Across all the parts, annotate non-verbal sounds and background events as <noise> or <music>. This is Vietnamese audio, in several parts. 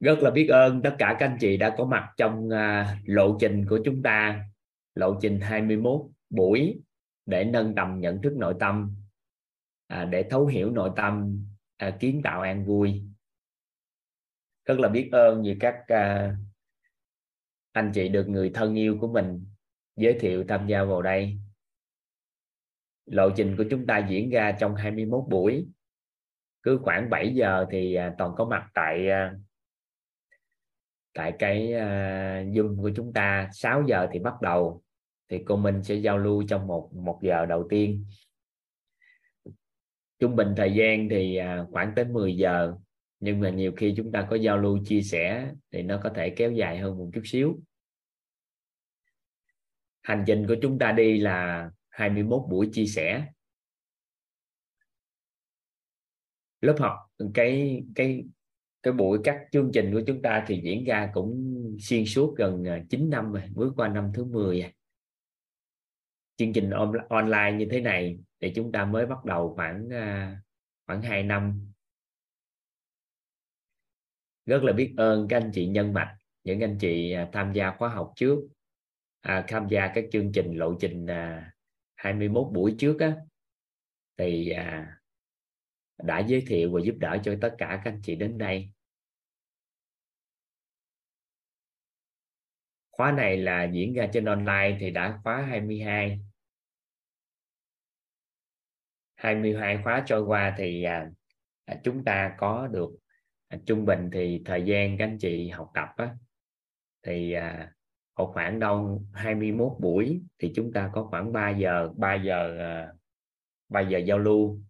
rất là biết ơn tất cả các anh chị đã có mặt trong uh, lộ trình của chúng ta. Lộ trình 21 buổi để nâng tầm nhận thức nội tâm à, để thấu hiểu nội tâm à, kiến tạo an vui. Rất là biết ơn vì các à, anh chị được người thân yêu của mình giới thiệu tham gia vào đây. Lộ trình của chúng ta diễn ra trong 21 buổi. Cứ khoảng 7 giờ thì à, toàn có mặt tại à, tại cái uh, zoom của chúng ta. 6 giờ thì bắt đầu thì cô Minh sẽ giao lưu trong một một giờ đầu tiên. Trung bình thời gian thì uh, khoảng tới 10 giờ nhưng mà nhiều khi chúng ta có giao lưu chia sẻ thì nó có thể kéo dài hơn một chút xíu. Hành trình của chúng ta đi là 21 buổi chia sẻ. Lớp học cái cái cái buổi các chương trình của chúng ta thì diễn ra cũng xuyên suốt gần à, 9 năm rồi bước qua năm thứ 10 rồi. À. chương trình on, online như thế này thì chúng ta mới bắt đầu khoảng à, khoảng 2 năm. Rất là biết ơn các anh chị nhân mạch những anh chị tham gia khóa học trước à, tham gia các chương trình lộ trình à, 21 buổi trước á. Thì à, đã giới thiệu và giúp đỡ cho tất cả các anh chị đến đây. Khóa này là diễn ra trên online thì đã khóa 22 22 khóa trôi qua thì à, à, chúng ta có được à, trung bình thì thời gian các anh chị học tập á, thì à, khoảng đâu 21 buổi thì chúng ta có khoảng 3 giờ 3 giờ à, 3 giờ giao lưu.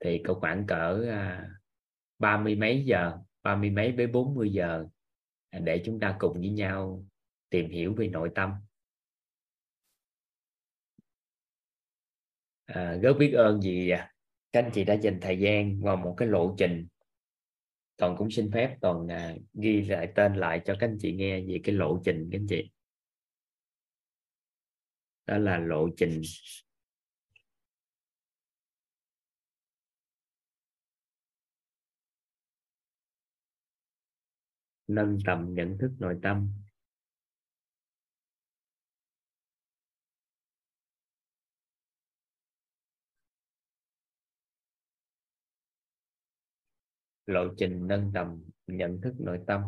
Thì có khoảng cỡ à, ba mươi mấy giờ ba mươi mấy với 40 giờ à, để chúng ta cùng với nhau tìm hiểu về nội tâm. À, rất biết ơn vì các anh chị đã dành thời gian vào một cái lộ trình. Toàn cũng xin phép toàn à, ghi lại tên lại cho các anh chị nghe về cái lộ trình các anh chị. Đó là lộ trình. Nâng tầm nhận thức nội tâm. Lộ trình nâng tầm nhận thức nội tâm.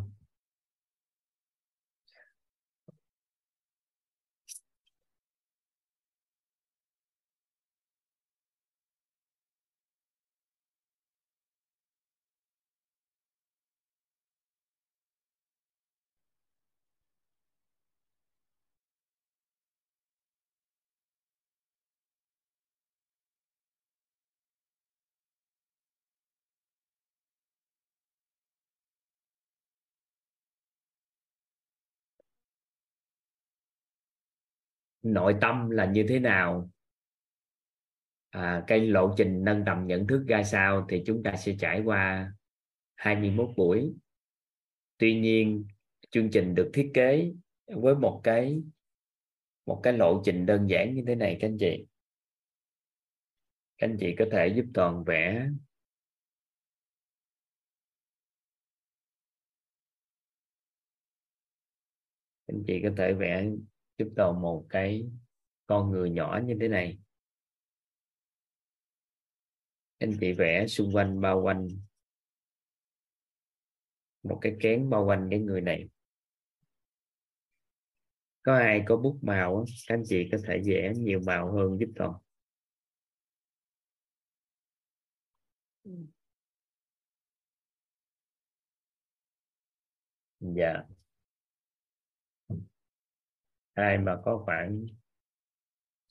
Nội tâm là như thế nào? À, cái lộ trình nâng tầm nhận thức ra sao thì chúng ta sẽ trải qua 21 buổi. Tuy nhiên chương trình được thiết kế với một cái một cái lộ trình đơn giản như thế này các anh chị. Các anh chị có thể giúp toàn vẽ. Anh chị có thể vẽ giúp toàn một cái con người nhỏ như thế này. Anh chị vẽ xung quanh bao quanh một cái kén bao quanh cái người này. Có ai có bút màu các anh chị có thể vẽ nhiều màu hơn giúp toàn dạ ai mà có khoảng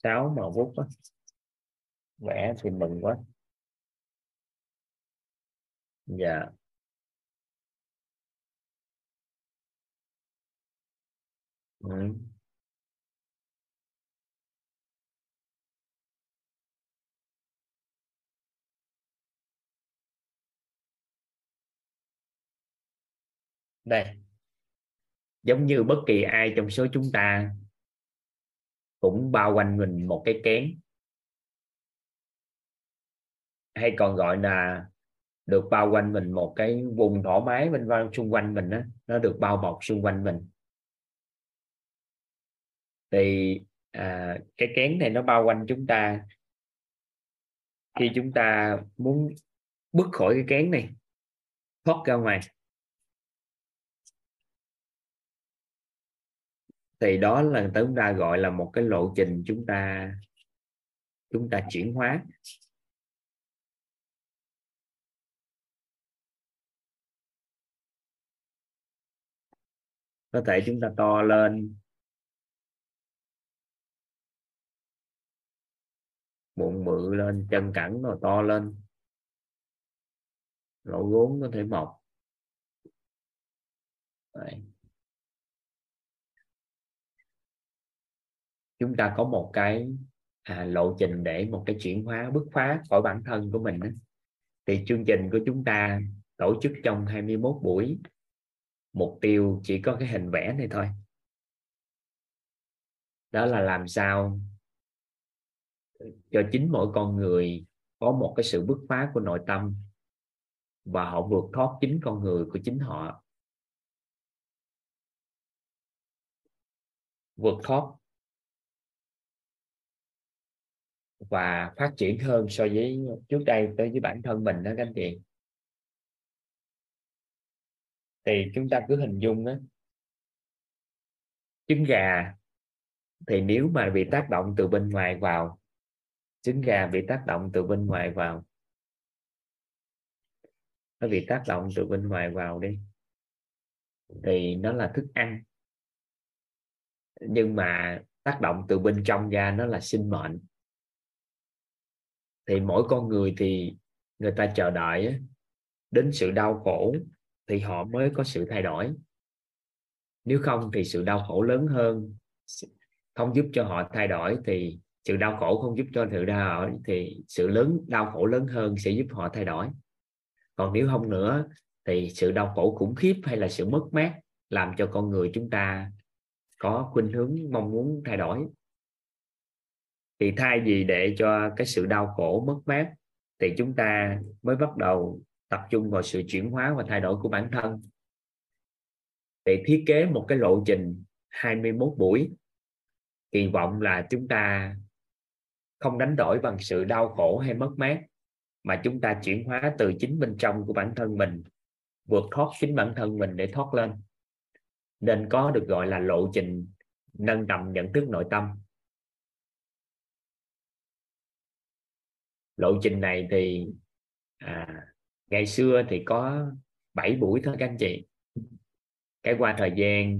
6 màu bút đó. vẽ thì mừng quá dạ ừ. đây giống như bất kỳ ai trong số chúng ta cũng bao quanh mình một cái kén. Hay còn gọi là được bao quanh mình một cái vùng thoải mái bên xung quanh mình đó, nó được bao bọc xung quanh mình. Thì à, cái kén này nó bao quanh chúng ta. Khi chúng ta muốn bước khỏi cái kén này thoát ra ngoài thì đó là chúng ta gọi là một cái lộ trình chúng ta chúng ta chuyển hóa. Có thể chúng ta to lên. Bụng bự lên, chân cẳng rồi to lên. Lỗ gốn có thể mọc. Đấy. Chúng ta có một cái à, lộ trình để một cái chuyển hóa bứt phá khỏi bản thân của mình đó. thì chương trình của chúng ta tổ chức trong 21 buổi. Mục tiêu chỉ có cái hình vẽ này thôi. Đó là làm sao cho chính mỗi con người có một cái sự bứt phá của nội tâm và họ vượt thoát chính con người của chính họ. Vượt thoát và phát triển hơn so với trước đây tới với bản thân mình đó các anh chị. Thì chúng ta cứ hình dung đó trứng gà thì nếu mà bị tác động từ bên ngoài vào, trứng gà bị tác động từ bên ngoài vào, nó bị tác động từ bên ngoài vào đi, thì nó là thức ăn. Nhưng mà tác động từ bên trong ra nó là sinh mệnh thì mỗi con người thì người ta chờ đợi đến sự đau khổ thì họ mới có sự thay đổi. Nếu không thì sự đau khổ lớn hơn. Không giúp cho họ thay đổi thì sự đau khổ không giúp cho sự đau khổ, thì sự lớn, đau khổ lớn hơn sẽ giúp họ thay đổi. Còn nếu không nữa thì sự đau khổ khủng khiếp hay là sự mất mát làm cho con người chúng ta có khuynh hướng mong muốn thay đổi thì thay vì để cho cái sự đau khổ, mất mát, thì chúng ta mới bắt đầu tập trung vào sự chuyển hóa và thay đổi của bản thân. Để thiết kế một cái lộ trình 21 buổi, kỳ vọng là chúng ta không đánh đổi bằng sự đau khổ hay mất mát, mà chúng ta chuyển hóa từ chính bên trong của bản thân mình, vượt thoát chính bản thân mình để thoát lên. Nên có được gọi là lộ trình nâng tầm nhận thức nội tâm. Lộ trình này thì à, ngày xưa thì có 7 buổi thôi các anh chị. Cái qua thời gian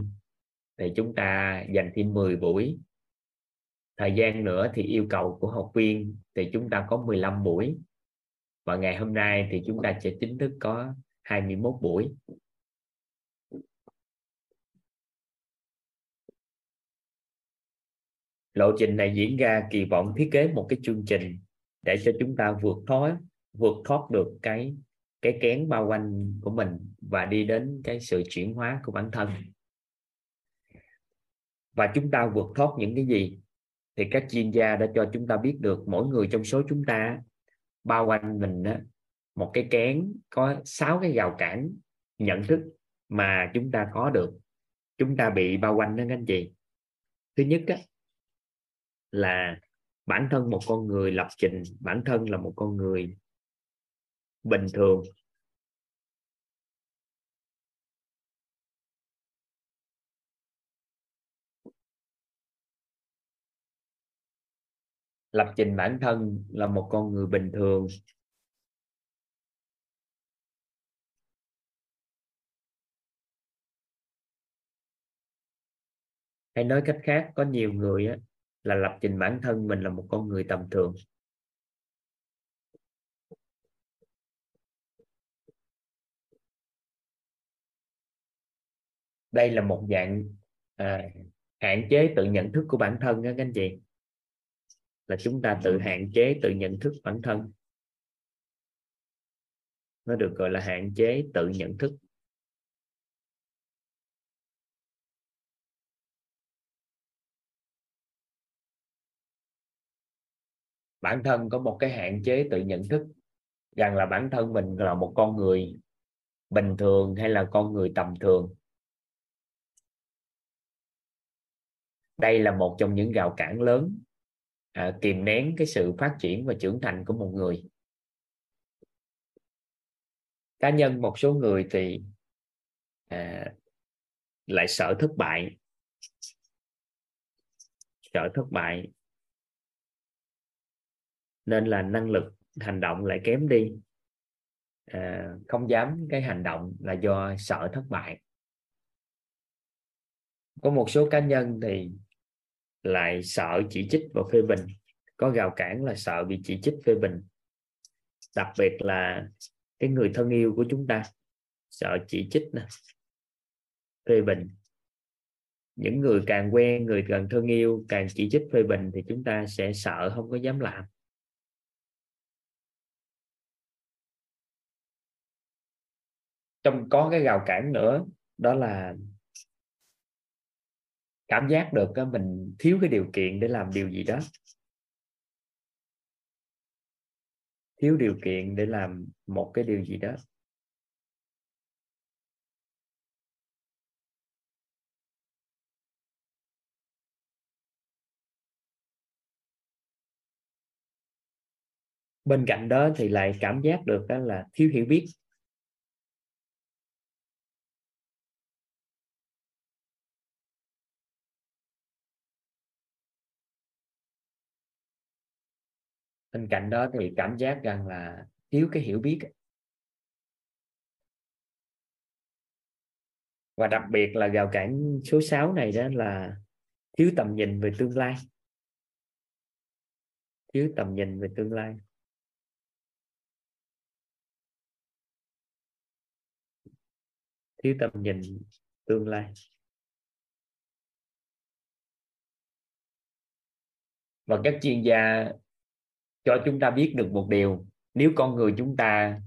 thì chúng ta dành thêm 10 buổi. Thời gian nữa thì yêu cầu của học viên thì chúng ta có 15 buổi. Và ngày hôm nay thì chúng ta sẽ chính thức có 21 buổi. Lộ trình này diễn ra kỳ vọng thiết kế một cái chương trình để cho chúng ta vượt thoát vượt thoát được cái cái kén bao quanh của mình và đi đến cái sự chuyển hóa của bản thân. Và chúng ta vượt thoát những cái gì? Thì các chuyên gia đã cho chúng ta biết được mỗi người trong số chúng ta bao quanh mình đó, một cái kén có sáu cái rào cản nhận thức mà chúng ta có được. Chúng ta bị bao quanh đó các anh chị. Thứ nhất á, là bản thân một con người lập trình bản thân là một con người bình thường. Lập trình bản thân là một con người bình thường. Hay nói cách khác có nhiều người á, là lập trình bản thân mình là một con người tầm thường. Đây là một dạng à, hạn chế tự nhận thức của bản thân đó các anh chị. Là chúng ta tự hạn chế tự nhận thức bản thân. Nó được gọi là hạn chế tự nhận thức bản thân có một cái hạn chế tự nhận thức rằng là bản thân mình là một con người bình thường hay là con người tầm thường. Đây là một trong những rào cản lớn à, kìm nén cái sự phát triển và trưởng thành của một người. Cá nhân một số người thì à, lại sợ thất bại. Sợ thất bại nên là năng lực hành động lại kém đi. À, không dám cái hành động là do sợ thất bại. Có một số cá nhân thì lại sợ chỉ trích và phê bình. Có rào cản là sợ bị chỉ trích phê bình. Đặc biệt là cái người thân yêu của chúng ta sợ chỉ trích nè phê bình. Những người càng quen người càng thân yêu càng chỉ trích phê bình thì chúng ta sẽ sợ không có dám làm. Trong có cái rào cản nữa, đó là cảm giác được mình thiếu cái điều kiện để làm điều gì đó. Thiếu điều kiện để làm một cái điều gì đó. Bên cạnh đó thì lại cảm giác được đó là thiếu hiểu biết. Bên cạnh đó thì cảm giác rằng là thiếu cái hiểu biết và đặc biệt là rào cản số 6 này đó là thiếu tầm nhìn về tương lai. Thiếu tầm nhìn về tương lai. Thiếu tầm nhìn tương lai. Và các chuyên gia cho chúng ta biết được một điều. Nếu con người chúng ta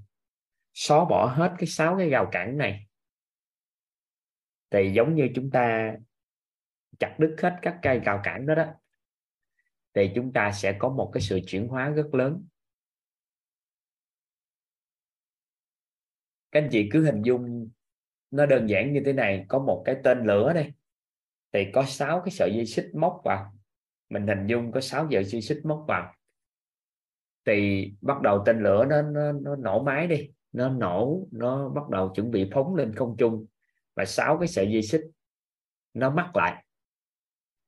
xóa bỏ hết cái sáu cái rào cản này, thì giống như chúng ta chặt đứt hết các cây rào cản đó đó, thì chúng ta sẽ có một cái sự chuyển hóa rất lớn. Các anh chị cứ hình dung nó đơn giản như thế này, có một cái tên lửa đây, thì có sáu cái sợi dây xích móc vào. Mình hình dung có sáu sợi dây xích móc vào thì bắt đầu tên lửa nó, nó nó nổ máy đi. Nó nổ nó bắt đầu chuẩn bị phóng lên không trung. Và sáu cái sợi dây xích nó mắc lại.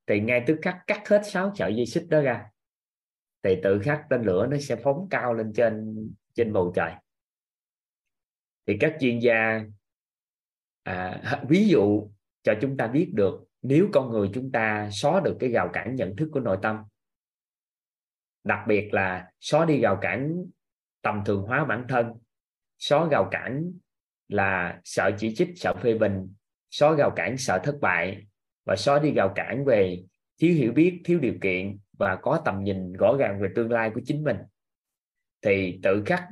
Thì ngay tức khắc cắt hết sáu sợi dây xích đó ra. Thì tự khắc tên lửa nó sẽ phóng cao lên trên trên bầu trời. Thì các chuyên gia à, <laughs> ví dụ cho chúng ta biết được nếu con người chúng ta xóa được cái rào cản nhận thức của nội tâm đặc biệt là xóa đi rào cản tầm thường hóa bản thân xóa rào cản là sợ chỉ trích sợ phê bình xóa rào cản sợ thất bại và xóa đi rào cản về thiếu hiểu biết thiếu điều kiện và có tầm nhìn rõ ràng về tương lai của chính mình. Thì tự khắc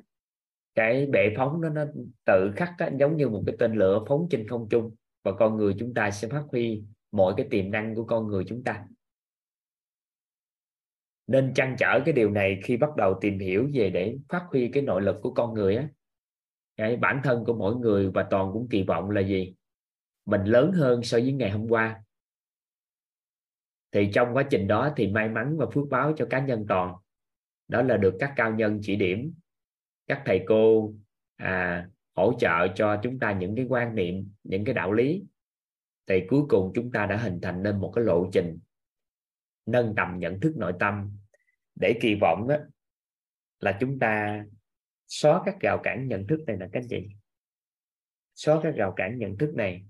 cái bệ phóng nó nó tự khắc đó, giống như một cái tên lửa phóng trên không trung và con người chúng ta sẽ phát huy mọi cái tiềm năng của con người chúng ta nên chăn trở cái điều này khi bắt đầu tìm hiểu về để phát huy cái nội lực của con người á. Cái bản thân của mỗi người và toàn cũng kỳ vọng là gì? Mình lớn hơn so với ngày hôm qua. Thì trong quá trình đó thì may mắn và phước báo cho cá nhân toàn. Đó là được các cao nhân chỉ điểm các thầy cô à, hỗ trợ cho chúng ta những cái quan niệm những cái đạo lý. Thì cuối cùng chúng ta đã hình thành nên một cái lộ trình nâng tầm nhận thức nội tâm để kỳ vọng đó là chúng ta xóa các rào cản nhận thức này là các chị. Xóa các rào cản nhận thức này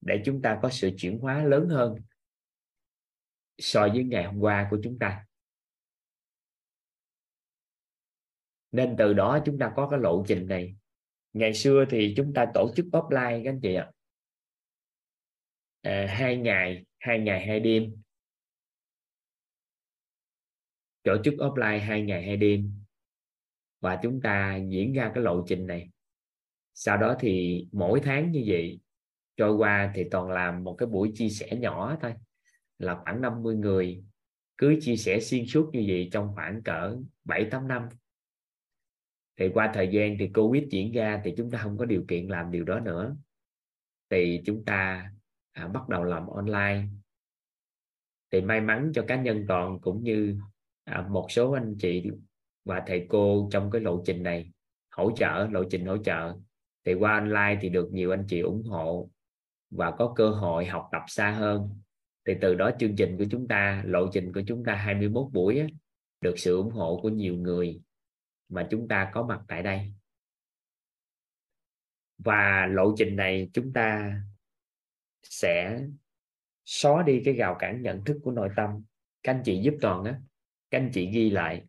để chúng ta có sự chuyển hóa lớn hơn so với ngày hôm qua của chúng ta. Nên từ đó chúng ta có cái lộ trình này. Ngày xưa thì chúng ta tổ chức offline các anh chị ạ. À, hai ngày hai ngày hai đêm tổ chức offline hai ngày hai đêm. Và chúng ta diễn ra cái lộ trình này. Sau đó thì mỗi tháng như vậy trôi qua thì toàn làm một cái buổi chia sẻ nhỏ thôi. Là khoảng 50 người. Cứ chia sẻ xuyên suốt như vậy trong khoảng cỡ 7 8 năm. Thì qua thời gian thì covid diễn ra thì chúng ta không có điều kiện làm điều đó nữa. Thì chúng ta à, bắt đầu làm online. Thì may mắn cho cá nhân toàn cũng như à, một số anh chị và thầy cô trong cái lộ trình này hỗ trợ lộ trình hỗ trợ. Thì qua online thì được nhiều anh chị ủng hộ và có cơ hội học tập xa hơn. Thì từ đó chương trình của chúng ta lộ trình của chúng ta 21 buổi á, được sự ủng hộ của nhiều người mà chúng ta có mặt tại đây. Và lộ trình này chúng ta sẽ xóa đi cái rào cản nhận thức của nội tâm. Các anh chị giúp toàn á các anh chị ghi lại.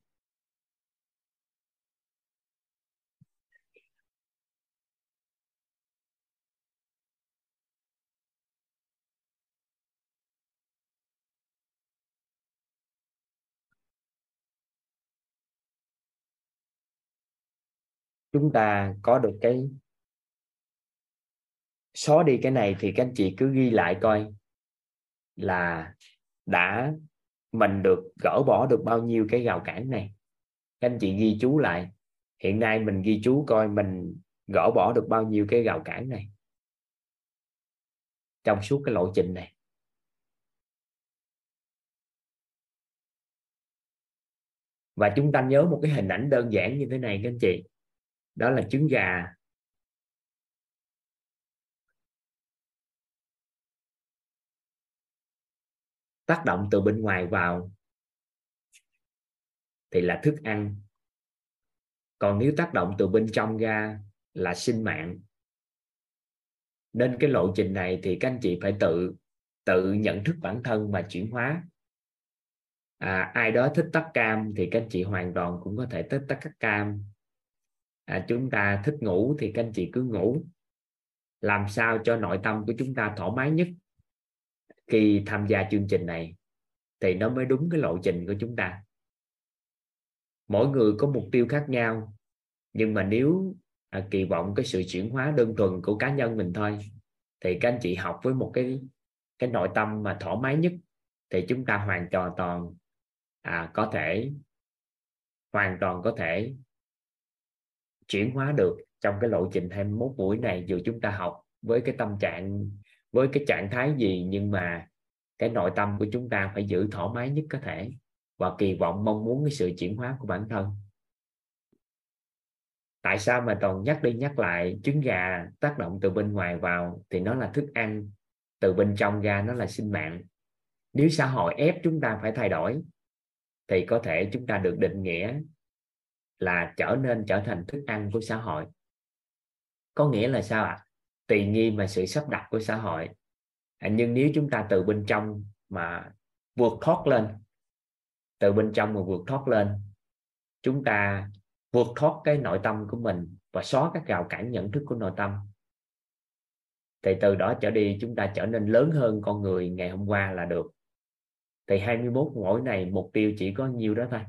Chúng ta có được cái xóa đi cái này thì các anh chị cứ ghi lại coi là đã mình được gỡ bỏ được bao nhiêu cái rào cản này? Các anh chị ghi chú lại. Hiện nay mình ghi chú coi mình gỡ bỏ được bao nhiêu cái rào cản này. Trong suốt cái lộ trình này. Và chúng ta nhớ một cái hình ảnh đơn giản như thế này các anh chị. Đó là trứng gà. Tác động từ bên ngoài vào thì là thức ăn. Còn nếu tác động từ bên trong ra là sinh mạng. Nên cái lộ trình này thì các anh chị phải tự tự nhận thức bản thân và chuyển hóa. À, ai đó thích tắt cam thì các anh chị hoàn toàn cũng có thể thích tắt các cam. À, chúng ta thích ngủ thì các anh chị cứ ngủ. Làm sao cho nội tâm của chúng ta thoải mái nhất? Khi tham gia chương trình này thì nó mới đúng cái lộ trình của chúng ta. Mỗi người có mục tiêu khác nhau nhưng mà nếu à, kỳ vọng cái sự chuyển hóa đơn thuần của cá nhân mình thôi thì các anh chị học với một cái cái nội tâm mà thoải mái nhất thì chúng ta hoàn toàn toàn à, có thể hoàn toàn có thể chuyển hóa được trong cái lộ trình 21 buổi này dù chúng ta học với cái tâm trạng với cái trạng thái gì, nhưng mà cái nội tâm của chúng ta phải giữ thoải mái nhất có thể và kỳ vọng mong muốn cái sự chuyển hóa của bản thân. Tại sao mà toàn nhắc đi nhắc lại trứng gà tác động từ bên ngoài vào thì nó là thức ăn, từ bên trong ra nó là sinh mạng. Nếu xã hội ép chúng ta phải thay đổi, thì có thể chúng ta được định nghĩa là trở nên trở thành thức ăn của xã hội. Có nghĩa là sao ạ? à? Tùy nghi mà sự sắp đặt của xã hội. À, nhưng nếu chúng ta từ bên trong mà vượt thoát lên từ bên trong mà vượt thoát lên chúng ta vượt thoát cái nội tâm của mình và xóa các rào cản nhận thức của nội tâm. Thì từ đó trở đi chúng ta trở nên lớn hơn con người ngày hôm qua là được. Thì 21 mỗi này mục tiêu chỉ có nhiêu đó thôi.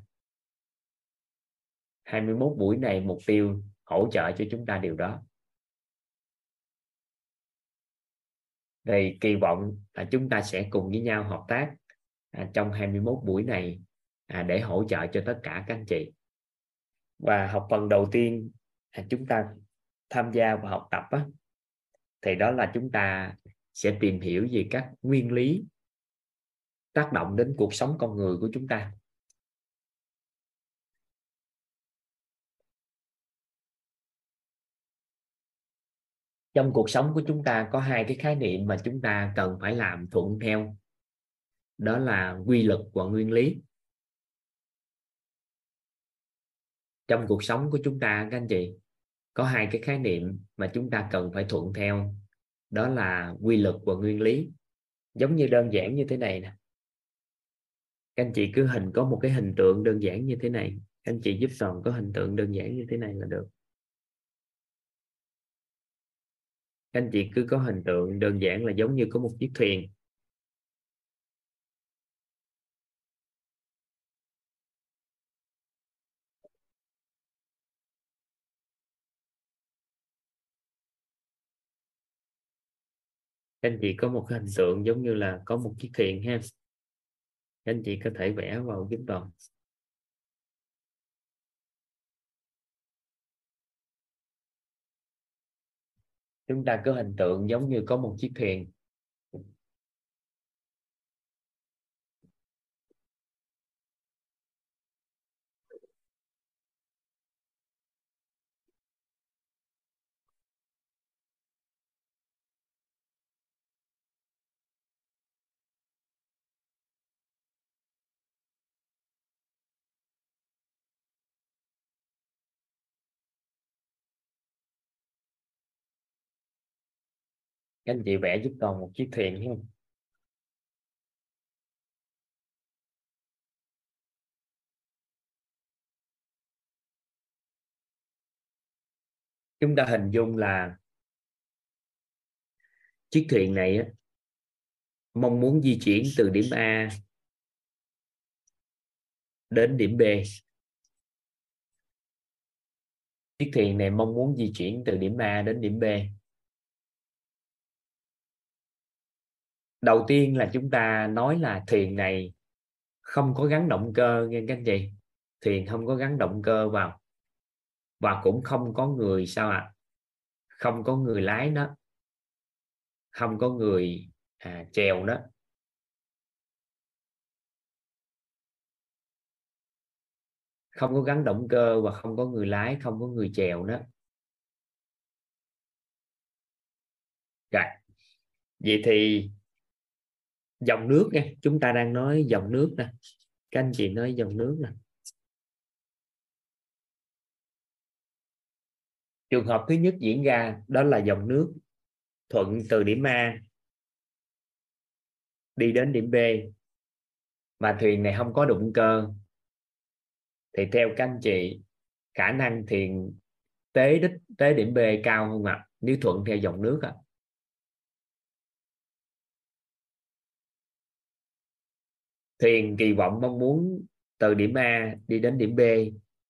21 buổi này mục tiêu hỗ trợ cho chúng ta điều đó. Thì kỳ vọng là chúng ta sẽ cùng với nhau hợp tác à, trong 21 buổi này à, để hỗ trợ cho tất cả các anh chị. Và học phần đầu tiên à, chúng ta tham gia và học tập á, thì đó là chúng ta sẽ tìm hiểu về các nguyên lý tác động đến cuộc sống con người của chúng ta. Trong cuộc sống của chúng ta có hai cái khái niệm mà chúng ta cần phải làm thuận theo. Đó là quy luật và nguyên lý. Trong cuộc sống của chúng ta, các anh chị, có hai cái khái niệm mà chúng ta cần phải thuận theo. Đó là quy luật và nguyên lý. Giống như đơn giản như thế này nè. Các anh chị cứ hình, có một cái hình tượng đơn giản như thế này. Các anh chị giúp toàn có hình tượng đơn giản như thế này là được. Các anh chị cứ có hình tượng đơn giản là giống như có một chiếc thuyền. Các anh chị có một hình tượng giống như là có một chiếc thuyền ha. Các anh chị có thể vẽ vào giúp toàn chúng ta cứ hình tượng giống như có một chiếc thuyền. Các anh chị vẽ giúp toàn một chiếc thuyền không? Chúng ta hình dung là chiếc thuyền này á, mong muốn di chuyển từ điểm A đến điểm B. Chiếc thuyền này mong muốn di chuyển từ điểm A đến điểm B. đầu tiên là chúng ta nói là thuyền này không có gắn động cơ nghe các anh chị thuyền không có gắn động cơ vào. Và cũng không có người sao ạ? À? không có người lái nó. Không có người à, chèo nó. Không có gắn động cơ và không có người lái không có người chèo nó. Rồi. Vậy thì dòng nước nha chúng ta đang nói dòng nước nè các anh chị nói dòng nước nè trường hợp thứ nhất diễn ra, đó là dòng nước thuận từ điểm A đi đến điểm B mà thuyền này không có động cơ thì theo các anh chị, khả năng thuyền tế đích tới điểm B cao không ạ à? nếu thuận theo dòng nước ạ à? Thuyền kỳ vọng mong muốn từ điểm A đi đến điểm B,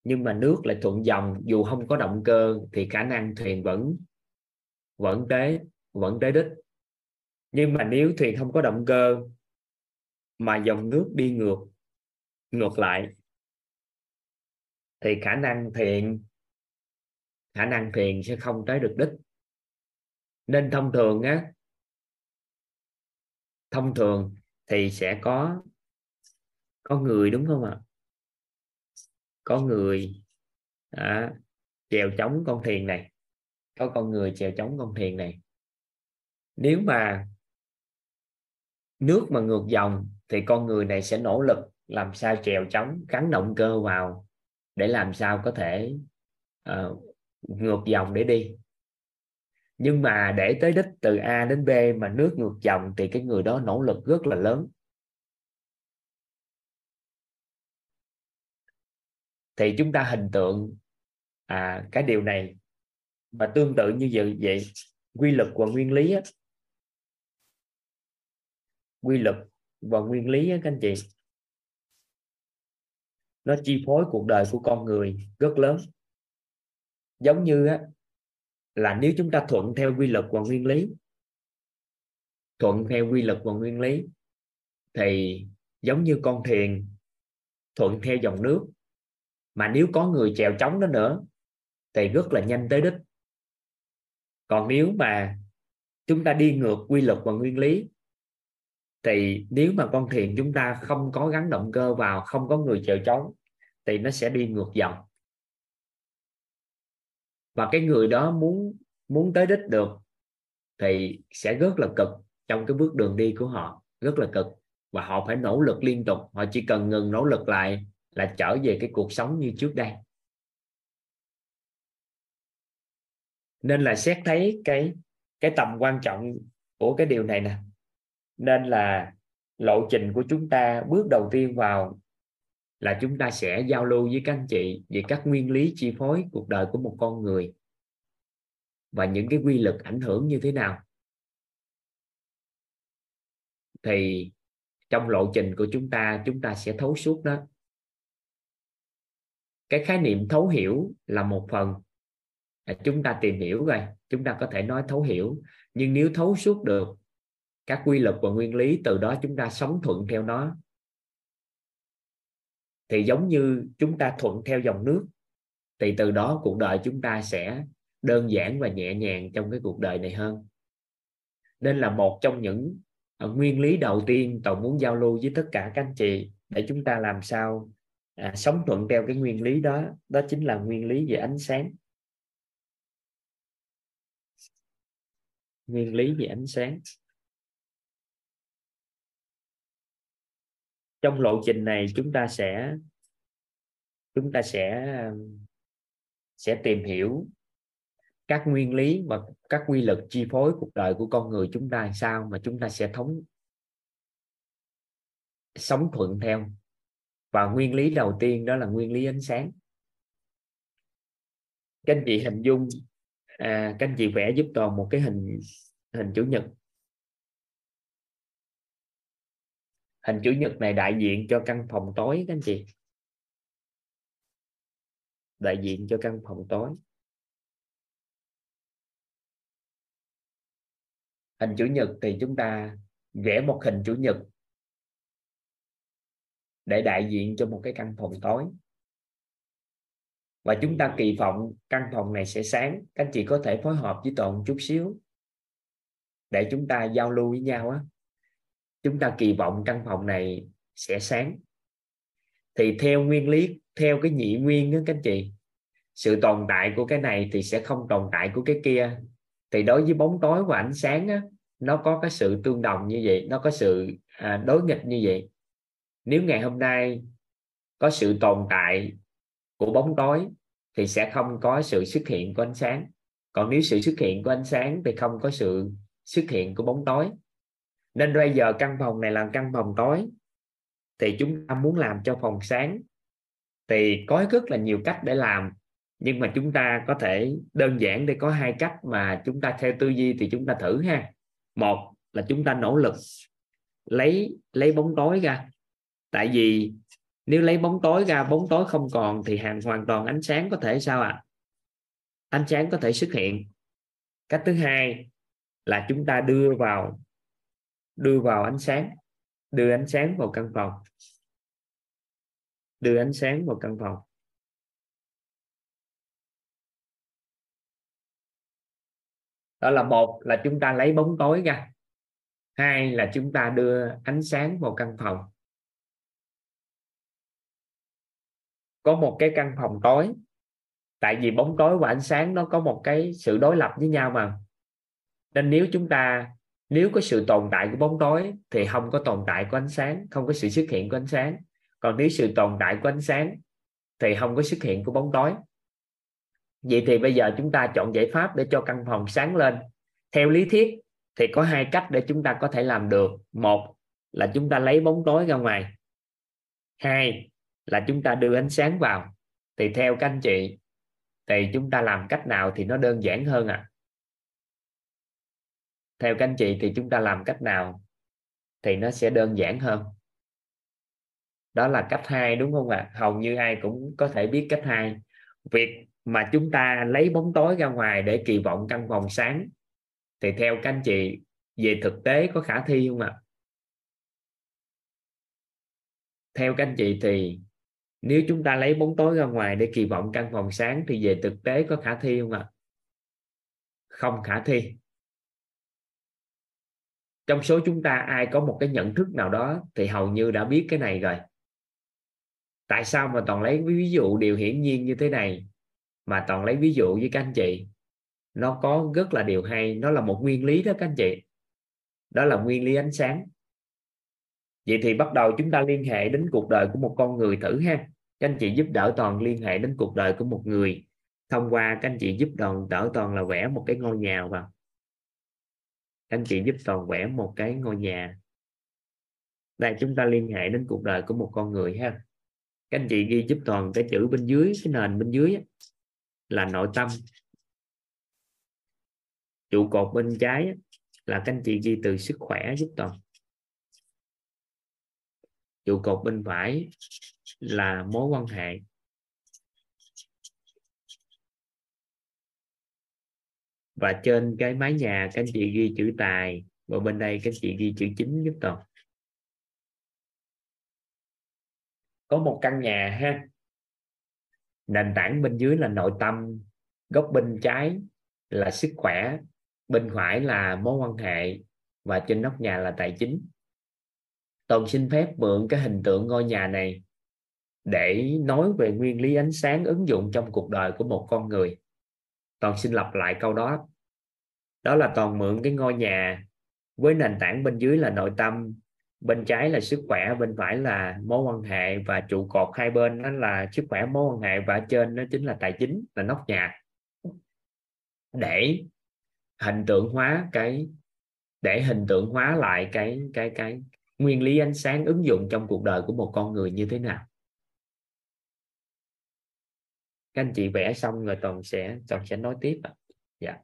nhưng mà nước lại thuận dòng, dù không có động cơ thì khả năng thuyền vẫn vẫn tới vẫn tới đích. Nhưng mà nếu thuyền không có động cơ mà dòng nước đi ngược ngược lại, thì khả năng thuyền, khả năng thuyền sẽ không tới được đích. Nên thông thường á, thông thường thì sẽ có có người đúng không ạ? Có người. À, chèo chống con thuyền này. Có con người chèo chống con thuyền này. Nếu mà nước mà ngược dòng thì con người này sẽ nỗ lực làm sao chèo chống gắn động cơ vào để làm sao có thể uh, ngược dòng để đi. Nhưng mà để tới đích từ A đến B mà nước ngược dòng thì cái người đó nỗ lực rất là lớn. Thì chúng ta hình tượng à, cái điều này và tương tự như vậy vậy quy luật và nguyên lý á, quy luật và nguyên lý á, các anh chị. Nó chi phối cuộc đời của con người rất lớn. Giống như á, là nếu chúng ta thuận theo quy luật và nguyên lý thuận theo quy luật và nguyên lý thì giống như con thuyền thuận theo dòng nước mà nếu có người chèo chống nó nữa, thì rất là nhanh tới đích. Còn nếu mà chúng ta đi ngược quy luật và nguyên lý, thì nếu mà con thuyền chúng ta không có gắn động cơ vào, không có người chèo chống, thì nó sẽ đi ngược dòng. Và cái người đó muốn muốn tới đích được, thì sẽ rất là cực trong cái bước đường đi của họ, rất là cực. Và họ phải nỗ lực liên tục, họ chỉ cần ngừng nỗ lực lại là trở về cái cuộc sống như trước đây. Nên là xét thấy cái cái tầm quan trọng của cái điều này nè. Nên là lộ trình của chúng ta bước đầu tiên vào là chúng ta sẽ giao lưu với các anh chị về các nguyên lý chi phối cuộc đời của một con người và những cái quy luật ảnh hưởng như thế nào. Thì trong lộ trình của chúng ta chúng ta sẽ thấu suốt đó cái khái niệm thấu hiểu là một phần. À, chúng ta tìm hiểu rồi chúng ta có thể nói thấu hiểu. Nhưng nếu thấu suốt được các quy luật và nguyên lý, từ đó chúng ta sống thuận theo nó. Thì giống như chúng ta thuận theo dòng nước, thì từ đó cuộc đời chúng ta sẽ đơn giản và nhẹ nhàng trong cái cuộc đời này hơn. Nên là một trong những à, nguyên lý đầu tiên tôi muốn giao lưu với tất cả các anh chị để chúng ta làm sao à, sống thuận theo cái nguyên lý đó đó chính là nguyên lý về ánh sáng. Nguyên lý về ánh sáng. Trong lộ trình này chúng ta sẽ chúng ta sẽ sẽ tìm hiểu các nguyên lý và các quy luật chi phối cuộc đời của con người chúng ta làm sao mà chúng ta sẽ thống sống thuận theo và nguyên lý đầu tiên đó là nguyên lý ánh sáng. Các anh chị hình dung à, các anh chị vẽ giúp toàn một cái hình hình chủ nhật. Hình chủ nhật này đại diện cho căn phòng tối các anh chị. Đại diện cho căn phòng tối. Hình chủ nhật thì chúng ta vẽ một hình chủ nhật để đại diện cho một cái căn phòng tối. Và chúng ta kỳ vọng căn phòng này sẽ sáng. Các anh chị có thể phối hợp với toàn chút xíu để chúng ta giao lưu với nhau á. Chúng ta kỳ vọng căn phòng này sẽ sáng. Thì theo nguyên lý theo cái nhị nguyên đó các anh chị sự tồn tại của cái này thì sẽ không tồn tại của cái kia. Thì đối với bóng tối và ánh sáng á, nó có cái sự tương đồng như vậy nó có sự à, đối nghịch như vậy nếu ngày hôm nay có sự tồn tại của bóng tối, thì sẽ không có sự xuất hiện của ánh sáng. Còn nếu sự xuất hiện của ánh sáng, thì không có sự xuất hiện của bóng tối. Nên bây giờ căn phòng này là căn phòng tối, thì chúng ta muốn làm cho phòng sáng. Thì có rất là nhiều cách để làm, nhưng mà chúng ta có thể đơn giản để có hai cách mà chúng ta theo tư duy thì chúng ta thử ha. Một là chúng ta nỗ lực lấy lấy bóng tối ra tại vì nếu lấy bóng tối ra, bóng tối không còn thì hàng hoàn toàn ánh sáng có thể sao ạ? À? ánh sáng có thể xuất hiện. Cách thứ hai là chúng ta đưa vào đưa vào ánh sáng, đưa ánh sáng vào căn phòng. Đưa ánh sáng vào căn phòng. Đó là một là chúng ta lấy bóng tối ra. Hai là chúng ta đưa ánh sáng vào căn phòng. Có một cái căn phòng tối. Tại vì bóng tối và ánh sáng nó có một cái sự đối lập với nhau mà. Nên nếu chúng ta, nếu có sự tồn tại của bóng tối thì không có tồn tại của ánh sáng, không có sự xuất hiện của ánh sáng. Còn nếu sự tồn tại của ánh sáng thì không có xuất hiện của bóng tối. Vậy thì bây giờ chúng ta chọn giải pháp để cho căn phòng sáng lên. Theo lý thuyết thì có hai cách để chúng ta có thể làm được. Một là chúng ta lấy bóng tối ra ngoài. Hai là chúng ta đưa ánh sáng vào thì theo các anh chị, thì chúng ta làm cách nào thì nó đơn giản hơn ạ à? theo các anh chị thì chúng ta làm cách nào thì nó sẽ đơn giản hơn đó là cách hai đúng không ạ à? hầu như ai cũng có thể biết cách hai việc mà chúng ta lấy bóng tối ra ngoài để kỳ vọng căn phòng sáng, thì theo các anh chị, về thực tế có khả thi không ạ à? theo các anh chị thì nếu chúng ta lấy bóng tối ra ngoài để kỳ vọng căn phòng sáng thì về thực tế có khả thi không ạ? À? không khả thi. Trong số chúng ta ai có một cái nhận thức nào đó thì hầu như đã biết cái này rồi. Tại sao mà toàn lấy ví dụ điều hiển nhiên như thế này, mà toàn lấy ví dụ với các anh chị? Nó có rất là điều hay, nó là một nguyên lý đó các anh chị. Đó là nguyên lý ánh sáng. Vậy thì bắt đầu chúng ta liên hệ đến cuộc đời của một con người thử ha các anh chị giúp đỡ toàn liên hệ đến cuộc đời của một người. Thông qua các anh chị giúp đoàn đỡ toàn là vẽ một cái ngôi nhà vào. Các anh chị giúp toàn vẽ một cái ngôi nhà. Đây, chúng ta liên hệ đến cuộc đời của một con người ha. Các anh chị ghi giúp toàn cái chữ bên dưới, cái nền bên dưới là nội tâm. Trụ cột bên trái là các anh chị ghi từ sức khỏe giúp toàn trụ cột bên phải là mối quan hệ. Và trên cái mái nhà, các anh chị ghi chữ tài, và bên đây các anh chị ghi chữ chính giúp toàn. Có một căn nhà ha. Nền tảng bên dưới là nội tâm, góc bên trái là sức khỏe, bên phải là mối quan hệ, và trên nóc nhà là tài chính toàn xin phép mượn cái hình tượng ngôi nhà này để nói về nguyên lý ánh sáng ứng dụng trong cuộc đời của một con người. Toàn xin lặp lại câu đó. Đó là toàn mượn cái ngôi nhà với nền tảng bên dưới là nội tâm, bên trái là sức khỏe, bên phải là mối quan hệ và trụ cột. Hai bên đó là sức khỏe, mối quan hệ và trên đó chính là tài chính, là nóc nhà. Để hình tượng hóa cái, để hình tượng hóa lại cái cái cái nguyên lý ánh sáng ứng dụng trong cuộc đời của một con người như thế nào? Các anh chị vẽ xong rồi toàn sẽ toàn sẽ nói tiếp ạ. Dạ.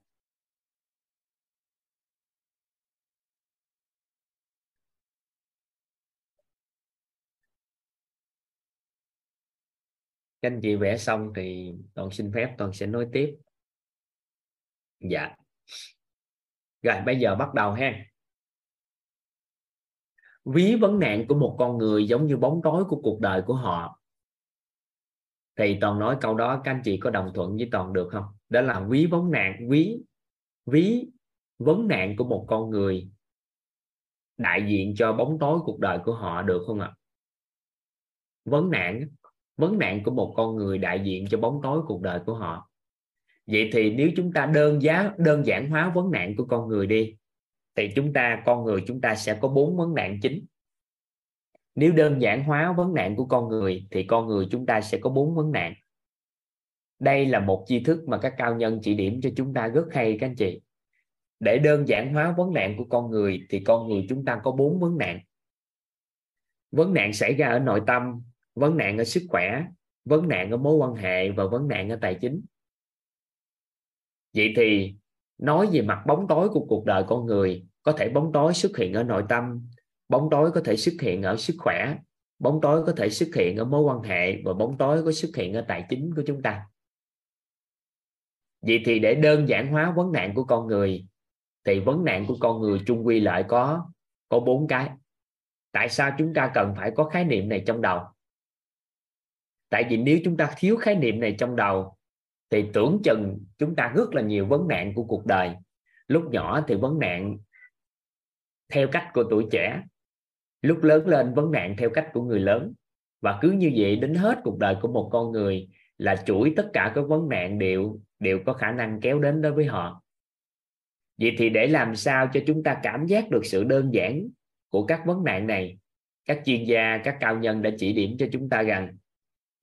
Các anh chị vẽ xong thì toàn xin phép toàn sẽ nói tiếp. Dạ. Rồi, bây giờ bắt đầu ha ví vấn nạn của một con người giống như bóng tối của cuộc đời của họ. Thì toàn nói câu đó, các anh chị có đồng thuận với toàn được không? Đó là ví vấn nạn, ví ví vấn nạn của một con người đại diện cho bóng tối cuộc đời của họ được không ạ? Vấn nạn vấn nạn của một con người đại diện cho bóng tối cuộc đời của họ. Vậy thì nếu chúng ta đơn giá, đơn giản hóa vấn nạn của con người đi thì chúng ta, con người chúng ta sẽ có bốn vấn nạn chính. Nếu đơn giản hóa vấn nạn của con người, thì con người chúng ta sẽ có bốn vấn nạn. Đây là một tri thức mà các cao nhân chỉ điểm cho chúng ta rất hay, các anh chị. Để đơn giản hóa vấn nạn của con người, thì con người chúng ta có bốn vấn nạn. Vấn nạn xảy ra ở nội tâm, vấn nạn ở sức khỏe, vấn nạn ở mối quan hệ và vấn nạn ở tài chính. Vậy thì nói về mặt bóng tối của cuộc đời con người, có thể bóng tối xuất hiện ở nội tâm, bóng tối có thể xuất hiện ở sức khỏe, bóng tối có thể xuất hiện ở mối quan hệ và bóng tối có xuất hiện ở tài chính của chúng ta. Vậy thì để đơn giản hóa vấn nạn của con người, thì vấn nạn của con người chung quy lại có có bốn cái. Tại sao chúng ta cần phải có khái niệm này trong đầu? Tại vì nếu chúng ta thiếu khái niệm này trong đầu thì tưởng chừng chúng ta rất là nhiều vấn nạn của cuộc đời. Lúc nhỏ thì vấn nạn theo cách của tuổi trẻ. Lúc lớn lên, vấn nạn theo cách của người lớn. Và cứ như vậy đến hết cuộc đời của một con người là chuỗi tất cả các vấn nạn đều đều có khả năng kéo đến đối với họ. Vậy thì để làm sao cho chúng ta cảm giác được sự đơn giản của các vấn nạn này, các chuyên gia, các cao nhân đã chỉ điểm cho chúng ta rằng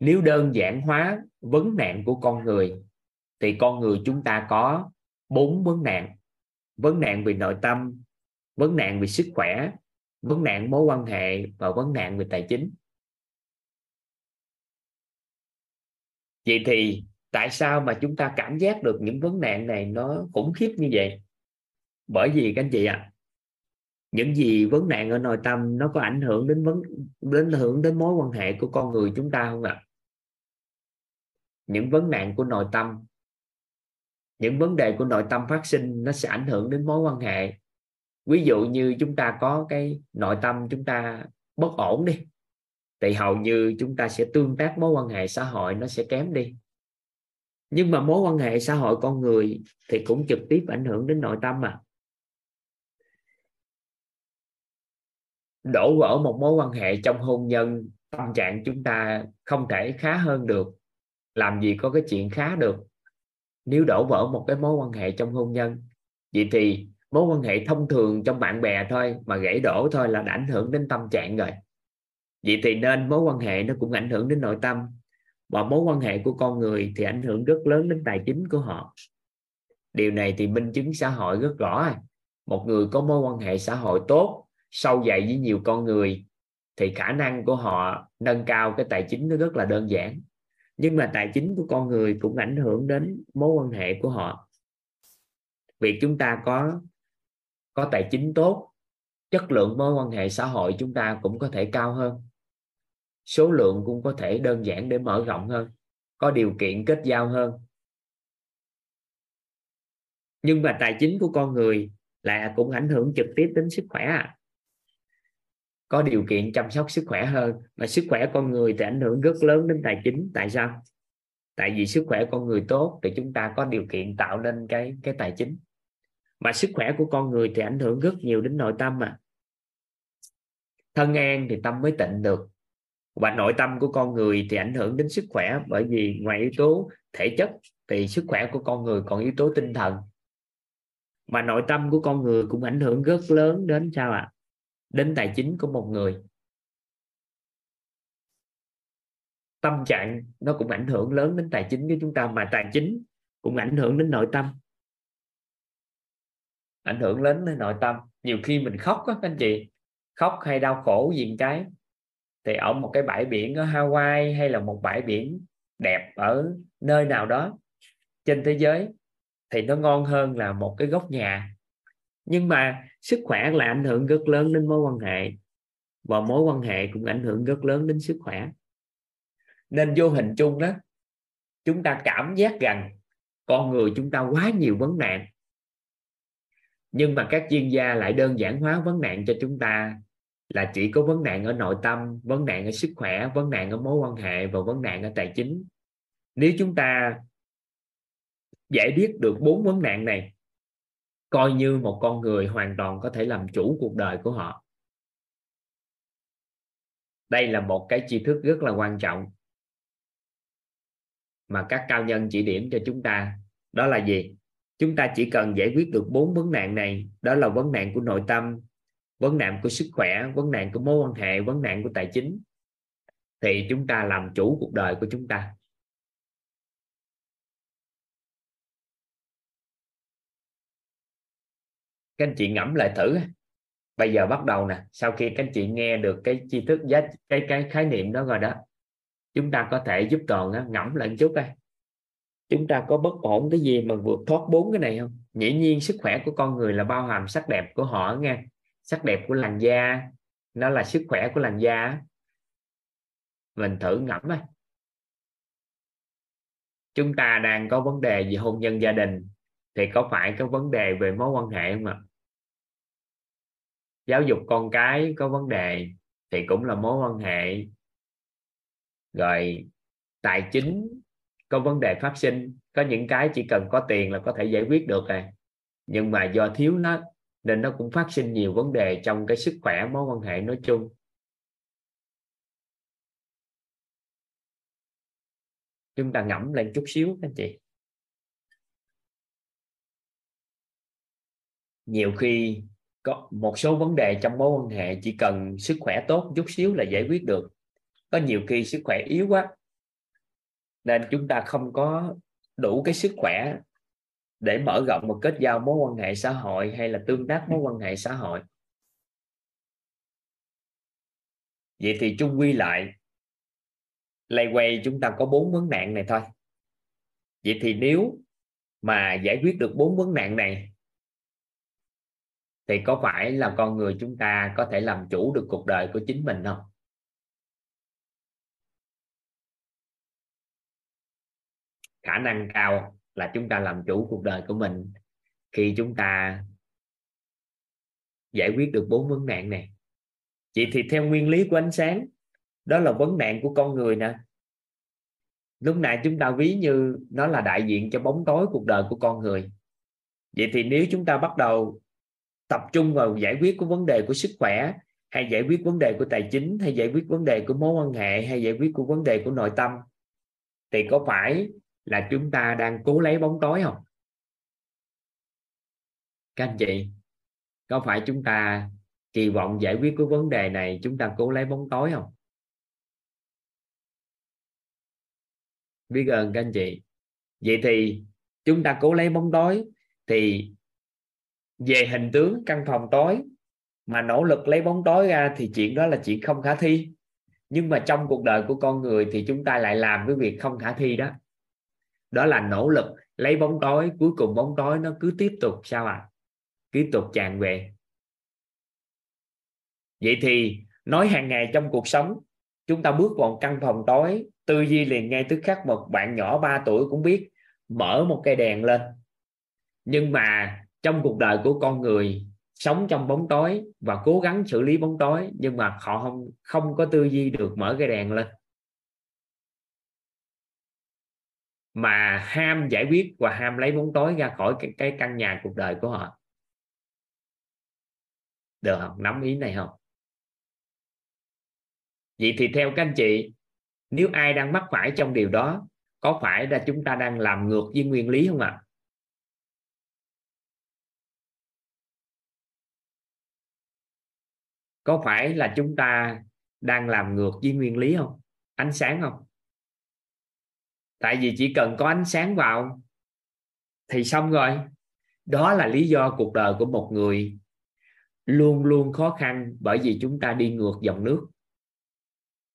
nếu đơn giản hóa vấn nạn của con người thì con người chúng ta có bốn vấn nạn. Vấn nạn về nội tâm vấn nạn về sức khỏe vấn nạn mối quan hệ và vấn nạn về tài chính. Vậy thì tại sao mà chúng ta cảm giác được những vấn nạn này nó khủng khiếp như vậy? Bởi vì các anh chị ạ à, những gì vấn nạn ở nội tâm nó có ảnh hưởng đến vấn đến hưởng đến mối quan hệ của con người chúng ta không ạ? à? Những vấn nạn của nội tâm, những vấn đề của nội tâm phát sinh, nó sẽ ảnh hưởng đến mối quan hệ. Ví dụ như chúng ta có cái nội tâm chúng ta bất ổn đi, thì hầu như chúng ta sẽ tương tác mối quan hệ xã hội nó sẽ kém đi. Nhưng mà mối quan hệ xã hội con người thì cũng trực tiếp ảnh hưởng đến nội tâm mà. Đổ vỡ một mối quan hệ trong hôn nhân, tâm trạng chúng ta không thể khá hơn được làm gì có cái chuyện khá được? Nếu đổ vỡ một cái mối quan hệ trong hôn nhân, vậy thì mối quan hệ thông thường trong bạn bè thôi, mà gãy đổ thôi là đã ảnh hưởng đến tâm trạng rồi. Vậy thì nên mối quan hệ nó cũng ảnh hưởng đến nội tâm, và mối quan hệ của con người thì ảnh hưởng rất lớn đến tài chính của họ. Điều này thì minh chứng xã hội rất rõ. Một người có mối quan hệ xã hội tốt, sâu dày với nhiều con người, thì khả năng của họ nâng cao cái tài chính nó rất là đơn giản nhưng mà tài chính của con người cũng ảnh hưởng đến mối quan hệ của họ. Việc chúng ta có có tài chính tốt, chất lượng mối quan hệ xã hội chúng ta cũng có thể cao hơn. Số lượng cũng có thể đơn giản để mở rộng hơn, có điều kiện kết giao hơn. Nhưng mà tài chính của con người là cũng ảnh hưởng trực tiếp đến sức khỏe à có điều kiện chăm sóc sức khỏe hơn. Mà sức khỏe con người thì ảnh hưởng rất lớn đến tài chính. Tại sao? Tại vì sức khỏe con người tốt thì chúng ta có điều kiện tạo nên cái cái tài chính. Mà sức khỏe của con người thì ảnh hưởng rất nhiều đến nội tâm mà. Thân an thì tâm mới tịnh được. Và nội tâm của con người thì ảnh hưởng đến sức khỏe bởi vì ngoài yếu tố thể chất thì sức khỏe của con người còn yếu tố tinh thần. Mà nội tâm của con người cũng ảnh hưởng rất lớn đến sao ạ? à? Đến tài chính của một người. Tâm trạng nó cũng ảnh hưởng lớn đến tài chính của chúng ta, mà tài chính cũng ảnh hưởng đến nội tâm. Ảnh hưởng lớn đến nội tâm. Nhiều khi mình khóc á anh chị. Khóc hay đau khổ gì cái, thì ở một cái bãi biển ở Hawaii hay là một bãi biển đẹp ở nơi nào đó trên thế giới, thì nó ngon hơn là một cái góc nhà nhưng mà sức khỏe là ảnh hưởng rất lớn đến mối quan hệ. Và mối quan hệ cũng ảnh hưởng rất lớn đến sức khỏe. Nên vô hình chung đó, chúng ta cảm giác rằng con người chúng ta quá nhiều vấn nạn. Nhưng mà các chuyên gia lại đơn giản hóa vấn nạn cho chúng ta là chỉ có vấn nạn ở nội tâm, vấn nạn ở sức khỏe, vấn nạn ở mối quan hệ và vấn nạn ở tài chính. Nếu chúng ta giải biết được bốn vấn nạn này coi như một con người hoàn toàn có thể làm chủ cuộc đời của họ. Đây là một cái tri thức rất là quan trọng mà các cao nhân chỉ điểm cho chúng ta. Đó là gì? Chúng ta chỉ cần giải quyết được bốn vấn nạn này. Đó là vấn nạn của nội tâm, vấn nạn của sức khỏe, vấn nạn của mối quan hệ, vấn nạn của tài chính. Thì chúng ta làm chủ cuộc đời của chúng ta. Các anh chị ngẫm lại thử. Bây giờ bắt đầu nè, sau khi các anh chị nghe được cái tri thức giá, cái cái khái niệm đó rồi đó, chúng ta có thể giúp toàn ngẫm lại một chút đây chúng ta có bất ổn cái gì mà vượt thoát bốn cái này không? Dĩ nhiên sức khỏe của con người là bao hàm sắc đẹp của họ nghe. Sắc đẹp của làn da, nó là sức khỏe của làn da mình thử ngẫm đây chúng ta đang có vấn đề về hôn nhân gia đình, thì có phải có vấn đề về mối quan hệ không ạ? Giáo dục con cái có vấn đề thì cũng là mối quan hệ. Rồi, tài chính có vấn đề phát sinh, có những cái chỉ cần có tiền là có thể giải quyết được rồi nhưng mà do thiếu nó, nên nó cũng phát sinh nhiều vấn đề trong cái sức khỏe, mối quan hệ nói chung. Chúng ta ngẫm lên chút xíu anh chị. Nhiều khi có một số vấn đề trong mối quan hệ chỉ cần sức khỏe tốt chút xíu là giải quyết được. Có nhiều khi sức khỏe yếu quá, nên chúng ta không có đủ cái sức khỏe để mở rộng một kết giao mối quan hệ xã hội hay là tương tác mối quan hệ xã hội. Vậy thì chung quy lại, lay quay chúng ta có bốn vấn nạn này thôi. Vậy thì nếu mà giải quyết được bốn vấn nạn này thì có phải là con người chúng ta có thể làm chủ được cuộc đời của chính mình không? Khả năng cao là chúng ta làm chủ cuộc đời của mình khi chúng ta giải quyết được bốn vấn nạn này. Vậy thì theo nguyên lý của ánh sáng, đó là vấn nạn của con người nè. Lúc nãy chúng ta ví như nó là đại diện cho bóng tối cuộc đời của con người. Vậy thì nếu chúng ta bắt đầu tập trung vào giải quyết của vấn đề của sức khỏe, hay giải quyết vấn đề của tài chính, hay giải quyết vấn đề của mối quan hệ, hay giải quyết của vấn đề của nội tâm. Thì có phải là chúng ta đang cố lấy bóng tối không? Các anh chị, có phải chúng ta kỳ vọng giải quyết cái vấn đề này chúng ta cố lấy bóng tối không? Biết ơn các anh chị. Vậy thì chúng ta cố lấy bóng tối thì về hình tướng, căn phòng tối, mà nỗ lực lấy bóng tối ra thì chuyện đó là chuyện không khả thi. Nhưng mà trong cuộc đời của con người thì chúng ta lại làm cái việc không khả thi đó. Đó là nỗ lực lấy bóng tối, cuối cùng bóng tối nó cứ tiếp tục sao à tiếp tục tràn về. Vậy thì, nói hàng ngày trong cuộc sống, chúng ta bước vào căn phòng tối, tư duy liền ngay tức khắc một bạn nhỏ 3 tuổi cũng biết mở một cây đèn lên. Nhưng mà trong cuộc đời của con người sống trong bóng tối và cố gắng xử lý bóng tối nhưng mà họ không không có tư duy được mở cái đèn lên. Mà ham giải quyết và ham lấy bóng tối ra khỏi cái, cái căn nhà cuộc đời của họ. Được không? Nắm ý này không? Vậy thì theo các anh chị nếu ai đang mắc phải trong điều đó có phải là chúng ta đang làm ngược với nguyên lý không ạ? à? Có phải là chúng ta đang làm ngược với nguyên lý không? Ánh sáng không? Tại vì chỉ cần có ánh sáng vào thì xong rồi. Đó là lý do cuộc đời của một người luôn luôn khó khăn bởi vì chúng ta đi ngược dòng nước.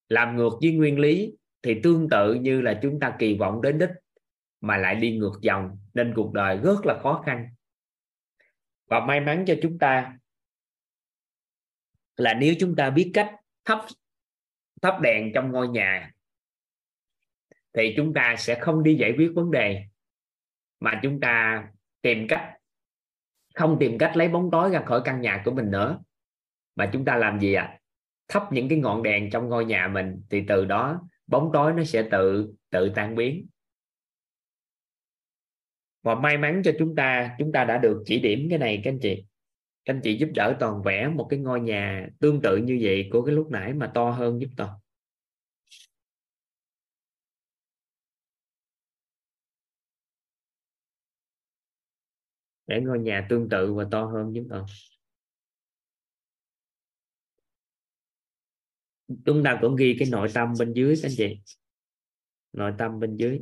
Làm ngược với nguyên lý thì tương tự như là chúng ta kỳ vọng đến đích mà lại đi ngược dòng nên cuộc đời rất là khó khăn. Và may mắn cho chúng ta là nếu chúng ta biết cách thắp thắp đèn trong ngôi nhà, thì chúng ta sẽ không đi giải quyết vấn đề, mà chúng ta tìm cách, không tìm cách lấy bóng tối ra khỏi căn nhà của mình nữa. Mà chúng ta làm gì ạ? À? thắp những cái ngọn đèn trong ngôi nhà mình, thì từ đó bóng tối nó sẽ tự tự tan biến. Và may mắn cho chúng ta chúng ta đã được chỉ điểm cái này, các anh chị các anh chị giúp đỡ toàn vẽ một cái ngôi nhà tương tự như vậy của cái lúc nãy mà to hơn giúp toàn. Để ngôi nhà tương tự và to hơn giúp toàn. Chúng ta cũng ghi cái nội tâm bên dưới các anh chị. Nội tâm bên dưới.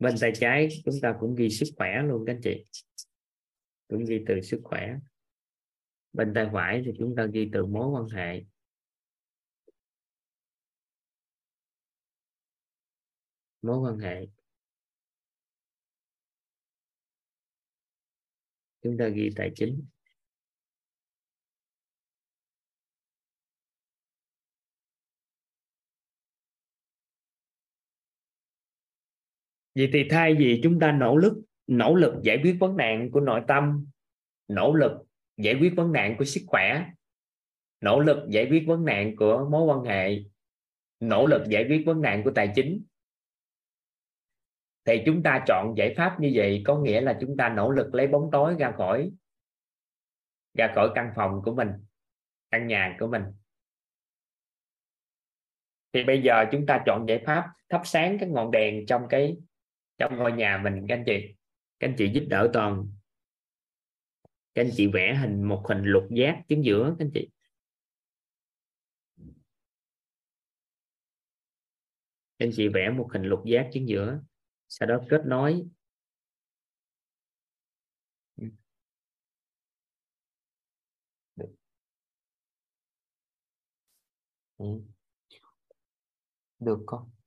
Bên tay trái chúng ta cũng ghi sức khỏe luôn các anh chị. Cũng ghi từ sức khỏe. Bên tay phải thì chúng ta ghi từ mối quan hệ. Mối quan hệ. Chúng ta ghi tài chính. Vậy thì thay vì chúng ta nỗ lực nỗ lực giải quyết vấn nạn của nội tâm, nỗ lực giải quyết vấn nạn của sức khỏe, nỗ lực giải quyết vấn nạn của mối quan hệ, nỗ lực giải quyết vấn nạn của tài chính, thì chúng ta chọn giải pháp như vậy có nghĩa là chúng ta nỗ lực lấy bóng tối ra khỏi ra khỏi căn phòng của mình, căn nhà của mình. Thì bây giờ chúng ta chọn giải pháp thắp sáng các ngọn đèn trong cái trong ngôi nhà mình các anh chị các anh chị giúp đỡ toàn. Các anh chị vẽ hình một hình lục giác chính giữa các anh chị. Các anh chị vẽ một hình lục giác chính giữa sau đó kết nối. Được, không? con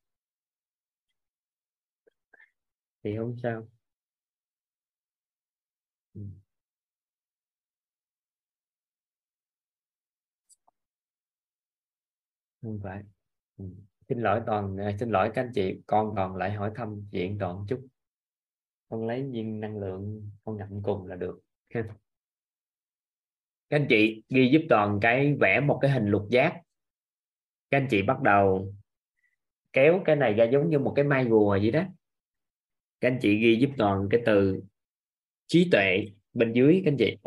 thì không sao. Ừ. không phải. Ừ. xin lỗi toàn à, xin lỗi các anh chị, con còn lại hỏi thăm chuyện toàn chút. Con lấy viên năng lượng, con nhận cùng là được. Các anh chị ghi giúp toàn cái vẽ một cái hình lục giác. Các anh chị bắt đầu kéo cái này ra giống như một cái mai rùa vậy đó các anh chị ghi giúp toàn cái từ trí tuệ bên dưới các anh chị.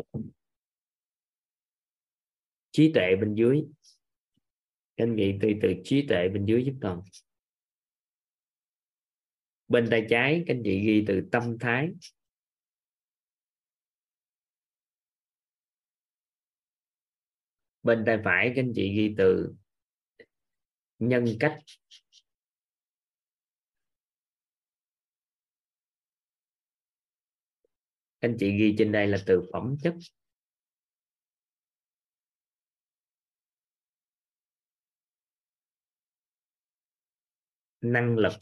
Trí tuệ bên dưới. Các anh chị từ từ trí tuệ bên dưới giúp toàn. Bên tay trái, các anh chị ghi từ tâm thái. Bên tay phải, các anh chị ghi từ nhân cách. Anh chị ghi trên đây là từ phẩm chất. Năng lực.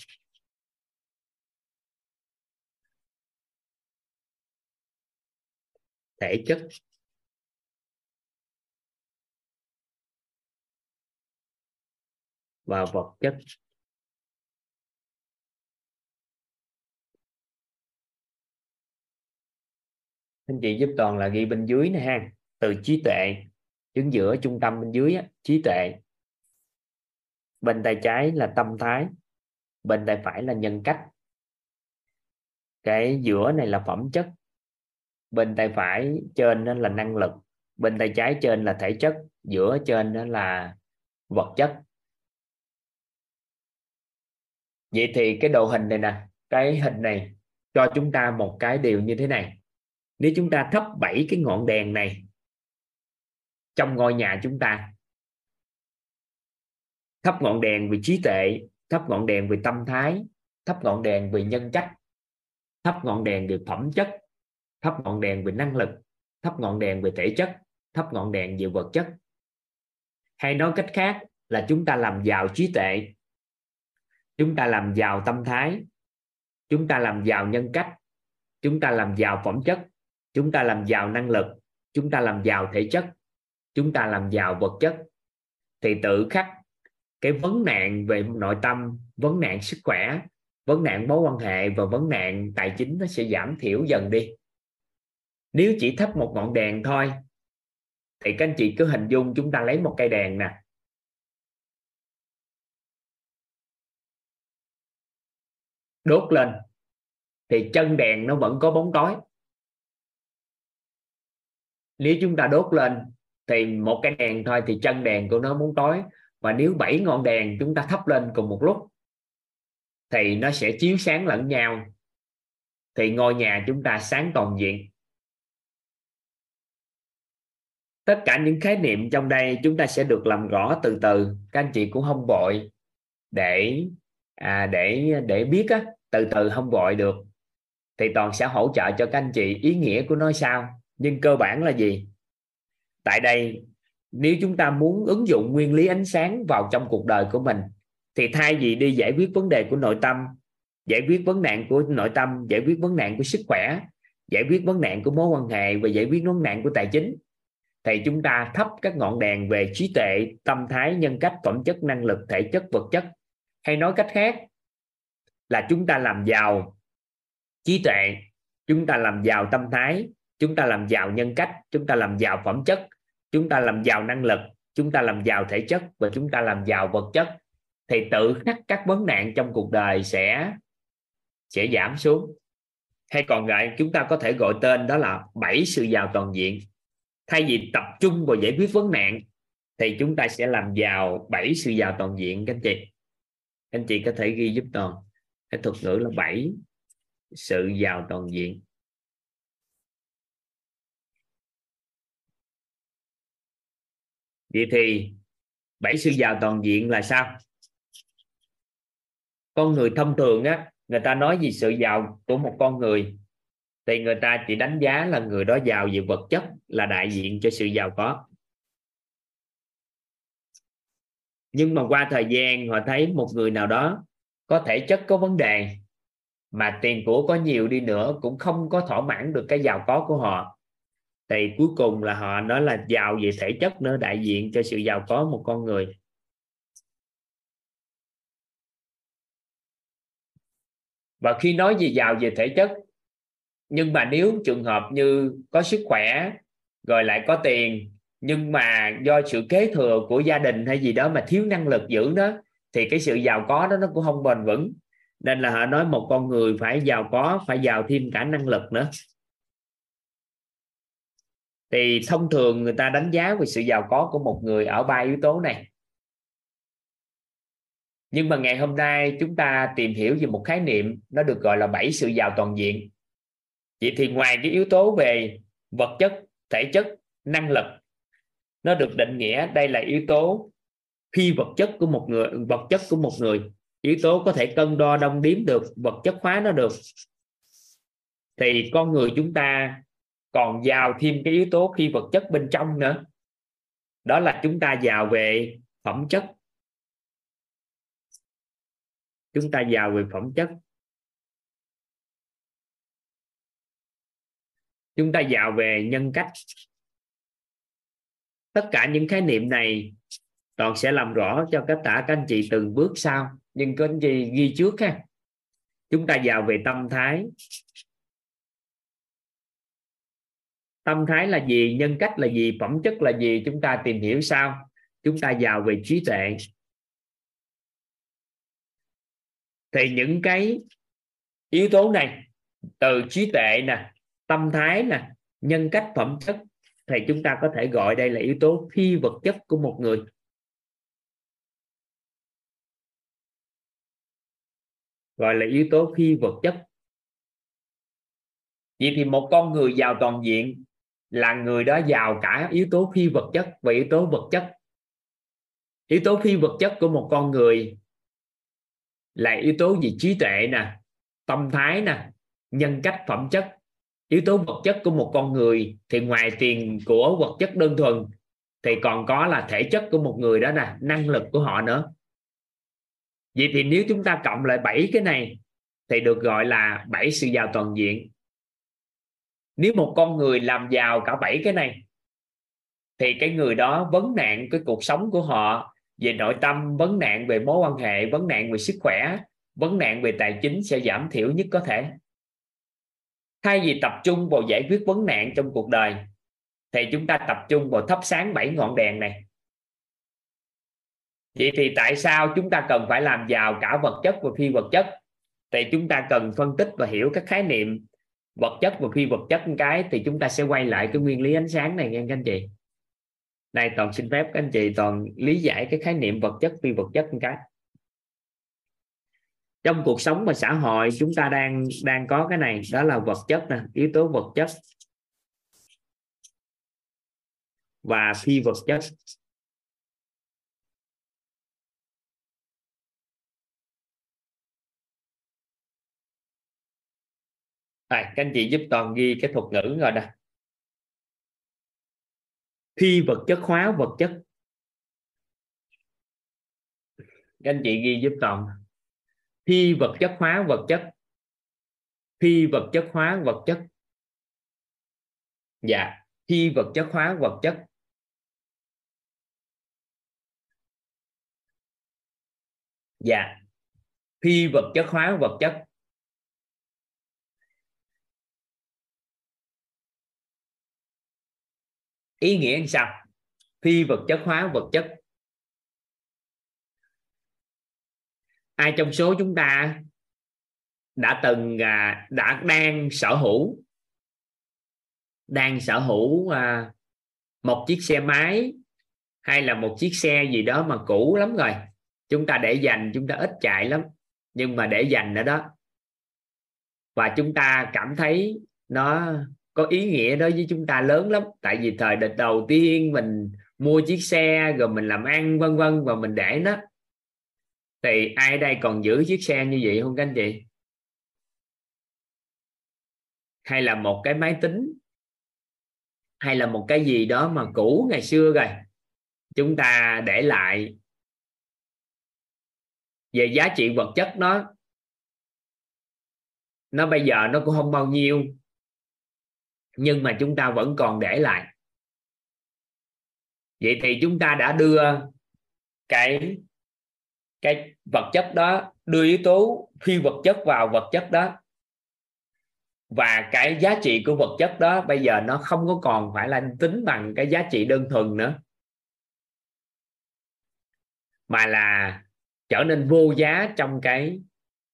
Thể chất. Và vật chất. Anh chị giúp toàn là ghi bên dưới nè ha. Từ trí tuệ đứng giữa trung tâm bên dưới á, trí tuệ. Bên tay trái là tâm thái bên tay phải là nhân cách. Cái giữa này là phẩm chất bên tay phải trên đó là năng lực bên tay trái trên là thể chất giữa trên đó là vật chất. Vậy thì cái độ hình này nè cái hình này cho chúng ta một cái điều như thế này nếu chúng ta thắp bảy cái ngọn đèn này trong ngôi nhà chúng ta thắp ngọn đèn về trí tuệ thắp ngọn đèn về tâm thái thắp ngọn đèn về nhân cách thắp ngọn đèn về phẩm chất thắp ngọn đèn về năng lực thắp ngọn đèn về thể chất thắp ngọn đèn về vật chất. Hay nói cách khác là chúng ta làm giàu trí tuệ, chúng ta làm giàu tâm thái, chúng ta làm giàu nhân cách, chúng ta làm giàu phẩm chất chúng ta làm giàu năng lực, chúng ta làm giàu thể chất, chúng ta làm giàu vật chất. Thì tự khắc cái vấn nạn về nội tâm, vấn nạn sức khỏe, vấn nạn mối quan hệ và vấn nạn tài chính nó sẽ giảm thiểu dần đi. Nếu chỉ thắp một ngọn đèn thôi, thì các anh chị cứ hình dung chúng ta lấy một cây đèn nè. Đốt lên, thì chân đèn nó vẫn có bóng tối nếu chúng ta đốt lên thì một cái đèn thôi thì chân đèn của nó muốn tối. Và nếu bảy ngọn đèn chúng ta thắp lên cùng một lúc thì nó sẽ chiếu sáng lẫn nhau. Thì ngôi nhà chúng ta sáng toàn diện. Tất cả những khái niệm trong đây chúng ta sẽ được làm rõ từ từ. Các anh chị cũng không vội để à, để để biết á từ từ không vội được. Thì toàn sẽ hỗ trợ cho các anh chị ý nghĩa của nó sao? Nhưng cơ bản là gì? Tại đây, nếu chúng ta muốn ứng dụng nguyên lý ánh sáng vào trong cuộc đời của mình, thì thay vì đi giải quyết vấn đề của nội tâm, giải quyết vấn nạn của nội tâm, giải quyết vấn nạn của sức khỏe, giải quyết vấn nạn của mối quan hệ và giải quyết vấn nạn của tài chính, thì chúng ta thắp các ngọn đèn về trí tuệ, tâm thái, nhân cách, phẩm chất, năng lực, thể chất, vật chất. Hay nói cách khác, là chúng ta làm giàu trí tuệ, chúng ta làm giàu tâm thái chúng ta làm giàu nhân cách, chúng ta làm giàu phẩm chất, chúng ta làm giàu năng lực, chúng ta làm giàu thể chất và chúng ta làm giàu vật chất, thì tự khắc các vấn nạn trong cuộc đời sẽ sẽ giảm xuống. Hay còn gọi, chúng ta có thể gọi tên đó là bảy sự giàu toàn diện. Thay vì tập trung vào giải quyết vấn nạn, thì chúng ta sẽ làm giàu bảy sự giàu toàn diện, các anh chị. Anh chị có thể ghi giúp toàn. Cái thuật ngữ là bảy sự giàu toàn diện. Vậy thì bảy sự giàu toàn diện là sao? Con người thông thường á, người ta nói gì sự giàu của một con người thì người ta chỉ đánh giá là người đó giàu về vật chất là đại diện cho sự giàu có. Nhưng mà qua thời gian họ thấy một người nào đó có thể chất có vấn đề mà tiền của có nhiều đi nữa cũng không có thỏa mãn được cái giàu có của họ thì cuối cùng là họ nói là giàu về thể chất nữa, đại diện cho sự giàu có một con người. Và khi nói về giàu về thể chất, nhưng mà nếu trường hợp như có sức khỏe, rồi lại có tiền, nhưng mà do sự kế thừa của gia đình hay gì đó mà thiếu năng lực giữ đó, thì cái sự giàu có đó nó cũng không bền vững. Nên là họ nói một con người phải giàu có, phải giàu thêm cả năng lực nữa thì thông thường người ta đánh giá về sự giàu có của một người ở ba yếu tố này. Nhưng mà ngày hôm nay chúng ta tìm hiểu về một khái niệm, nó được gọi là bảy sự giàu toàn diện. Vậy thì ngoài cái yếu tố về vật chất, thể chất, năng lực, nó được định nghĩa đây là yếu tố phi vật chất của một người, vật chất của một người, yếu tố có thể cân đo đong đếm được, vật chất hóa nó được. Thì con người chúng ta còn giàu thêm cái yếu tố phi vật chất bên trong nữa. Đó là chúng ta giàu về phẩm chất. Chúng ta giàu về phẩm chất. Chúng ta giàu về nhân cách. Tất cả những khái niệm này toàn sẽ làm rõ cho tất cả các anh chị từng bước sau. Nhưng các anh chị ghi trước ha. Chúng ta giàu về tâm thái. Tâm thái là gì, nhân cách là gì, phẩm chất là gì, chúng ta tìm hiểu sao? Chúng ta giàu về trí tuệ. Thì những cái yếu tố này, từ trí tuệ nè, tâm thái nè, nhân cách, phẩm chất, thì chúng ta có thể gọi đây là yếu tố phi vật chất của một người. Gọi là yếu tố phi vật chất. Vậy thì một con người giàu toàn diện là người đó giàu cả yếu tố phi vật chất và yếu tố vật chất. Yếu tố phi vật chất của một con người là yếu tố gì trí tuệ nè, tâm thái nè, nhân cách, phẩm chất. Yếu tố vật chất của một con người thì ngoài tiền của vật chất đơn thuần thì còn có là thể chất của một người đó nè, năng lực của họ nữa. Vậy thì nếu chúng ta cộng lại bảy cái này thì được gọi là bảy sự giàu toàn diện nếu một con người làm giàu cả bảy cái này, thì cái người đó vấn nạn cái cuộc sống của họ về nội tâm, vấn nạn về mối quan hệ, vấn nạn về sức khỏe, vấn nạn về tài chính sẽ giảm thiểu nhất có thể. Thay vì tập trung vào giải quyết vấn nạn trong cuộc đời, thì chúng ta tập trung vào thắp sáng bảy ngọn đèn này. Vậy thì tại sao chúng ta cần phải làm giàu cả vật chất và phi vật chất? Thì chúng ta cần phân tích và hiểu các khái niệm vật chất và phi vật chất một cái thì chúng ta sẽ quay lại cái nguyên lý ánh sáng này nghe các anh chị. Đây toàn xin phép các anh chị toàn lý giải cái khái niệm vật chất, phi vật chất một cái. Trong cuộc sống và xã hội chúng ta đang đang có cái này, đó là vật chất nè, yếu tố vật chất và phi vật chất. À, các anh chị giúp toàn ghi cái thuật ngữ rồi nè phi vật chất hóa vật chất. Các anh chị ghi giúp toàn phi vật chất hóa vật chất. Phi vật chất hóa vật chất. Dạ phi vật chất hóa vật chất. Dạ phi vật chất hóa vật chất. Ý nghĩa như sao? Phi vật chất hóa vật chất. Ai trong số chúng ta đã từng à, đã đang sở hữu, đang sở hữu à, một chiếc xe máy hay là một chiếc xe gì đó mà cũ lắm rồi? Chúng ta để dành, chúng ta ít chạy lắm, nhưng mà để dành ở đó. Và chúng ta cảm thấy nó có ý nghĩa đối với chúng ta lớn lắm. Tại vì thời đợt đầu tiên mình mua chiếc xe, rồi mình làm ăn, vân vân, và mình để nó. Thì ai đây còn giữ chiếc xe như vậy không các anh chị? Hay là một cái máy tính? Hay là một cái gì đó mà cũ ngày xưa rồi? Chúng ta để lại về giá trị vật chất nó. Nó bây giờ nó cũng không bao nhiêu nhưng mà chúng ta vẫn còn để lại. Vậy thì chúng ta đã đưa cái cái vật chất đó, đưa yếu tố phi vật chất vào vật chất đó. Và cái giá trị của vật chất đó bây giờ nó không có còn phải là tính bằng cái giá trị đơn thuần nữa. Mà là trở nên vô giá trong cái,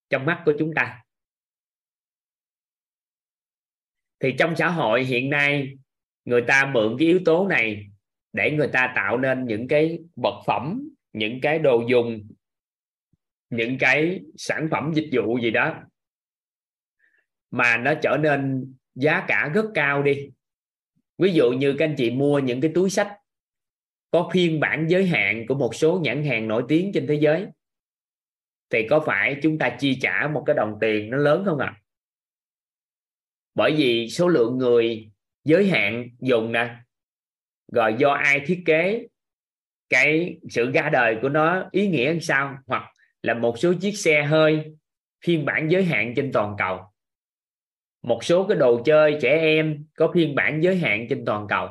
trong mắt của chúng ta. Thì trong xã hội hiện nay, người ta mượn cái yếu tố này để người ta tạo nên những cái vật phẩm, những cái đồ dùng, những cái sản phẩm dịch vụ gì đó mà nó trở nên giá cả rất cao đi ví dụ như các anh chị mua những cái túi sách có phiên bản giới hạn của một số nhãn hàng nổi tiếng trên thế giới, thì có phải chúng ta chi trả một cái đồng tiền nó lớn không ạ à? Bởi vì số lượng người giới hạn dùng nè, rồi do ai thiết kế, cái sự ra đời của nó ý nghĩa làm sao, hoặc là một số chiếc xe hơi phiên bản giới hạn trên toàn cầu. Một số cái đồ chơi trẻ em có phiên bản giới hạn trên toàn cầu.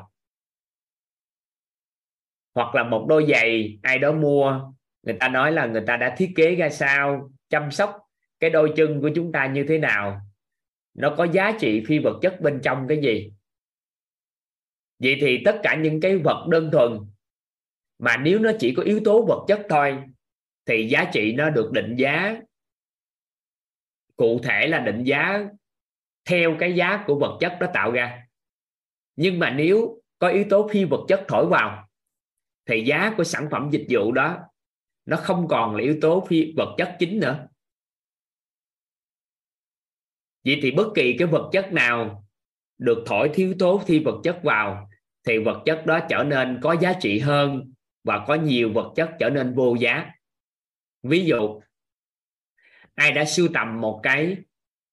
Hoặc là một đôi giày, ai đó mua, người ta nói là người ta đã thiết kế ra sao, chăm sóc cái đôi chân của chúng ta như thế nào nó có giá trị phi vật chất bên trong cái gì? Vậy thì tất cả những cái vật đơn thuần mà nếu nó chỉ có yếu tố vật chất thôi, thì giá trị nó được định giá. Cụ thể là định giá theo cái giá của vật chất đó tạo ra. Nhưng mà nếu có yếu tố phi vật chất thổi vào, thì giá của sản phẩm dịch vụ đó, nó không còn là yếu tố phi vật chất chính nữa vậy thì bất kỳ cái vật chất nào được thổi thiếu tố thi vật chất vào thì vật chất đó trở nên có giá trị hơn và có nhiều vật chất trở nên vô giá. Ví dụ ai đã sưu tầm một cái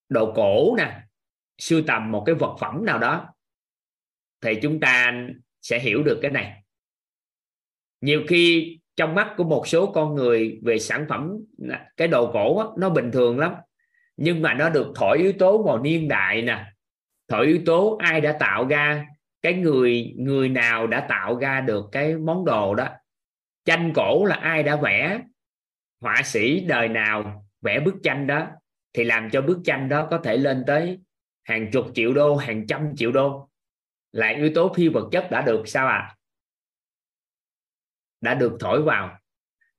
đồ cổ nè sưu tầm một cái vật phẩm nào đó thì chúng ta sẽ hiểu được cái này. Nhiều khi trong mắt của một số con người về sản phẩm cái đồ cổ đó, nó bình thường lắm nhưng mà nó được thổi yếu tố vào niên đại nè. Thổi yếu tố ai đã tạo ra, cái người người nào đã tạo ra được cái món đồ đó. Tranh cổ là ai đã vẽ? Họa sĩ đời nào vẽ bức tranh đó? Thì làm cho bức tranh đó có thể lên tới hàng chục triệu đô, hàng trăm triệu đô. Là yếu tố phi vật chất đã được sao à đã được thổi vào.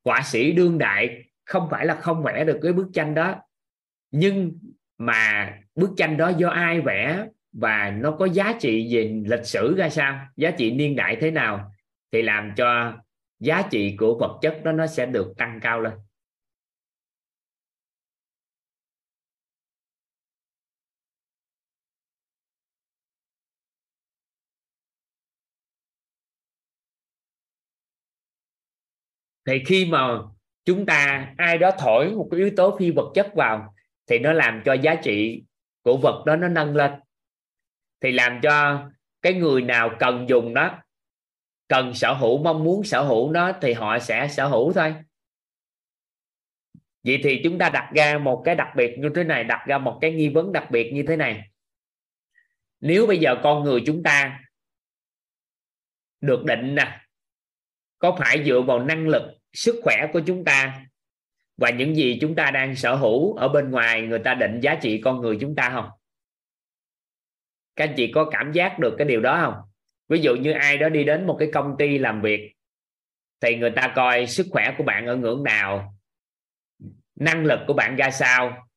Họa sĩ đương đại không phải là không vẽ được cái bức tranh đó nhưng mà bức tranh đó do ai vẽ và nó có giá trị về lịch sử ra sao? Giá trị niên đại thế nào? Thì làm cho giá trị của vật chất đó nó sẽ được tăng cao lên. Thì khi mà chúng ta, ai đó thổi một cái yếu tố phi vật chất vào thì nó làm cho giá trị của vật đó nó nâng lên. Thì làm cho cái người nào cần dùng đó, cần sở hữu, mong muốn sở hữu nó thì họ sẽ sở hữu thôi. Vậy thì chúng ta đặt ra một cái đặc biệt như thế này, đặt ra một cái nghi vấn đặc biệt như thế này. Nếu bây giờ con người chúng ta được định nè, có phải dựa vào năng lực sức khỏe của chúng ta và những gì chúng ta đang sở hữu ở bên ngoài, người ta định giá trị con người chúng ta không? Các anh chị có cảm giác được cái điều đó không? Ví dụ như ai đó đi đến một cái công ty làm việc, thì người ta coi sức khỏe của bạn ở ngưỡng nào, năng lực của bạn ra sao,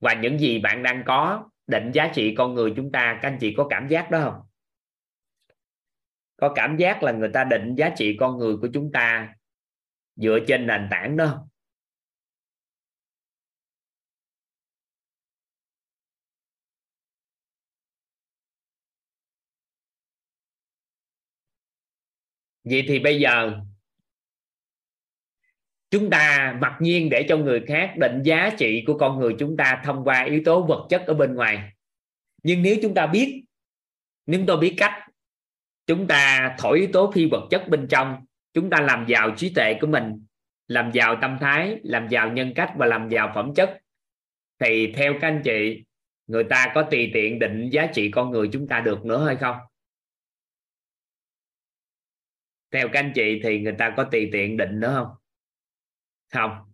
và những gì bạn đang có định giá trị con người chúng ta, các anh chị có cảm giác đó không? Có cảm giác là người ta định giá trị con người của chúng ta dựa trên nền tảng đó vậy thì bây giờ chúng ta mặc nhiên để cho người khác định giá trị của con người chúng ta thông qua yếu tố vật chất ở bên ngoài. Nhưng nếu chúng ta biết, nếu tôi biết cách chúng ta thổi yếu tố phi vật chất bên trong, chúng ta làm giàu trí tuệ của mình, làm giàu tâm thái, làm giàu nhân cách và làm giàu phẩm chất, thì theo các anh chị, người ta có tùy tiện định giá trị con người chúng ta được nữa hay không? Theo các anh chị thì người ta có tùy tiện định nữa không? Không.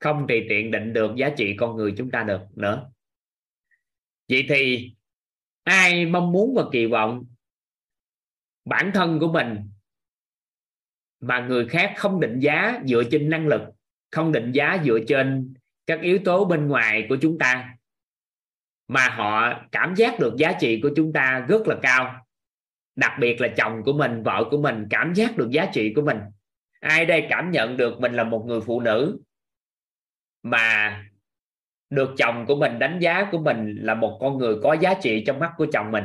Không tùy tiện định được, giá trị con người chúng ta được nữa. Vậy thì ai mong muốn và kỳ vọng bản thân của mình mà người khác không định giá dựa trên năng lực, không định giá dựa trên các yếu tố bên ngoài của chúng ta, mà họ cảm giác được giá trị của chúng ta rất là cao đặc biệt là chồng của mình, vợ của mình cảm giác được giá trị của mình. Ai đây cảm nhận được mình là một người phụ nữ mà được chồng của mình đánh giá của mình là một con người có giá trị trong mắt của chồng mình?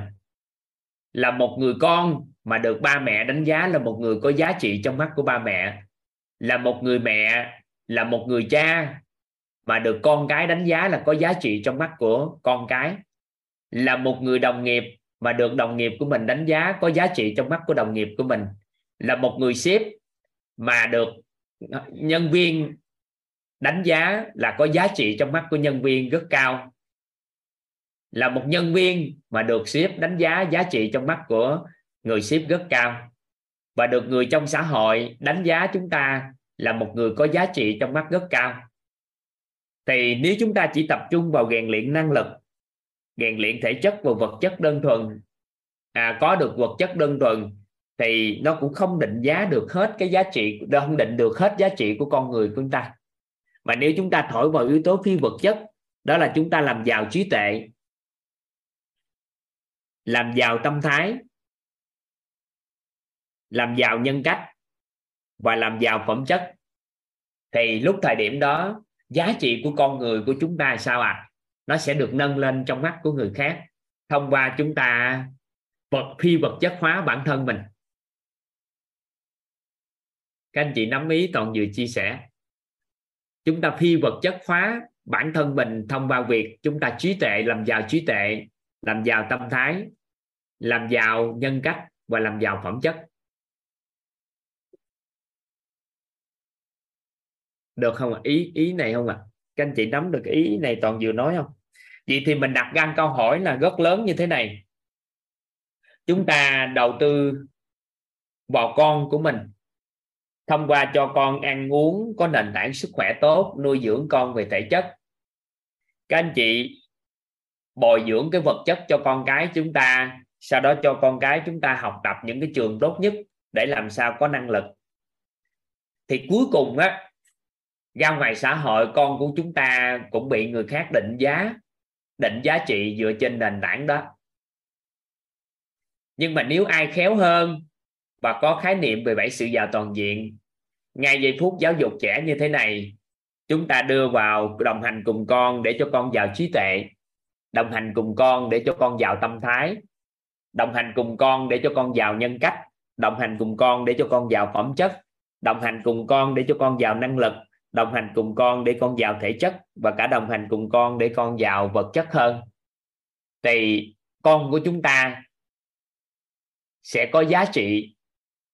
Là một người con mà được ba mẹ đánh giá là một người có giá trị trong mắt của ba mẹ? Là một người mẹ, là một người cha mà được con cái đánh giá là có giá trị trong mắt của con cái? Là một người đồng nghiệp mà được đồng nghiệp của mình đánh giá có giá trị trong mắt của đồng nghiệp của mình. Là một người sếp mà được nhân viên đánh giá là có giá trị trong mắt của nhân viên rất cao. Là một nhân viên mà được sếp đánh giá giá trị trong mắt của người sếp rất cao. Và được người trong xã hội đánh giá chúng ta là một người có giá trị trong mắt rất cao. Thì nếu chúng ta chỉ tập trung vào rèn luyện năng lực rèn luyện thể chất và vật chất đơn thuần à, có được vật chất đơn thuần thì nó cũng không định giá được hết cái giá trị không định được hết giá trị của con người của chúng ta mà nếu chúng ta thổi vào yếu tố phi vật chất đó là chúng ta làm giàu trí tuệ làm giàu tâm thái làm giàu nhân cách và làm giàu phẩm chất thì lúc thời điểm đó giá trị của con người của chúng ta sao ạ à? Nó sẽ được nâng lên trong mắt của người khác thông qua chúng ta vật phi vật chất hóa bản thân mình. Các anh chị nắm ý toàn vừa chia sẻ. Chúng ta phi vật chất hóa bản thân mình thông qua việc chúng ta trí tuệ, làm giàu trí tuệ, làm giàu tâm thái, làm giàu nhân cách và làm giàu phẩm chất. Được không ạ? Ý ý này không ạ? à? Các anh chị nắm được ý này toàn vừa nói không? Vậy thì mình đặt ra câu hỏi là rất lớn như thế này. Chúng ta đầu tư vào con của mình, thông qua cho con ăn uống có nền tảng sức khỏe tốt, nuôi dưỡng con về thể chất. Các anh chị bồi dưỡng cái vật chất cho con cái chúng ta, sau đó cho con cái chúng ta học tập những cái trường tốt nhất để làm sao có năng lực. Thì cuối cùng á ra ngoài xã hội, con của chúng ta cũng bị người khác định giá định giá trị dựa trên nền tảng đó. Nhưng mà nếu ai khéo hơn và có khái niệm về bảy sự giàu toàn diện, ngay giây phút giáo dục trẻ như thế này, chúng ta đưa vào đồng hành cùng con để cho con giàu trí tuệ, đồng hành cùng con để cho con giàu tâm thái, đồng hành cùng con để cho con giàu nhân cách, đồng hành cùng con để cho con giàu phẩm chất, đồng hành cùng con để cho con giàu năng lực đồng hành cùng con để con giàu thể chất và cả đồng hành cùng con để con giàu vật chất hơn. Thì con của chúng ta sẽ có giá trị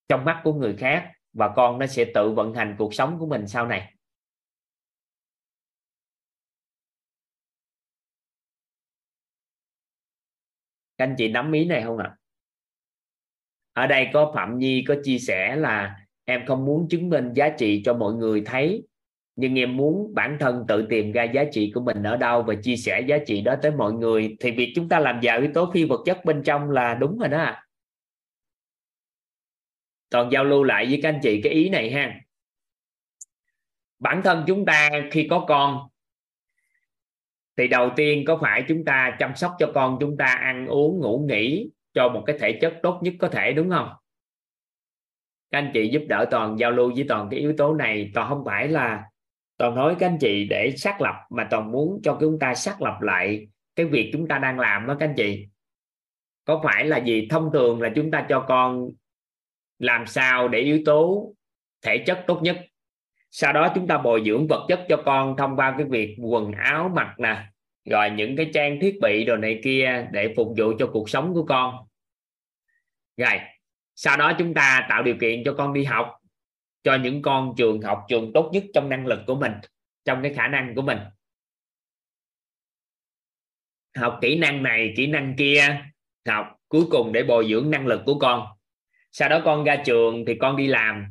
trong mắt của người khác và con nó sẽ tự vận hành cuộc sống của mình sau này. Các anh chị nắm ý này không ạ? Ở đây có phạm nhi có chia sẻ là em không muốn chứng minh giá trị cho mọi người thấy nhưng em muốn bản thân tự tìm ra giá trị của mình ở đâu và chia sẻ giá trị đó tới mọi người. Thì việc chúng ta làm giàu yếu tố phi vật chất bên trong là đúng rồi đó. Toàn giao lưu lại với các anh chị cái ý này ha. Bản thân chúng ta khi có con, thì đầu tiên có phải chúng ta chăm sóc cho con chúng ta ăn uống, ngủ nghỉ cho một cái thể chất tốt nhất có thể, đúng không? Các anh chị giúp đỡ toàn giao lưu với toàn cái yếu tố này. Toàn không phải là toàn nói các anh chị để xác lập mà toàn muốn cho chúng ta xác lập lại cái việc chúng ta đang làm đó các anh chị. Có phải là gì thông thường là chúng ta cho con làm sao để yếu tố thể chất tốt nhất? Sau đó chúng ta bồi dưỡng vật chất cho con thông qua cái việc quần áo, mặc nè, rồi những cái trang thiết bị đồ này kia để phục vụ cho cuộc sống của con. Rồi, sau đó chúng ta tạo điều kiện cho con đi học cho những con trường học trường tốt nhất trong năng lực của mình, trong cái khả năng của mình. Học kỹ năng này, kỹ năng kia, học cuối cùng để bồi dưỡng năng lực của con. Sau đó con ra trường thì con đi làm.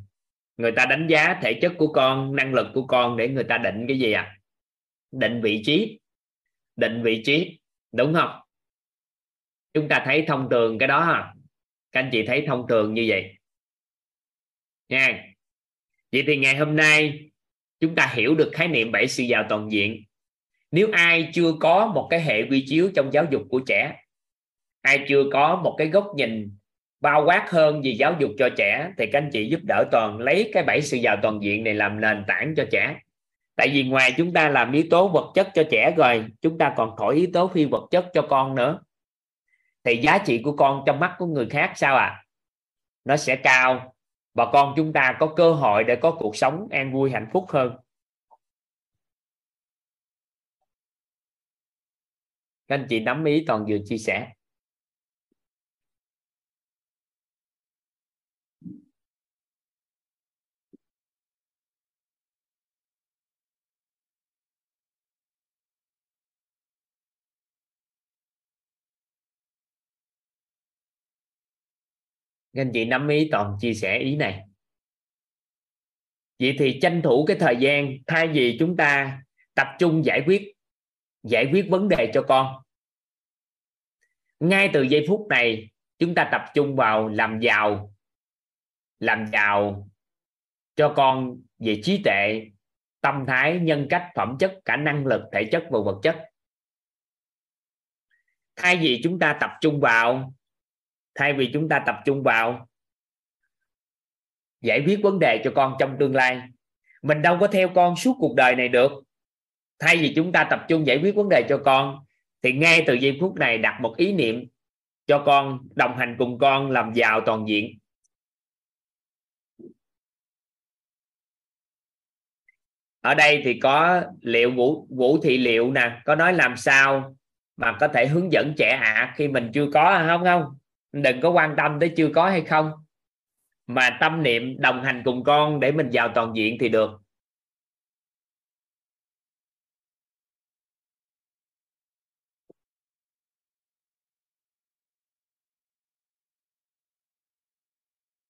Người ta đánh giá thể chất của con, năng lực của con để người ta định cái gì à định vị trí. Định vị trí, đúng không? Chúng ta thấy thông thường cái đó à? các anh chị thấy thông thường như vậy. Nha vậy thì ngày hôm nay chúng ta hiểu được khái niệm bảy sự giàu toàn diện. Nếu ai chưa có một cái hệ quy chiếu trong giáo dục của trẻ, ai chưa có một cái góc nhìn bao quát hơn về giáo dục cho trẻ, thì các anh chị giúp đỡ toàn lấy cái bảy sự giàu toàn diện này làm nền tảng cho trẻ. Tại vì ngoài chúng ta làm yếu tố vật chất cho trẻ rồi, chúng ta còn thổi yếu tố phi vật chất cho con nữa. Thì giá trị của con trong mắt của người khác sao à nó sẽ cao bà con chúng ta có cơ hội để có cuộc sống an vui hạnh phúc hơn. Các anh chị nắm ý toàn vừa chia sẻ. Các anh chị nắm ý toàn chia sẻ ý này. Vậy thì tranh thủ cái thời gian thay vì chúng ta tập trung giải quyết giải quyết vấn đề cho con. Ngay từ giây phút này, chúng ta tập trung vào làm giàu làm giàu cho con về trí tuệ, tâm thái, nhân cách, phẩm chất cả năng lực, thể chất và vật chất. Thay vì chúng ta tập trung vào thay vì chúng ta tập trung vào giải quyết vấn đề cho con trong tương lai mình đâu có theo con suốt cuộc đời này được. Thay vì chúng ta tập trung giải quyết vấn đề cho con thì ngay từ giây phút này đặt một ý niệm cho con đồng hành cùng con làm giàu toàn diện. Ở đây thì có liệu vũ vũ thị liệu nè có nói làm sao mà có thể hướng dẫn trẻ ạ à, khi mình chưa có à, không không? Đừng có quan tâm tới chưa có hay không. Mà tâm niệm đồng hành cùng con để mình vào toàn diện thì được.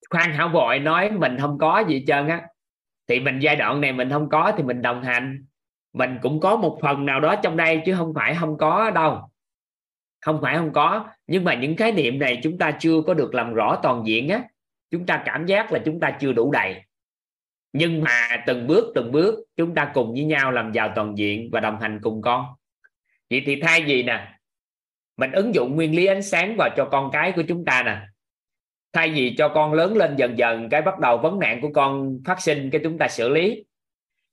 Khoan hảo vội, nói mình không có gì trơn á. Thì mình giai đoạn này mình không có thì mình đồng hành. Mình cũng có một phần nào đó trong đây chứ không phải không có đâu không phải không có, nhưng mà những khái niệm này chúng ta chưa có được làm rõ toàn diện á. Chúng ta cảm giác là chúng ta chưa đủ đầy. Nhưng mà từng bước từng bước, chúng ta cùng với nhau làm giàu toàn diện và đồng hành cùng con. Vậy thì thay vì nè, mình ứng dụng nguyên lý ánh sáng vào cho con cái của chúng ta nè. Thay vì cho con lớn lên dần dần, cái bắt đầu vấn nạn của con phát sinh, cái chúng ta xử lý.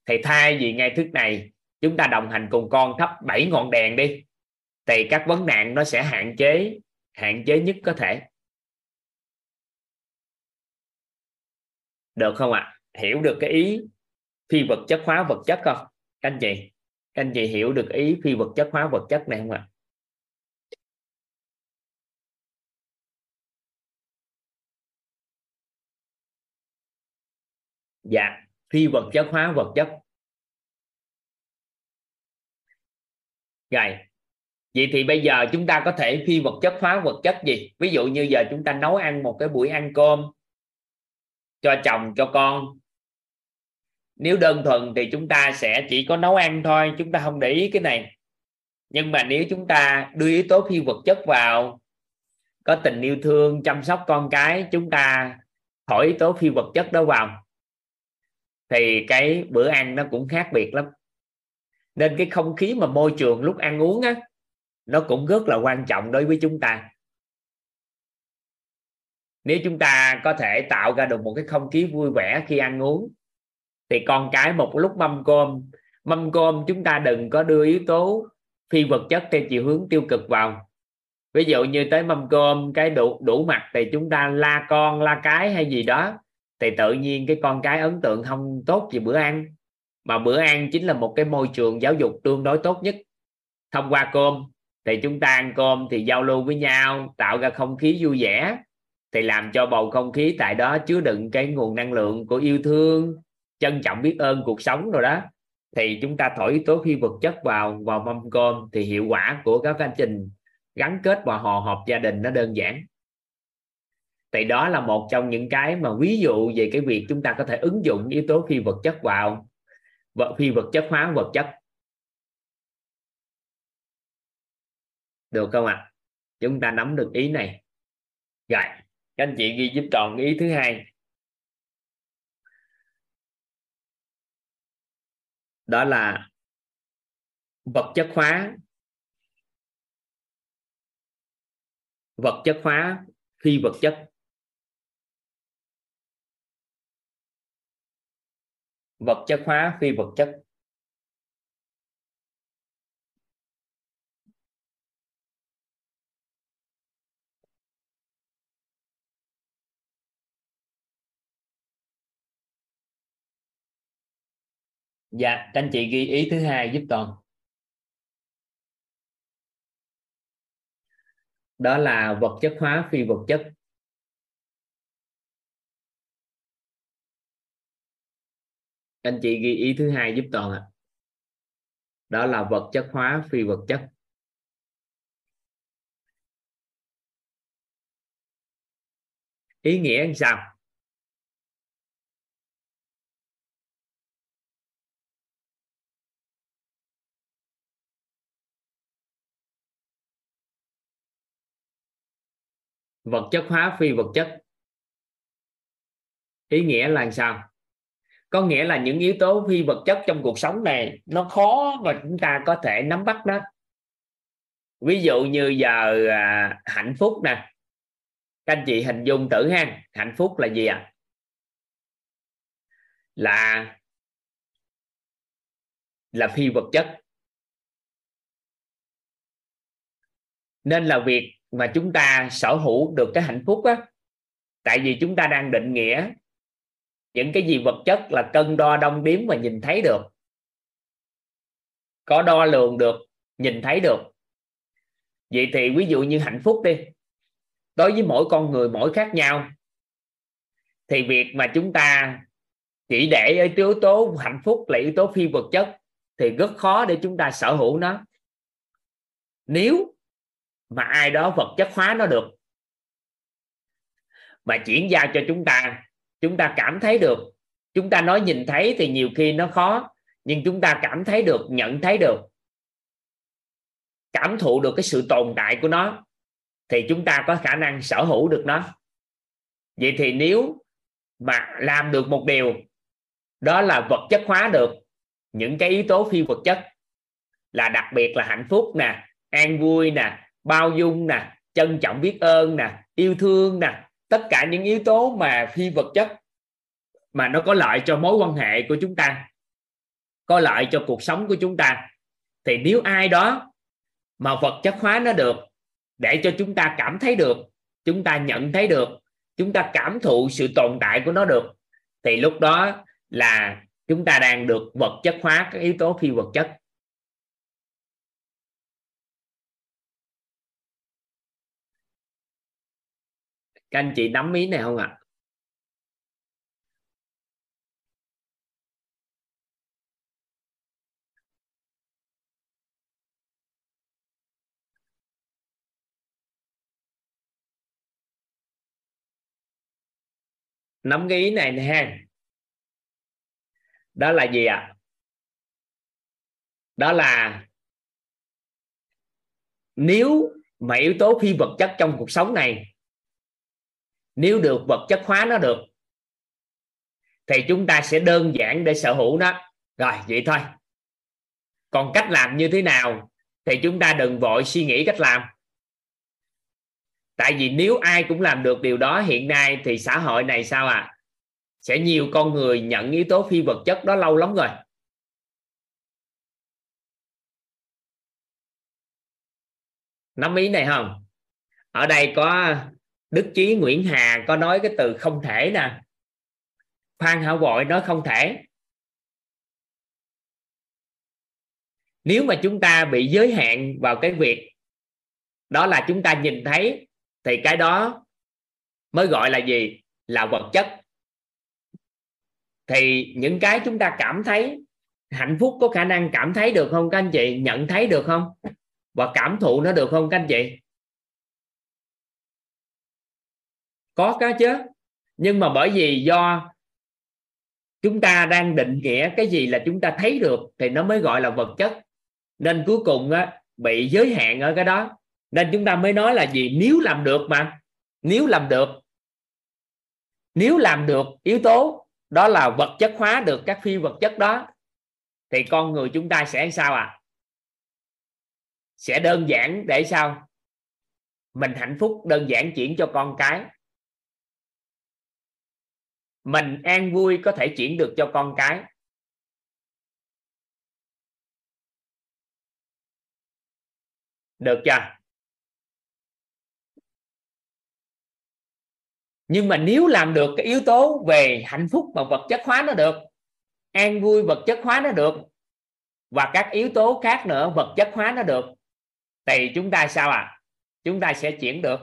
Thì thay vì ngay thức này, chúng ta đồng hành cùng con thắp bảy ngọn đèn đi thì các vấn nạn nó sẽ hạn chế hạn chế nhất có thể được không ạ à? hiểu được cái ý phi vật chất hóa vật chất không các anh chị, các anh chị hiểu được ý phi vật chất hóa vật chất này không ạ à? dạ phi vật chất hóa vật chất rồi vậy thì bây giờ chúng ta có thể phi vật chất hóa vật chất gì? Ví dụ như giờ chúng ta nấu ăn một cái buổi ăn cơm cho chồng, cho con. Nếu đơn thuần thì chúng ta sẽ chỉ có nấu ăn thôi, chúng ta không để ý cái này. Nhưng mà nếu chúng ta đưa yếu tố phi vật chất vào, có tình yêu thương, chăm sóc con cái, chúng ta thổi yếu tố phi vật chất đó vào, thì cái bữa ăn nó cũng khác biệt lắm. Nên cái không khí mà môi trường lúc ăn uống á nó cũng rất là quan trọng đối với chúng ta. Nếu chúng ta có thể tạo ra được một cái không khí vui vẻ khi ăn uống, thì con cái một lúc mâm cơm mâm cơm chúng ta đừng có đưa yếu tố phi vật chất theo chiều hướng tiêu cực vào. Ví dụ như tới mâm cơm, cái đủ đủ mặt thì chúng ta la con, la cái hay gì đó, thì tự nhiên cái con cái ấn tượng không tốt về bữa ăn. Mà bữa ăn chính là một cái môi trường giáo dục tương đối tốt nhất thông qua cơm thì chúng ta ăn cơm thì giao lưu với nhau, tạo ra không khí vui vẻ. Thì làm cho bầu không khí tại đó chứa đựng cái nguồn năng lượng của yêu thương, trân trọng biết ơn cuộc sống rồi đó. Thì chúng ta thổi yếu tố phi vật chất vào vào mâm cơm thì hiệu quả của các chương trình gắn kết và hòa hợp gia đình nó đơn giản. Thì đó là một trong những cái mà ví dụ về cái việc chúng ta có thể ứng dụng yếu tố phi vật chất vào, vật phi vật chất hóa vật chất. Được không ạ? À? chúng ta nắm được ý này. Rồi, các anh chị ghi giúp tròn ý thứ hai. Đó là vật chất hóa. Vật chất hóa phi vật chất. Vật chất hóa phi vật chất. Dạ các anh chị ghi ý thứ hai giúp toàn đó là vật chất hóa phi vật chất. Anh chị ghi ý thứ hai giúp toàn ạ. À. đó là vật chất hóa phi vật chất. Ý nghĩa làm sao? Vật chất hóa phi vật chất. Ý nghĩa là sao? Có nghĩa là những yếu tố phi vật chất trong cuộc sống này nó khó mà chúng ta có thể nắm bắt đó. Ví dụ như giờ à, hạnh phúc nè. Các anh chị hình dung tử ha. Hạnh phúc là gì ạ? À? là là phi vật chất. Nên là việc mà chúng ta sở hữu được cái hạnh phúc á. Tại vì chúng ta đang định nghĩa những cái gì vật chất là cân đo đong đếm và nhìn thấy được. Có đo lường được, nhìn thấy được. Vậy thì ví dụ như hạnh phúc đi. Đối với mỗi con người mỗi khác nhau. Thì việc mà chúng ta chỉ để ở yếu tố hạnh phúc là yếu tố phi vật chất thì rất khó để chúng ta sở hữu nó. Nếu mà ai đó vật chất hóa nó được. Mà chuyển giao cho chúng ta chúng ta cảm thấy được. Chúng ta nói nhìn thấy thì nhiều khi nó khó, nhưng chúng ta cảm thấy được, nhận thấy được. Cảm thụ được cái sự tồn tại của nó, thì chúng ta có khả năng sở hữu được nó. Vậy thì nếu mà làm được một điều, đó là vật chất hóa được, những cái yếu tố phi vật chất, là đặc biệt là hạnh phúc nè, an vui nè bao dung nè, trân trọng biết ơn nè, yêu thương nè, tất cả những yếu tố mà phi vật chất mà nó có lợi cho mối quan hệ của chúng ta, có lợi cho cuộc sống của chúng ta. Thì nếu ai đó mà vật chất hóa nó được, để cho chúng ta cảm thấy được, chúng ta nhận thấy được, chúng ta cảm thụ sự tồn tại của nó được, thì lúc đó là chúng ta đang được vật chất hóa các yếu tố phi vật chất. Các anh chị nắm ý này không ạ à? nắm cái ý này nè ha đó là gì ạ à? đó là nếu mà yếu tố phi vật chất trong cuộc sống này nếu được vật chất hóa nó được, thì chúng ta sẽ đơn giản để sở hữu nó. Rồi, vậy thôi. Còn cách làm như thế nào thì chúng ta đừng vội suy nghĩ cách làm. Tại vì nếu ai cũng làm được điều đó hiện nay thì xã hội này sao à sẽ nhiều con người nhận yếu tố phi vật chất đó lâu lắm rồi. Nắm ý này không? Ở đây có đức chí nguyễn hà có nói cái từ không thể nè. Phan hảo vội nói không thể. Nếu mà chúng ta bị giới hạn vào cái việc đó là chúng ta nhìn thấy, thì cái đó mới gọi là gì? Là vật chất. Thì những cái chúng ta cảm thấy, hạnh phúc có khả năng cảm thấy được không, các anh chị? Nhận thấy được không? Và cảm thụ nó được không, các anh chị? Có cái chứ. Nhưng mà bởi vì do chúng ta đang định nghĩa cái gì là chúng ta thấy được thì nó mới gọi là vật chất. Nên cuối cùng á, bị giới hạn ở cái đó. Nên chúng ta mới nói là gì? Nếu làm được mà. Nếu làm được. Nếu làm được yếu tố đó là vật chất hóa được các phi vật chất đó thì con người chúng ta sẽ sao à? Sẽ đơn giản để sao? Mình hạnh phúc đơn giản chuyển cho con cái mình an vui có thể chuyển được cho con cái. Được chưa? Nhưng mà nếu làm được cái yếu tố về hạnh phúc và vật chất hóa nó được, an vui vật chất hóa nó được, và các yếu tố khác nữa vật chất hóa nó được, thì chúng ta sao à? Chúng ta sẽ chuyển được.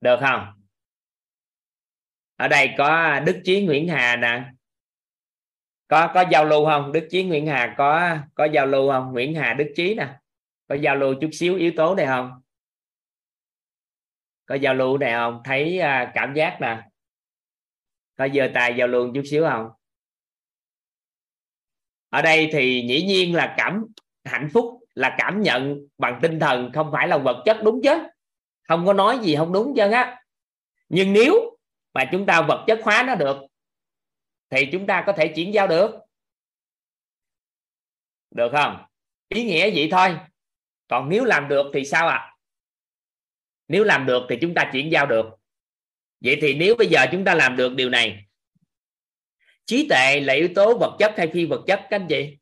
Được không? Ở đây có đức chí nguyễn hà nè. Có có giao lưu không? Đức chí nguyễn hà có có giao lưu không? Nguyễn hà, đức chí nè. Có giao lưu chút xíu yếu tố này không? Có giao lưu này không? Thấy à, cảm giác nè. Có giơ tay giao lưu chút xíu không? Ở đây thì dĩ nhiên là cảm, hạnh phúc là cảm nhận bằng tinh thần, không phải là vật chất, đúng chứ? Không có nói gì không đúng chân á. Nhưng nếu mà chúng ta vật chất hóa nó được, thì chúng ta có thể chuyển giao được. Được không? Ý nghĩa vậy thôi. Còn nếu làm được thì sao ạ? À? nếu làm được thì chúng ta chuyển giao được. Vậy thì nếu bây giờ chúng ta làm được điều này, trí tuệ là yếu tố vật chất hay phi vật chất, các anh chị?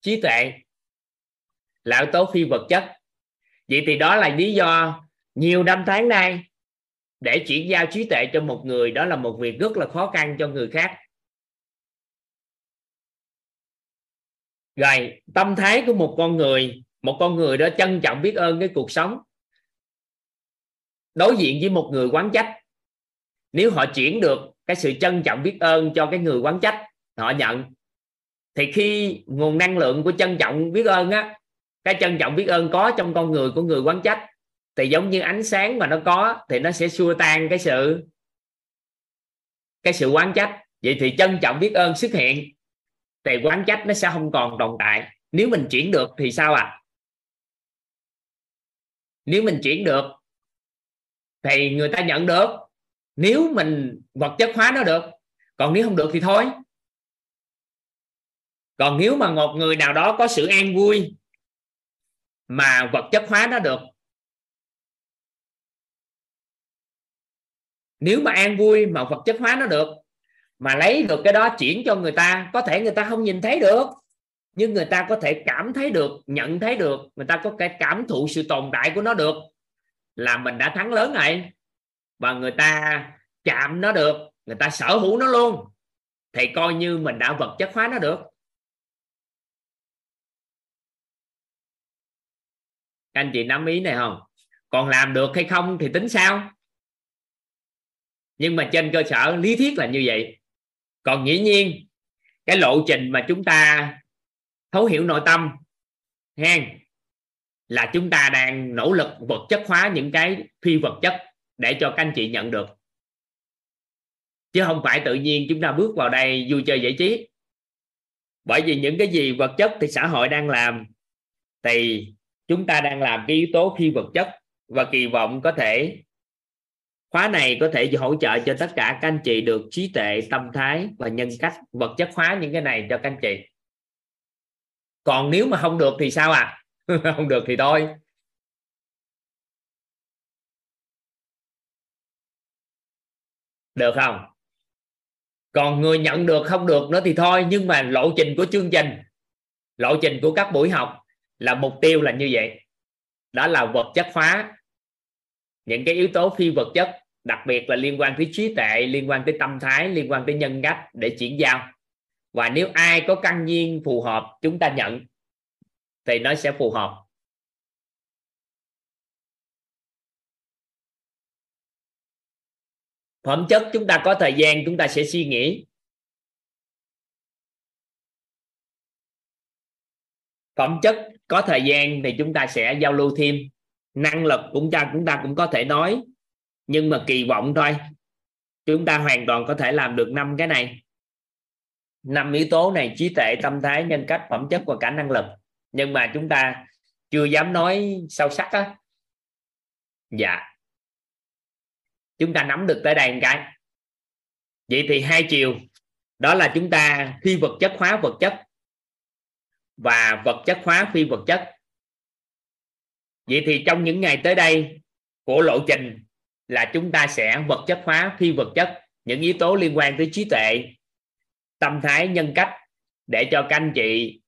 Trí tuệ là yếu tố phi vật chất vậy thì đó là lý do nhiều năm tháng nay để chuyển giao trí tuệ cho một người, đó là một việc rất là khó khăn cho người khác. Rồi, tâm thái của một con người, một con người đó trân trọng biết ơn cái cuộc sống. Đối diện với một người quán trách, nếu họ chuyển được cái sự trân trọng biết ơn cho cái người quán trách họ nhận, thì khi nguồn năng lượng của trân trọng biết ơn á cái trân trọng biết ơn có trong con người của người quán trách. Thì giống như ánh sáng mà nó có, thì nó sẽ xua tan cái sự cái sự quán trách. Vậy thì trân trọng biết ơn xuất hiện, thì quán trách nó sẽ không còn tồn tại. Nếu mình chuyển được thì sao ạ? À? nếu mình chuyển được thì người ta nhận được. Nếu mình vật chất hóa nó được. Còn nếu không được thì thôi. Còn nếu mà một người nào đó có sự an vui mà vật chất hóa nó được. Nếu mà an vui mà vật chất hóa nó được, mà lấy được cái đó chuyển cho người ta, có thể người ta không nhìn thấy được, nhưng người ta có thể cảm thấy được, nhận thấy được, người ta có cái cảm thụ sự tồn tại của nó được, là mình đã thắng lớn này và người ta chạm nó được, người ta sở hữu nó luôn, thì coi như mình đã vật chất hóa nó được. Các anh chị nắm ý này không? Còn làm được hay không thì tính sao? Nhưng mà trên cơ sở lý thuyết là như vậy. Còn dĩ nhiên, cái lộ trình mà chúng ta thấu hiểu nội tâm hen là chúng ta đang nỗ lực vật chất hóa những cái phi vật chất để cho các anh chị nhận được. Chứ không phải tự nhiên chúng ta bước vào đây vui chơi giải trí. Bởi vì những cái gì vật chất thì xã hội đang làm, thì chúng ta đang làm cái yếu tố phi vật chất và kỳ vọng có thể, khóa này có thể hỗ trợ cho tất cả các anh chị được trí tuệ, tâm thái và nhân cách vật chất hóa những cái này cho các anh chị. Còn nếu mà không được thì sao à? <laughs> Không được thì thôi. Được không? Còn người nhận được không được nữa thì thôi, nhưng mà lộ trình của chương trình, lộ trình của các buổi học là mục tiêu là như vậy. Đó là vật chất hóa. Những cái yếu tố phi vật chất, đặc biệt là liên quan tới trí tuệ, liên quan tới tâm thái, liên quan tới nhân cách để chuyển giao. Và nếu ai có căn nhiên phù hợp, chúng ta nhận, thì nó sẽ phù hợp. Phẩm chất chúng ta có thời gian, chúng ta sẽ suy nghĩ. Phẩm chất có thời gian thì chúng ta sẽ giao lưu thêm. Năng lực cũng ta, chúng ta cũng có thể nói. Nhưng mà kỳ vọng thôi. Chúng ta hoàn toàn có thể làm được năm cái này. Năm yếu tố này, trí tuệ, tâm thái, nhân cách, phẩm chất và cả năng lực. Nhưng mà chúng ta chưa dám nói sâu sắc á. Dạ. Chúng ta nắm được tới đây một cái. Vậy thì hai chiều. Đó là chúng ta phi vật chất, hóa vật chất và vật chất hóa phi vật chất. Vậy thì trong những ngày tới đây của lộ trình là chúng ta sẽ vật chất hóa phi vật chất, những yếu tố liên quan tới trí tuệ, tâm thái nhân cách để cho các anh chị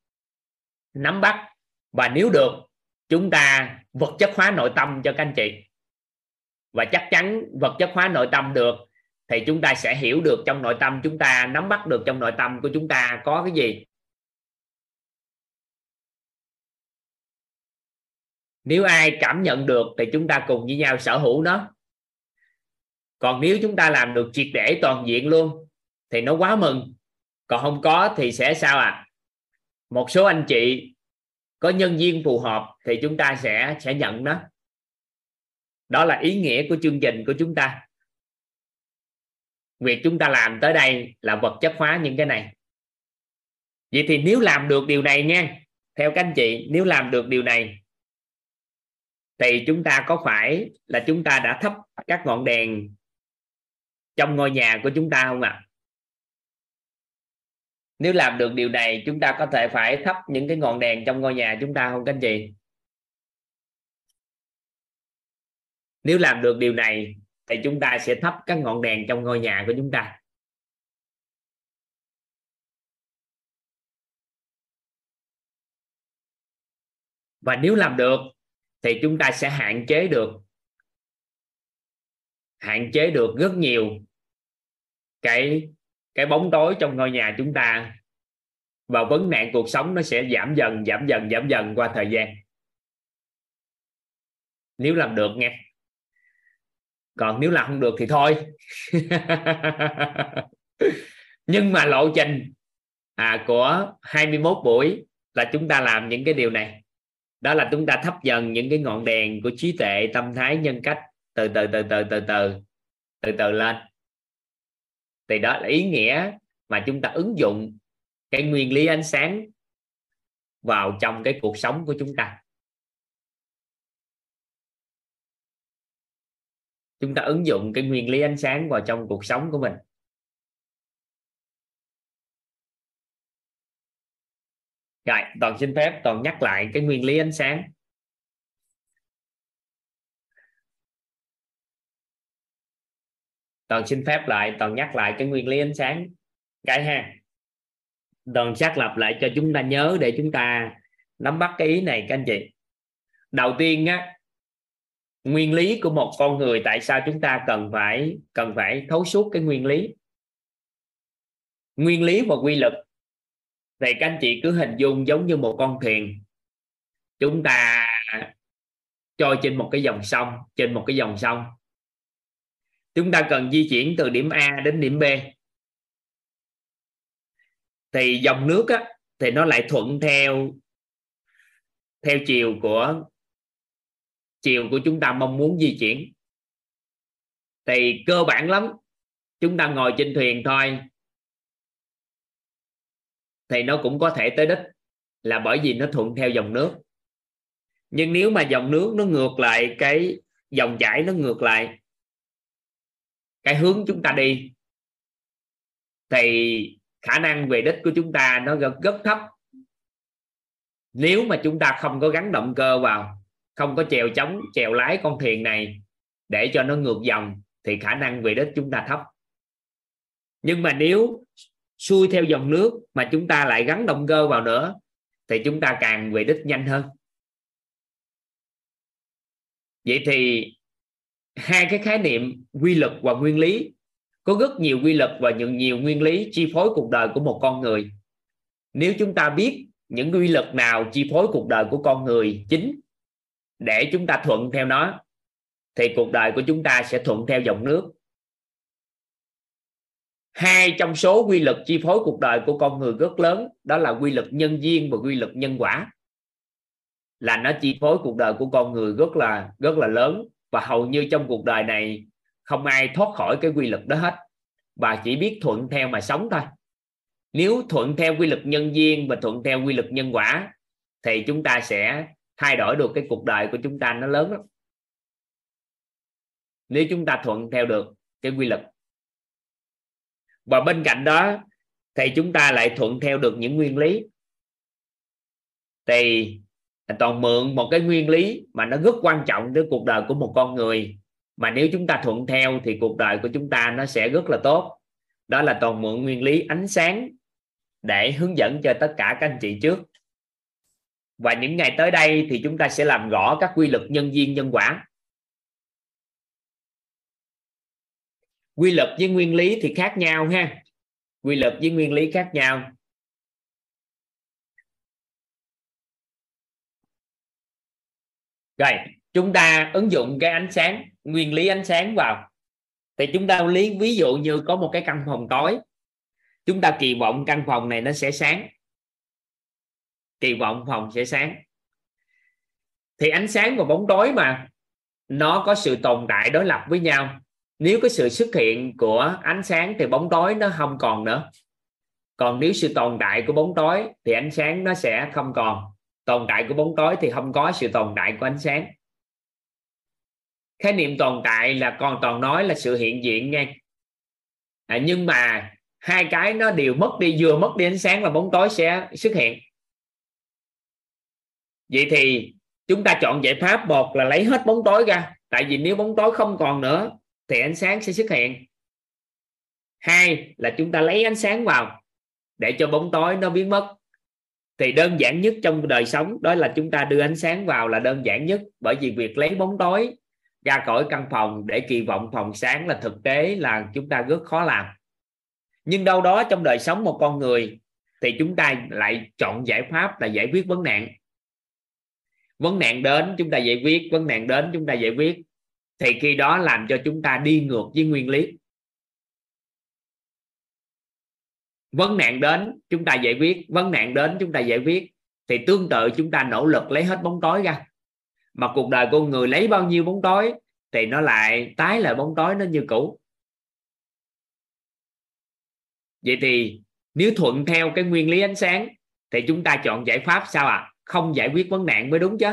nắm bắt. Và nếu được, chúng ta vật chất hóa nội tâm cho các anh chị. Và chắc chắn vật chất hóa nội tâm được, thì chúng ta sẽ hiểu được trong nội tâm chúng ta, nắm bắt được trong nội tâm của chúng ta có cái gì. Nếu ai cảm nhận được thì chúng ta cùng với nhau sở hữu nó. Còn nếu chúng ta làm được triệt để toàn diện luôn, thì nó quá mừng. Còn không có thì sẽ sao à một số anh chị có nhân viên phù hợp thì chúng ta sẽ sẽ nhận nó. Đó là ý nghĩa của chương trình của chúng ta. Việc chúng ta làm tới đây là vật chất hóa những cái này. Vậy thì nếu làm được điều này nha, theo các anh chị, nếu làm được điều này thì chúng ta có phải là chúng ta đã thắp các ngọn đèn trong ngôi nhà của chúng ta không ạ à? nếu làm được điều này, chúng ta có thể phải thắp những cái ngọn đèn trong ngôi nhà chúng ta không các anh chị nếu làm được điều này, thì chúng ta sẽ thắp các ngọn đèn trong ngôi nhà của chúng ta và nếu làm được thì chúng ta sẽ hạn chế được hạn chế được rất nhiều cái cái bóng tối trong ngôi nhà chúng ta. Và vấn nạn cuộc sống nó sẽ giảm dần giảm dần giảm dần qua thời gian. Nếu làm được nghe. Còn nếu làm không được thì thôi. <laughs> Nhưng mà lộ trình à, của 21 buổi là chúng ta làm những cái điều này đó là chúng ta thắp dần những cái ngọn đèn của trí tuệ tâm thái nhân cách từ từ từ từ từ từ từ từ lên. Thì đó là ý nghĩa mà chúng ta ứng dụng cái nguyên lý ánh sáng vào trong cái cuộc sống của chúng ta. Chúng ta ứng dụng cái nguyên lý ánh sáng vào trong cuộc sống của mình. Rồi, toàn xin phép, toàn nhắc lại cái nguyên lý ánh sáng. Toàn xin phép lại, toàn nhắc lại cái nguyên lý ánh sáng. Cái ha. Toàn xác lập lại cho chúng ta nhớ để chúng ta nắm bắt cái ý này, các anh chị. Đầu tiên á, nguyên lý của một con người tại sao chúng ta cần phải cần phải thấu suốt cái nguyên lý? Nguyên lý và quy luật thì các anh chị cứ hình dung giống như một con thuyền. Chúng ta trôi trên một cái dòng sông trên một cái dòng sông. Chúng ta cần di chuyển từ điểm A đến điểm B. Thì dòng nước á, thì nó lại thuận theo theo chiều của chiều của chúng ta mong muốn di chuyển. Thì cơ bản lắm chúng ta ngồi trên thuyền thôi thì nó cũng có thể tới đích là bởi vì nó thuận theo dòng nước. Nhưng nếu mà dòng nước nó ngược lại cái dòng chảy nó ngược lại cái hướng chúng ta đi thì khả năng về đích của chúng ta nó rất, rất thấp. Nếu mà chúng ta không có gắn động cơ vào không có chèo chống chèo lái con thuyền này để cho nó ngược dòng thì khả năng về đích chúng ta thấp. Nhưng mà nếu xuôi theo dòng nước mà chúng ta lại gắn động cơ vào nữa, thì chúng ta càng về đích nhanh hơn. Vậy thì hai cái khái niệm quy luật và nguyên lý, có rất nhiều quy luật và những nhiều nguyên lý chi phối cuộc đời của một con người. Nếu chúng ta biết những quy luật nào chi phối cuộc đời của con người chính để chúng ta thuận theo nó, thì cuộc đời của chúng ta sẽ thuận theo dòng nước hai trong số quy luật chi phối cuộc đời của con người rất lớn, đó là quy luật nhân duyên và quy luật nhân quả. Là nó chi phối cuộc đời của con người rất là rất là lớn. Và hầu như trong cuộc đời này, không ai thoát khỏi cái quy luật đó hết. Và chỉ biết thuận theo mà sống thôi. Nếu thuận theo quy luật nhân duyên và thuận theo quy luật nhân quả, thì chúng ta sẽ thay đổi được cái cuộc đời của chúng ta nó lớn lắm. Nếu chúng ta thuận theo được cái quy luật và bên cạnh đó, thì chúng ta lại thuận theo được những nguyên lý. Thì toàn mượn một cái nguyên lý mà nó rất quan trọng tới cuộc đời của một con người. Mà nếu chúng ta thuận theo thì cuộc đời của chúng ta nó sẽ rất là tốt. Đó là toàn mượn nguyên lý ánh sáng để hướng dẫn cho tất cả các anh chị trước. Và những ngày tới đây thì chúng ta sẽ làm rõ các quy luật nhân duyên nhân quả. Quy luật với nguyên lý thì khác nhau ha. Quy luật với nguyên lý khác nhau. Rồi, chúng ta ứng dụng cái ánh sáng, nguyên lý ánh sáng vào. Thì chúng ta lý ví dụ như có một cái căn phòng tối. Chúng ta kỳ vọng căn phòng này nó sẽ sáng. Kỳ vọng phòng sẽ sáng. Thì ánh sáng và bóng tối mà, nó có sự tồn tại đối lập với nhau nếu cái sự xuất hiện của ánh sáng thì bóng tối nó không còn nữa. Còn nếu sự tồn tại của bóng tối thì ánh sáng nó sẽ không còn. Tồn tại của bóng tối thì không có sự tồn tại của ánh sáng. Khái niệm tồn tại là còn toàn nói là sự hiện diện nghe à, nhưng mà hai cái nó đều mất đi vừa mất đi ánh sáng là bóng tối sẽ xuất hiện. Vậy thì chúng ta chọn giải pháp một là lấy hết bóng tối ra. Tại vì nếu bóng tối không còn nữa thì ánh sáng sẽ xuất hiện. Hai là chúng ta lấy ánh sáng vào để cho bóng tối nó biến mất. Thì đơn giản nhất trong đời sống đó là chúng ta đưa ánh sáng vào là đơn giản nhất, bởi vì việc lấy bóng tối ra khỏi căn phòng để kỳ vọng phòng sáng là thực tế, là chúng ta rất khó làm. Nhưng đâu đó trong đời sống một con người thì chúng ta lại chọn giải pháp là giải quyết vấn nạn. Vấn nạn đến chúng ta giải quyết, vấn nạn đến chúng ta giải quyết thì khi đó làm cho chúng ta đi ngược với nguyên lý. Vấn nạn đến chúng ta giải quyết, vấn nạn đến chúng ta giải quyết. Thì tương tự chúng ta nỗ lực lấy hết bóng tối ra. Mà cuộc đời con người lấy bao nhiêu bóng tối thì nó lại tái lại bóng tối nó như cũ. Vậy thì nếu thuận theo cái nguyên lý ánh sáng thì chúng ta chọn giải pháp sao ạ? À? không giải quyết vấn nạn mới đúng chứ.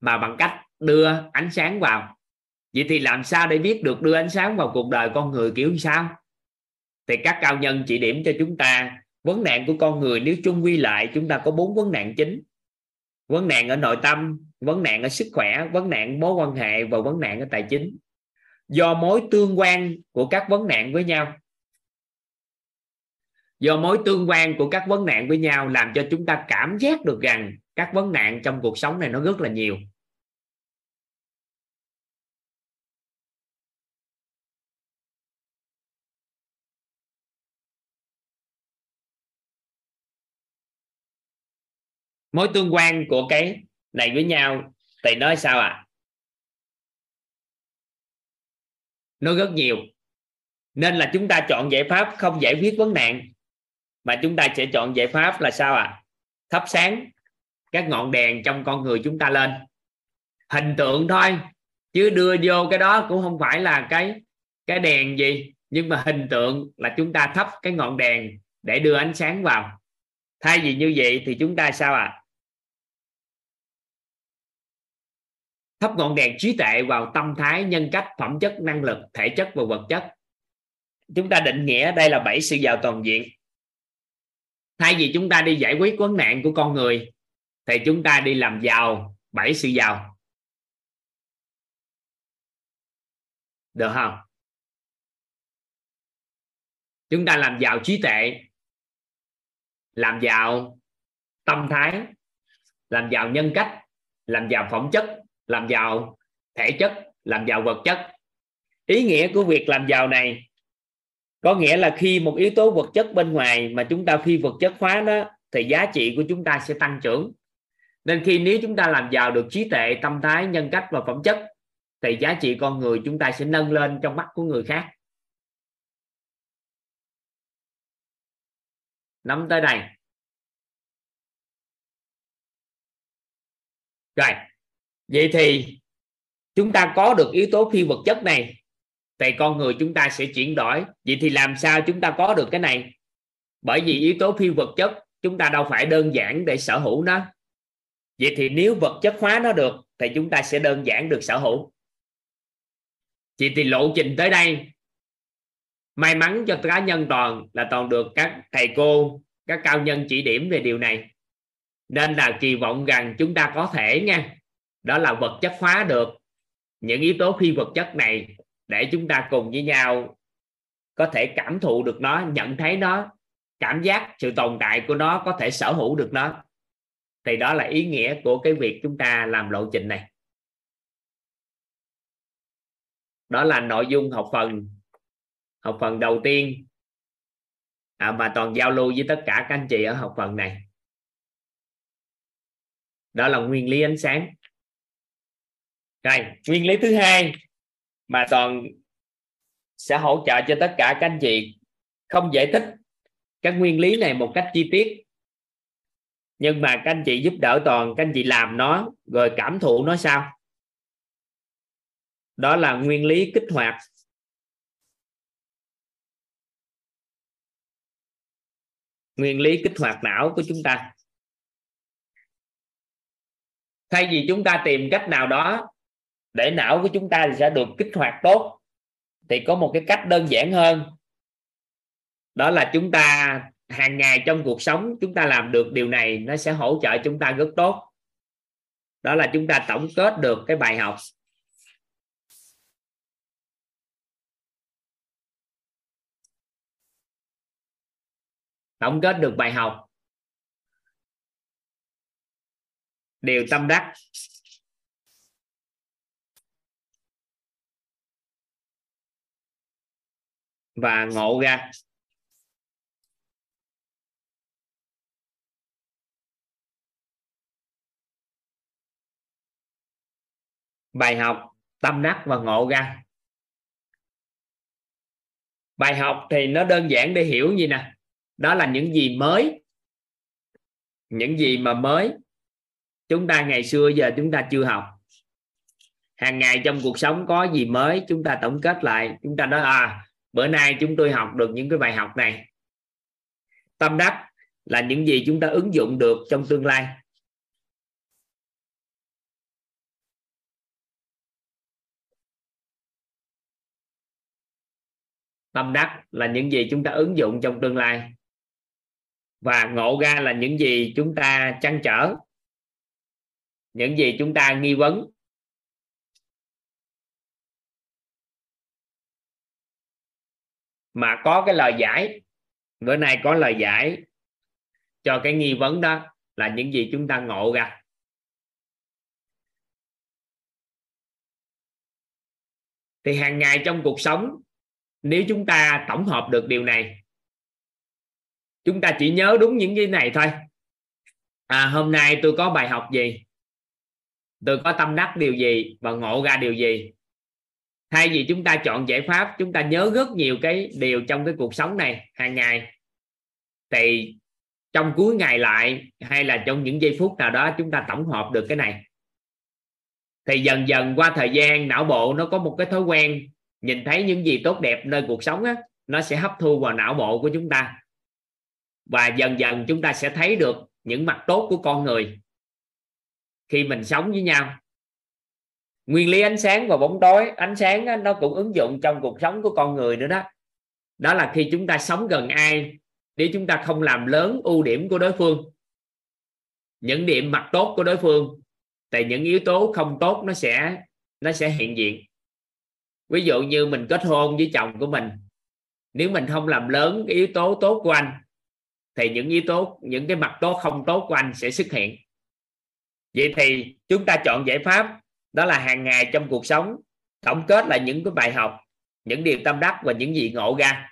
Mà bằng cách đưa ánh sáng vào vậy thì làm sao để biết được đưa ánh sáng vào cuộc đời con người kiểu sao? Thì các cao nhân chỉ điểm cho chúng ta, vấn nạn của con người nếu chung quy lại, chúng ta có bốn vấn nạn chính. Vấn nạn ở nội tâm, vấn nạn ở sức khỏe, vấn nạn mối quan hệ và vấn nạn ở tài chính. Do mối tương quan của các vấn nạn với nhau. Do mối tương quan của các vấn nạn với nhau làm cho chúng ta cảm giác được rằng các vấn nạn trong cuộc sống này nó rất là nhiều. Mối tương quan của cái này với nhau thì nói sao ạ à? nó rất nhiều nên là chúng ta chọn giải pháp không giải quyết vấn nạn, mà chúng ta sẽ chọn giải pháp là sao ạ à? thắp sáng các ngọn đèn trong con người chúng ta lên hình tượng thôi, chứ đưa vô cái đó cũng không phải là cái cái đèn gì, nhưng mà hình tượng là chúng ta thắp cái ngọn đèn để đưa ánh sáng vào thay vì như vậy thì chúng ta sao ạ à? Thắp ngọn đèn trí tuệ vào tâm thái, nhân cách, phẩm chất, năng lực, thể chất và vật chất. Chúng ta định nghĩa đây là bảy sự giàu toàn diện. Thay vì chúng ta đi giải quyết vấn nạn của con người, thì chúng ta đi làm giàu bảy sự giàu. Được không? Chúng ta làm giàu trí tuệ, làm giàu tâm thái, làm giàu nhân cách, làm giàu phẩm chất làm giàu thể chất, làm giàu vật chất. Ý nghĩa của việc làm giàu này có nghĩa là khi một yếu tố vật chất bên ngoài mà chúng ta phi vật chất hóa đó, thì giá trị của chúng ta sẽ tăng trưởng. Nên khi nếu chúng ta làm giàu được trí tuệ, tâm thái, nhân cách và phẩm chất, thì giá trị con người chúng ta sẽ nâng lên trong mắt của người khác. Nắm tới đây. Rồi vậy thì chúng ta có được yếu tố phi vật chất này, thì con người chúng ta sẽ chuyển đổi. Vậy thì làm sao chúng ta có được cái này? Bởi vì yếu tố phi vật chất chúng ta đâu phải đơn giản để sở hữu nó. Vậy thì nếu vật chất hóa nó được, thì chúng ta sẽ đơn giản được sở hữu. Vậy thì lộ trình tới đây. May mắn cho cá nhân toàn là toàn được các thầy cô, các cao nhân chỉ điểm về điều này. Nên là kỳ vọng rằng chúng ta có thể nha đó là vật chất hóa được. Những yếu tố phi vật chất này để chúng ta cùng với nhau có thể cảm thụ được nó nhận thấy nó. Cảm giác sự tồn tại của nó có thể sở hữu được nó. Thì đó là ý nghĩa của cái việc chúng ta làm lộ trình này. Đó là nội dung học phần học phần đầu tiên. À, mà toàn giao lưu với tất cả các anh chị ở học phần này. Đó là nguyên lý ánh sáng rồi nguyên lý thứ hai mà toàn sẽ hỗ trợ cho tất cả các anh chị không giải thích các nguyên lý này một cách chi tiết. Nhưng mà các anh chị giúp đỡ toàn, các anh chị làm nó rồi cảm thụ nó sao? Đó là nguyên lý kích hoạt. Nguyên lý kích hoạt não của chúng ta. Thay vì chúng ta tìm cách nào đó để não của chúng ta thì sẽ được kích hoạt tốt. Thì có một cái cách đơn giản hơn. Đó là chúng ta, hàng ngày trong cuộc sống, chúng ta làm được điều này, nó sẽ hỗ trợ chúng ta rất tốt. Đó là chúng ta tổng kết được cái bài học. Tổng kết được bài học. Điều tâm đắc. Và ngộ ra. Bài học, tâm đắc và ngộ ra. Bài học thì nó đơn giản để hiểu gì nè. Đó là những gì mới. Những gì mà mới. Chúng ta ngày xưa giờ chúng ta chưa học. Hàng ngày trong cuộc sống có gì mới, chúng ta tổng kết lại. Chúng ta nói à bữa nay chúng tôi học được những cái bài học này. Tâm đắc là những gì chúng ta ứng dụng được trong tương lai. Tâm đắc là những gì chúng ta ứng dụng trong tương lai. Và ngộ ra là những gì chúng ta trăn trở. Những gì chúng ta nghi vấn. Mà có cái lời giải. Bữa nay có lời giải cho cái nghi vấn đó là những gì chúng ta ngộ ra. Thì hàng ngày trong cuộc sống, nếu chúng ta tổng hợp được điều này, chúng ta chỉ nhớ đúng những cái này thôi. À hôm nay tôi có bài học gì? Tôi có tâm đắc điều gì và ngộ ra điều gì? Thay vì chúng ta chọn giải pháp, chúng ta nhớ rất nhiều cái điều trong cái cuộc sống này, hàng ngày. Thì trong cuối ngày lại, hay là trong những giây phút nào đó, chúng ta tổng hợp được cái này. Thì dần dần qua thời gian, não bộ nó có một cái thói quen, nhìn thấy những gì tốt đẹp nơi cuộc sống á, nó sẽ hấp thu vào não bộ của chúng ta. Và dần dần chúng ta sẽ thấy được những mặt tốt của con người khi mình sống với nhau nguyên lý ánh sáng và bóng tối. Ánh sáng nó cũng ứng dụng trong cuộc sống của con người nữa đó. Đó là khi chúng ta sống gần ai, để chúng ta không làm lớn ưu điểm của đối phương. Những điểm mặt tốt của đối phương thì những yếu tố không tốt nó sẽ nó sẽ hiện diện. Ví dụ như mình kết hôn với chồng của mình. Nếu mình không làm lớn cái yếu tố tốt của anh, thì những yếu tố, những cái mặt tốt không tốt của anh sẽ xuất hiện. Vậy thì chúng ta chọn giải pháp đó là hàng ngày trong cuộc sống, tổng kết là những cái bài học, những điều tâm đắc và những gì ngộ ra.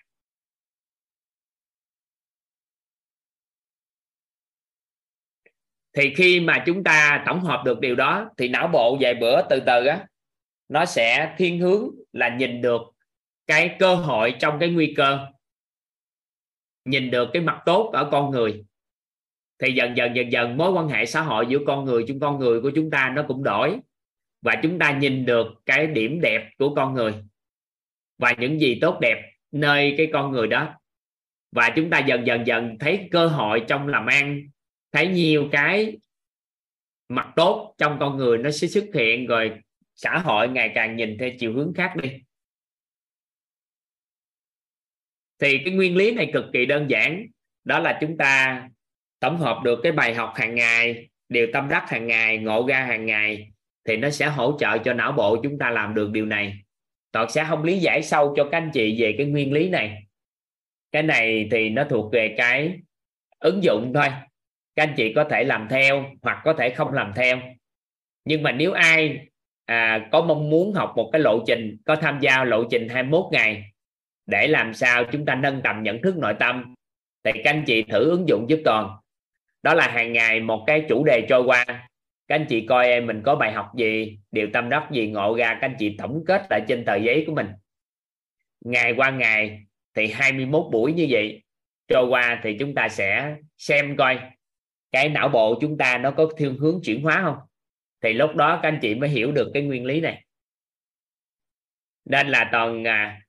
Thì khi mà chúng ta tổng hợp được điều đó, thì não bộ vài bữa từ từ á, nó sẽ thiên hướng là nhìn được cái cơ hội trong cái nguy cơ, nhìn được cái mặt tốt ở con người. Thì dần dần dần dần mối quan hệ xã hội giữa con người chúng con người của chúng ta nó cũng đổi và chúng ta nhìn được cái điểm đẹp của con người và những gì tốt đẹp nơi cái con người đó. Và chúng ta dần dần dần thấy cơ hội trong làm ăn, thấy nhiều cái mặt tốt trong con người nó sẽ xuất hiện, rồi xã hội ngày càng nhìn theo chiều hướng khác đi. Thì cái nguyên lý này cực kỳ đơn giản, đó là chúng ta tổng hợp được cái bài học hàng ngày, điều tâm đắc hàng ngày, ngộ ra hàng ngày thì nó sẽ hỗ trợ cho não bộ chúng ta làm được điều này. Toàn sẽ không lý giải sâu cho các anh chị về cái nguyên lý này. Cái này thì nó thuộc về cái ứng dụng thôi. Các anh chị có thể làm theo hoặc có thể không làm theo. Nhưng mà nếu ai à, có mong muốn học một cái lộ trình có tham gia lộ trình 21 ngày để làm sao chúng ta nâng tầm nhận thức nội tâm thì các anh chị thử ứng dụng giúp toàn. Đó là hàng ngày một cái chủ đề trôi qua các anh chị coi em mình có bài học gì? Điều tâm đắc gì ngộ ra? Các anh chị tổng kết lại trên tờ giấy của mình. Ngày qua ngày thì 21 buổi như vậy. Trôi qua thì chúng ta sẽ xem coi cái não bộ chúng ta nó có thiên hướng chuyển hóa không? Thì lúc đó các anh chị mới hiểu được cái nguyên lý này. Nên là toàn à,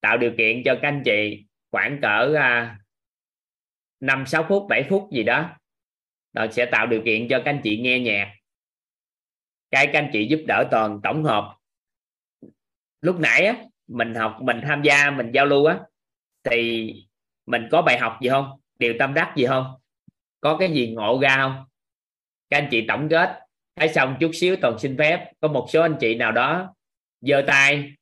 tạo điều kiện cho các anh chị khoảng cỡ à, 5 6 phút 7 phút gì đó. Rồi sẽ tạo điều kiện cho các anh chị nghe nhạc cái các anh chị giúp đỡ toàn tổng hợp. Lúc nãy á, mình học mình tham gia mình giao lưu á thì mình có bài học gì không? Điều tâm đắc gì không? Có cái gì ngộ ra không? Các anh chị tổng kết. Thấy xong chút xíu toàn xin phép. Có một số anh chị nào đó giơ tay.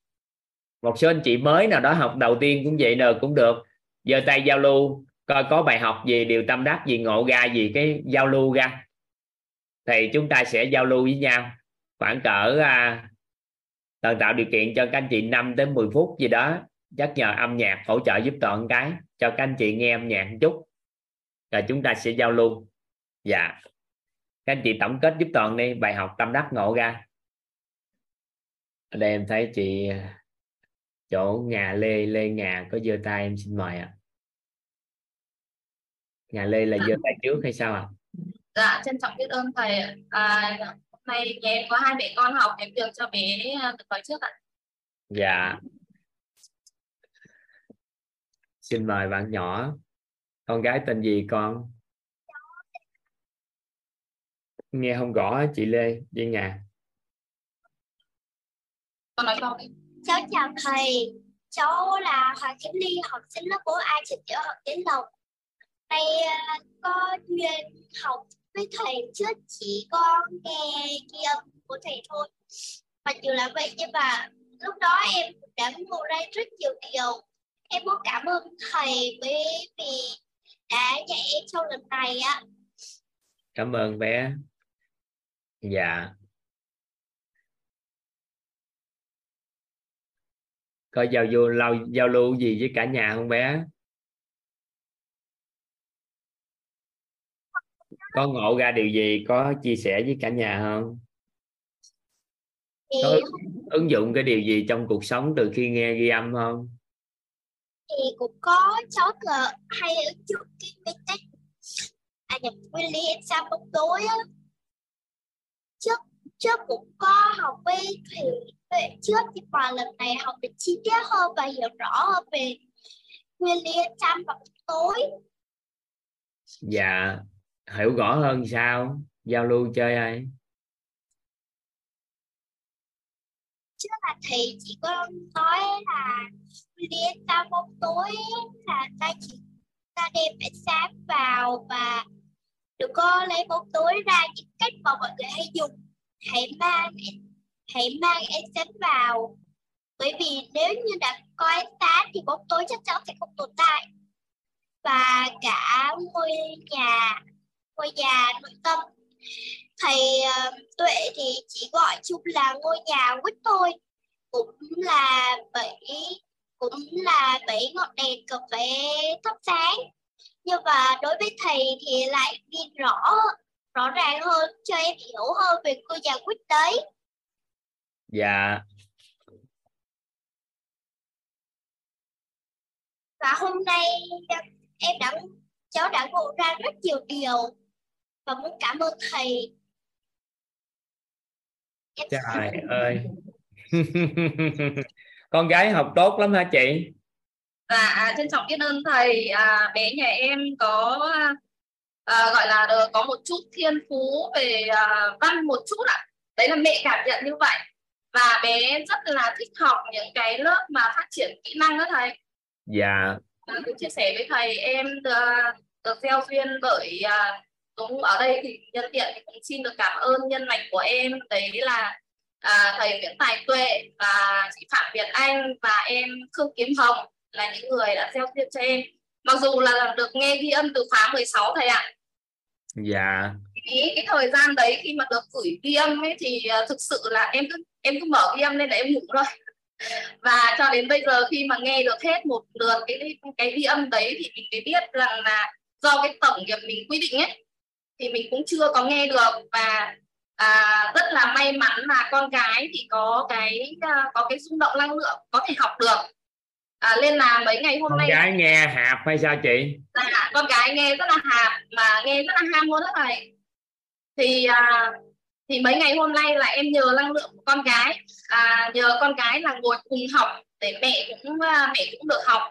Một số anh chị mới nào đó học đầu tiên cũng vậy nè cũng được. Giơ tay giao lưu coi có bài học gì điều tâm đắc gì ngộ ra gì cái giao lưu ra thì chúng ta sẽ giao lưu với nhau. Khoảng cỡ à, tạo điều kiện cho các anh chị 5 đến 10 phút gì đó chắc nhờ âm nhạc hỗ trợ giúp toàn cái cho các anh chị nghe âm nhạc một chút. Rồi chúng ta sẽ giao lưu. Dạ. Các anh chị tổng kết giúp toàn đi bài học tâm đắc ngộ ra. Ở đây em thấy chị chỗ nhà lê lê nhà có giơ tay em xin mời ạ. À. nhà lê là giơ tay trước hay sao ạ? à? Dạ trân trọng biết ơn thầy à, hôm nay nhà em có hai mẹ con học em được cho bé à, được nói trước ạ. Dạ. Xin mời bạn nhỏ. Con gái tên gì con? Nghe không rõ chị Lê đi nhà. Con nói con cháu chào thầy. Cháu là Hoàng Khánh Ly học sinh lớp 4A trường tiểu học Tiến Lộc. Đây uh, có duyên học với thầy trước chỉ có nghe ghi âm của thầy thôi. Mặc dù là vậy nhưng mà lúc đó em đã ngộ ra rất nhiều điều. Em muốn cảm ơn thầy bởi vì đã dạy em trong lần này á. Cảm ơn bé. Dạ. Có giao lưu giao, giao lưu gì với cả nhà không bé? Có ngộ ra điều gì? Có chia sẻ với cả nhà không? Có ứng dụng cái điều gì trong cuộc sống từ khi nghe ghi âm không? Thì cũng có cháu cờ hay ứng dụng cái method à nhập nguyên lý exam bóng tối á. Trước trước cũng có học với thầy về trước nhưng mà lần này học được chi tiết hơn và hiểu rõ hơn về nguyên lý exam bóng tối. Dạ hiểu rõ hơn sao? Giao lưu chơi ai? Trước là thầy chỉ có nói là liên ta bóng tối là ta chỉ ta đem ánh sáng vào và đừng có lấy bóng tối ra những cách mà mọi người hay dùng. Hãy mang hãy mang ánh sáng vào. Bởi vì nếu như đã có ánh sáng thì bóng tối chắc chắn sẽ không tồn tại. Và cả ngôi nhà ngôi nhà nội tâm. Thầy uh, tuệ thì chỉ gọi chung là ngôi nhà quýt thôi. Cũng là bảy cũng là bảy ngọn đèn cà phê thắp sáng. Nhưng mà đối với thầy thì lại ghi rõ rõ ràng hơn cho em hiểu hơn về ngôi nhà quýt đấy. Dạ. Và hôm nay em đã cháu đã ngộ ra rất nhiều điều và muốn cảm ơn thầy. Trời ơi. <laughs> con gái học tốt lắm hả chị? Dạ à, trân trọng biết ơn thầy. À, bé nhà em có à, gọi là được có một chút thiên phú về à, văn một chút ạ. À. đấy là mẹ cảm nhận như vậy. Và bé rất là thích học những cái lớp mà phát triển kỹ năng đó thầy. Dạ. À, chia sẻ với thầy em được, được gieo duyên bởi à, cũng ở đây thì nhân tiện thì cũng xin được cảm ơn nhân mạch của em. Đấy là à, thầy Nguyễn Tài Tuệ và chị Phạm Việt Anh và em Khương Kiếm Hồng là những người đã gieo duyên cho em. Mặc dù là được nghe ghi âm từ khóa 16 thầy ạ. Dạ. Cái, cái thời gian đấy khi mà được gửi ghi âm ấy thì uh, thực sự là em cứ em cứ mở ghi âm lên là em ngủ rồi và cho đến bây giờ khi mà nghe được hết một lượt cái cái ghi âm đấy thì mình mới biết rằng là do cái tổng nghiệp mình quy định ấy thì mình cũng chưa có nghe được. Và à, rất là may mắn là con gái thì có cái à, có cái rung động năng lượng có thể học được. À, nên là mấy ngày hôm con nay. con gái nghe hạp hay sao chị? Dạ, con gái nghe rất là hạp mà nghe rất là ham luôn đó thầy thì à, thì mấy ngày hôm nay là em nhờ năng lượng của con gái. À, nhờ con gái là ngồi cùng học để mẹ cũng à, mẹ cũng được học.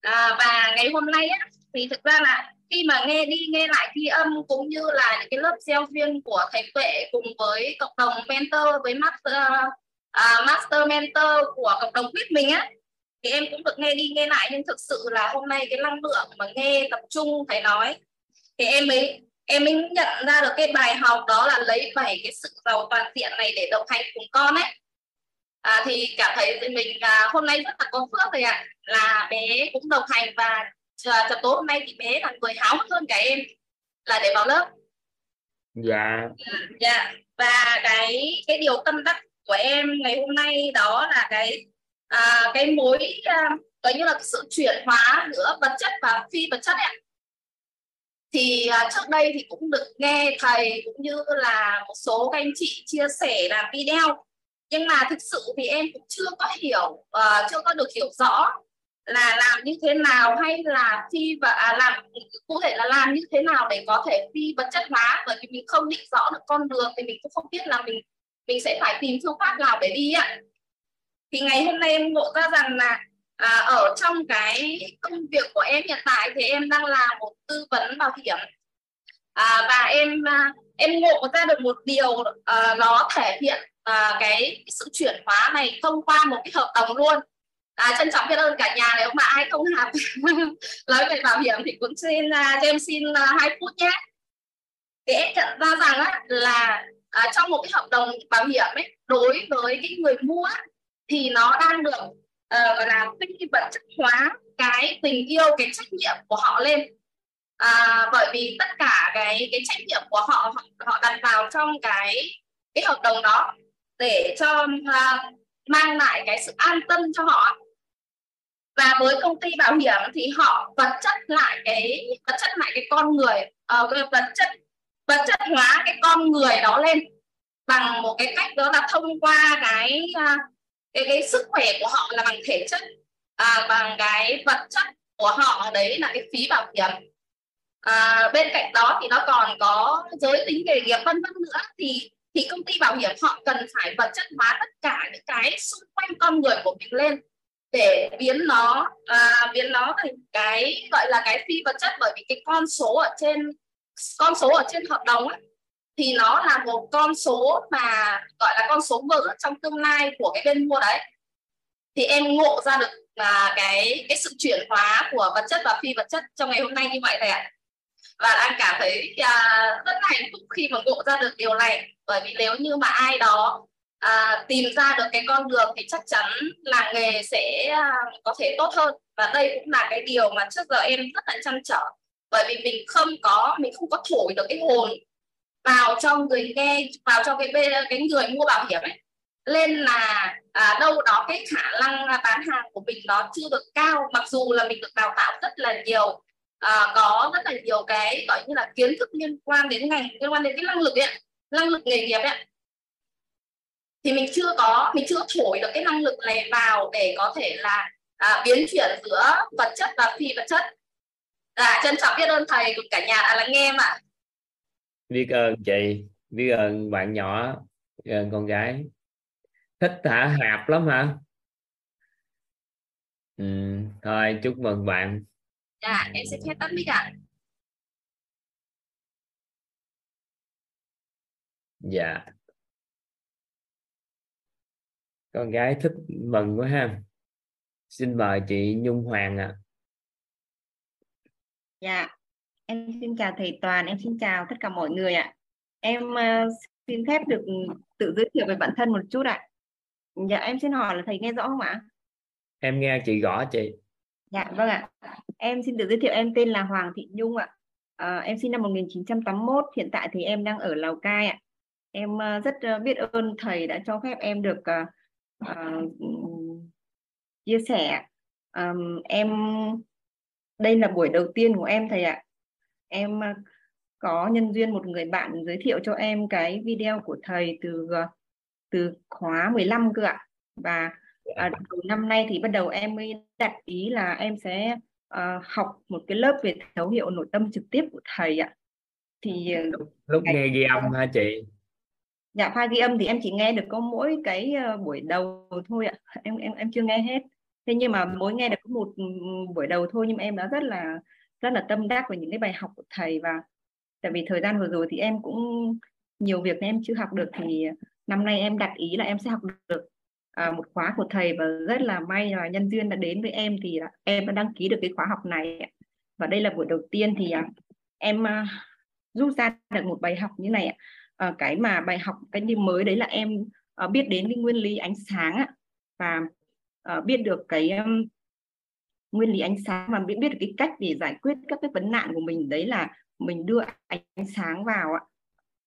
À, và ngày hôm nay á thì thực ra là khi mà nghe đi nghe lại ghi âm cũng như là những cái lớp gieo viên của thầy tuệ cùng với cộng đồng mentor với master uh, master mentor của cộng đồng quýt mình á thì em cũng được nghe đi nghe lại. Nhưng thực sự là hôm nay cái năng lượng mà nghe tập trung thầy nói thì em mới em mới nhận ra được cái bài học đó là lấy bảy cái sự giàu toàn diện này để đồng hành cùng con ấy. À, thì cảm thấy mình à, hôm nay rất là có phước rồi ạ à, là bé cũng đồng hành và chờ tối hôm nay thì bé là người háo hơn cả em. Là để vào lớp. Dạ. Dạ. Và cái cái điều tâm đắc của em ngày hôm nay đó là cái à, cái mối à, coi như là sự chuyển hóa giữa vật chất và phi vật chất ấy thì à, trước đây thì cũng được nghe thầy cũng như là một số các anh chị chia sẻ làm video. Nhưng mà thực sự thì em cũng chưa có hiểu uh, chưa có được hiểu rõ là làm như thế nào hay là phi và à, làm cụ thể là làm như thế nào để có thể phi vật chất hóa? Bởi vì mình không định rõ được con đường thì mình cũng không biết là mình mình sẽ phải tìm phương pháp nào để đi ạ. Thì ngày hôm nay em ngộ ra rằng là à, ở trong cái công việc của em hiện tại thì em đang là một tư vấn bảo hiểm. À, và em à, em ngộ ra được một điều à, nó thể hiện à, cái sự chuyển hóa này thông qua một cái hợp đồng luôn à, trân trọng biết ơn cả nhà. Nếu mà ai không học <laughs> nói về bảo hiểm thì cũng xin uh, cho em xin uh, hai phút nhé. Thì em nhận ra rằng á, là à, trong một cái hợp đồng bảo hiểm ấy đối với cái người mua thì nó đang được uh, là tinh vật chất hóa cái tình yêu cái trách nhiệm của họ lên. À, bởi vì tất cả cái cái trách nhiệm của họ họ đặt vào trong cái cái hợp đồng đó để cho uh, mang lại cái sự an tâm cho họ và với công ty bảo hiểm thì họ vật chất lại cái vật chất lại cái con người uh, vật chất vật chất hóa cái con người đó lên bằng một cái cách đó là thông qua cái uh, cái cái sức khỏe của họ là bằng thể chất à, bằng cái vật chất của họ đấy là cái phí bảo hiểm. À, bên cạnh đó thì nó còn có giới tính nghề nghiệp vân vân nữa. Thì thì công ty bảo hiểm họ cần phải vật chất hóa tất cả những cái xung quanh con người của mình lên để biến nó à, biến nó thành cái gọi là cái phi vật chất. Bởi vì cái con số ở trên con số ở trên hợp đồng ấy, thì nó là một con số mà gọi là con số vỡ trong tương lai của cái bên mua đấy. Thì em ngộ ra được là cái cái sự chuyển hóa của vật chất và phi vật chất trong ngày hôm nay như vậy thầy ạ. Và anh cảm thấy uh, rất là hạnh phúc khi mà ngộ ra được điều này. Bởi vì nếu như mà ai đó à, tìm ra được cái con đường thì chắc chắn là nghề sẽ à, có thể tốt hơn. Và đây cũng là cái điều mà trước giờ em rất là chăn trở. Bởi vì mình không có mình không có thổi được cái hồn vào cho người nghe vào cho cái cái người mua bảo hiểm ấy. Lên là à, đâu đó cái khả năng bán hàng của mình nó chưa được cao. Mặc dù là mình được đào tạo rất là nhiều à, có rất là nhiều cái gọi như là kiến thức liên quan đến ngành liên quan đến cái năng lực ấy năng lực nghề nghiệp ấy thì mình chưa có mình chưa thổi được cái năng lực này vào để có thể là à, biến chuyển giữa vật chất và phi vật chất. Là trân trọng biết ơn thầy cùng cả nhà đã lắng nghe mà. Biết ơn chị biết ơn bạn nhỏ biết ơn con gái. Thích thả hạp lắm hả? Ừ, thôi chúc mừng bạn. Dạ em sẽ phép tắt mic ạ. Dạ con gái thích mừng quá ha. Xin mời chị Nhung Hoàng ạ. À. dạ em xin chào thầy Toàn em xin chào tất cả mọi người ạ. Em uh, xin phép được tự giới thiệu về bản thân một chút ạ. Dạ em xin hỏi là thầy nghe rõ không ạ? Em nghe chị rõ chị. Dạ vâng ạ. Em xin tự giới thiệu em tên là Hoàng Thị Nhung ạ. À, em sinh năm 1981 hiện tại thì em đang ở Lào Cai ạ. Em uh, rất biết ơn thầy đã cho phép em được uh, uh, chia sẻ um, em đây là buổi đầu tiên của em thầy ạ. Em uh, có nhân duyên một người bạn giới thiệu cho em cái video của thầy từ uh, từ khóa 15 cơ ạ. Và à, đầu năm nay thì bắt đầu em mới đặt ý là em sẽ uh, học một cái lớp về thấu hiểu nội tâm trực tiếp của thầy ạ. Thì lúc cái... nghe ghi âm hả chị dạ pha ghi âm thì em chỉ nghe được có mỗi cái ờ, buổi đầu thôi ạ. Em em em chưa nghe hết. Thế nhưng mà mỗi nghe được có một ừ, buổi đầu thôi nhưng mà em đã rất là rất là tâm đắc với những cái bài học của thầy và tại vì thời gian vừa rồi thì em cũng nhiều việc nên em chưa học được thì năm nay em đặt ý là em sẽ học được à, một khóa của thầy và rất là may là nhân duyên đã đến với em thì em đã đăng ký được cái khóa học này và đây là buổi đầu tiên thì à, em à, rút ra được một bài học như này à, cái mà bài học cái điểm mới đấy là em à, biết đến cái nguyên lý ánh sáng ạ và à, biết được cái um, nguyên lý ánh sáng và biết biết được cái cách để giải quyết các cái vấn nạn của mình đấy là mình đưa ánh sáng vào ạ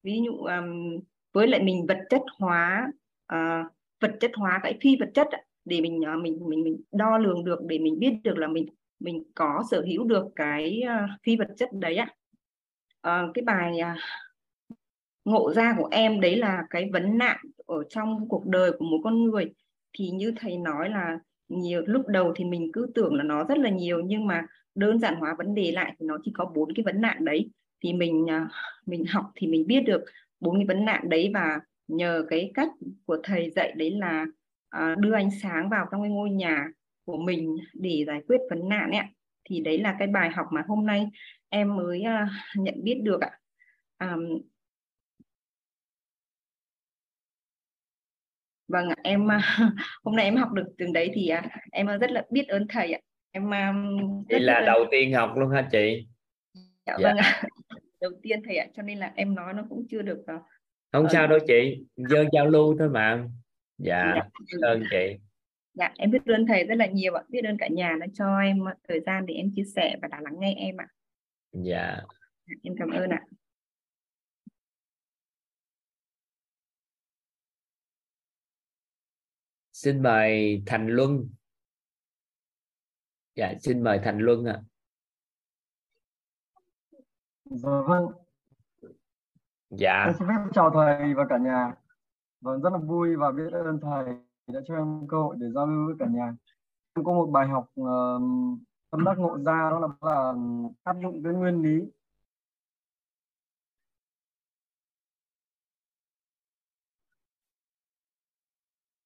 ví dụ um, với lại mình vật chất hóa uh, vật chất hóa cái phi vật chất để mình uh, mình mình mình đo lường được để mình biết được là mình mình có sở hữu được cái uh, phi vật chất đấy ạ uh, cái bài uh, ngộ ra của em đấy là cái vấn nạn ở trong cuộc đời của một con người. Thì như thầy nói là nhiều, lúc đầu thì mình cứ tưởng là nó rất là nhiều, nhưng mà đơn giản hóa vấn đề lại thì nó chỉ có bốn cái vấn nạn đấy. Thì mình à, mình học thì mình biết được bốn cái vấn nạn đấy và nhờ cái cách của thầy dạy đấy là à, đưa ánh sáng vào trong cái ngôi nhà của mình để giải quyết vấn nạn ấy thì đấy là cái bài học mà hôm nay em mới à, nhận biết được ạ. Vâng em <laughs> hôm nay em học được từ đấy thì em rất là biết ơn thầy ạ. Em rất là đầu tiên học luôn hả chị? Dạ, dạ. vâng ạ. <laughs> Đầu tiên thầy ạ cho nên là em nói nó cũng chưa được không sao đâu chị dân giao lưu thôi mà. Dạ, dạ. ơn chị. Dạ em biết ơn thầy rất là nhiều ạ. Biết ơn cả nhà đã cho em thời gian để em chia sẻ và đã lắng nghe em ạ. Dạ em cảm ơn ạ xin mời thành luân. Dạ xin mời thành luân ạ. À. dạ vâng. Dạ. Em xin phép chào thầy và cả nhà. Vâng rất là vui và biết ơn thầy đã cho em cơ hội để giao lưu với cả nhà. Em có một bài học uh, tâm đắc ngộ ra đó là, là áp dụng cái nguyên lý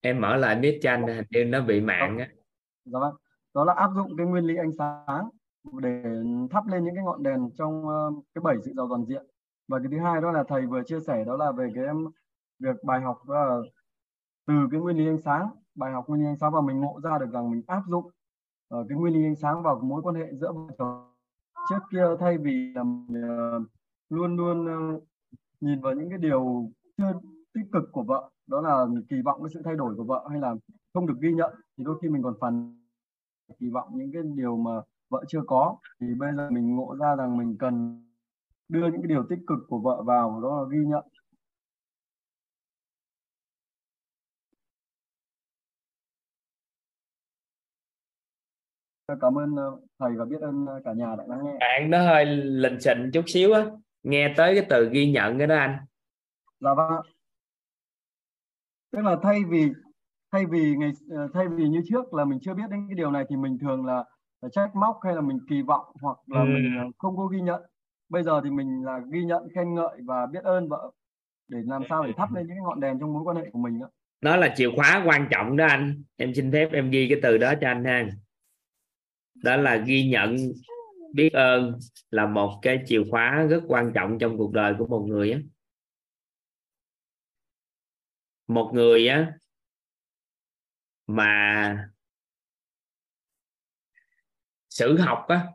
em mở lại mic tranh hình như nó bị mạng á. Dạ vâng. Đó là áp dụng cái nguyên lý ánh sáng để thắp lên những cái ngọn đèn trong uh, cái bảy sự giàu toàn diện. Và cái thứ hai đó là thầy vừa chia sẻ đó là về cái em việc bài học đó là từ cái nguyên lý ánh sáng. Bài học nguyên lý ánh sáng và mình ngộ ra được rằng mình áp dụng uh, cái nguyên lý ánh sáng vào mối quan hệ giữa vợ chồng. Trước kia thay vì là mình, uh, luôn luôn uh, nhìn vào những cái điều chưa tích cực của vợ đó là kỳ vọng cái sự thay đổi của vợ hay là không được ghi nhận thì đôi khi mình còn phản kỳ vọng những cái điều mà vợ chưa có. Thì bây giờ mình ngộ ra rằng mình cần đưa những cái điều tích cực của vợ vào đó là ghi nhận. Cảm ơn ờ, thầy và biết ơn ờ, cả nhà đã lắng nghe. Bạn nó hơi lình xình chút xíu á. Nghe tới cái từ ghi nhận cái đó anh. Dạ vâng tức là thay vì thay vì ngày ờ, thay vì như trước là mình chưa biết đến cái điều này thì mình thường là, là trách móc hay là mình kỳ vọng hoặc là ừ. mình ờ, không có ghi nhận. Bây giờ thì mình là ghi nhận khen ngợi và biết ơn vợ để làm sao để thắp lên những ngọn đèn trong mối quan hệ của mình đó đó là chìa khóa quan trọng đó anh. Em xin phép em ghi cái từ đó cho anh ha. Đó là ghi nhận biết ơn là một cái chìa khóa rất quan trọng trong cuộc đời của một người á một người á, mà sử học á,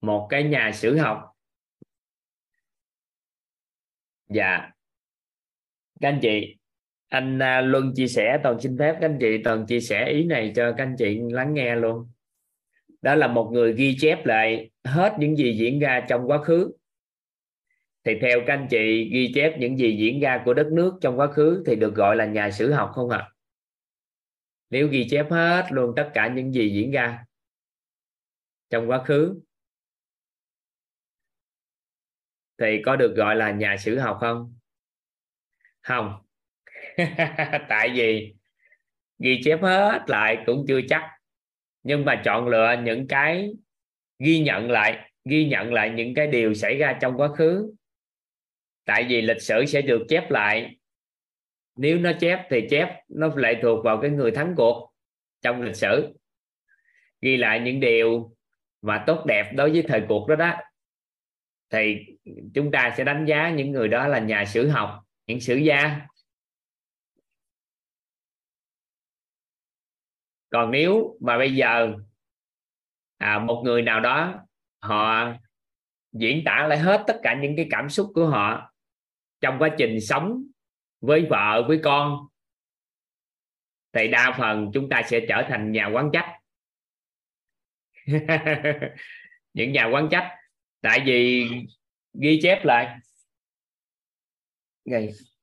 một cái nhà sử học. Dạ. Các anh chị, anh à, Luân chia sẻ, toàn xin phép các anh chị toàn chia sẻ ý này cho các anh chị lắng nghe luôn. Đó là một người ghi chép lại hết những gì diễn ra trong quá khứ thì theo các anh chị, ghi chép những gì diễn ra của đất nước trong quá khứ thì được gọi là nhà sử học không ạ? À? nếu ghi chép hết luôn tất cả những gì diễn ra trong quá khứ thì có được gọi là nhà sử học không? Không. <laughs> Tại vì ghi chép hết lại cũng chưa chắc. Nhưng mà chọn lựa những cái ghi nhận lại, ghi nhận lại những cái điều xảy ra trong quá khứ tại vì lịch sử sẽ được chép lại. Nếu nó chép thì chép nó lệ thuộc vào cái người thắng cuộc trong lịch sử. Ghi lại những điều mà tốt đẹp đối với thời cuộc đó đó thì chúng ta sẽ đánh giá những người đó là nhà sử học những sử gia. Còn nếu mà bây giờ à, một người nào đó họ diễn tả lại hết tất cả những cái cảm xúc của họ trong quá trình sống với vợ với con thì đa phần chúng ta sẽ trở thành nhà quán trách. <laughs> Những nhà quán trách tại vì ghi chép lại.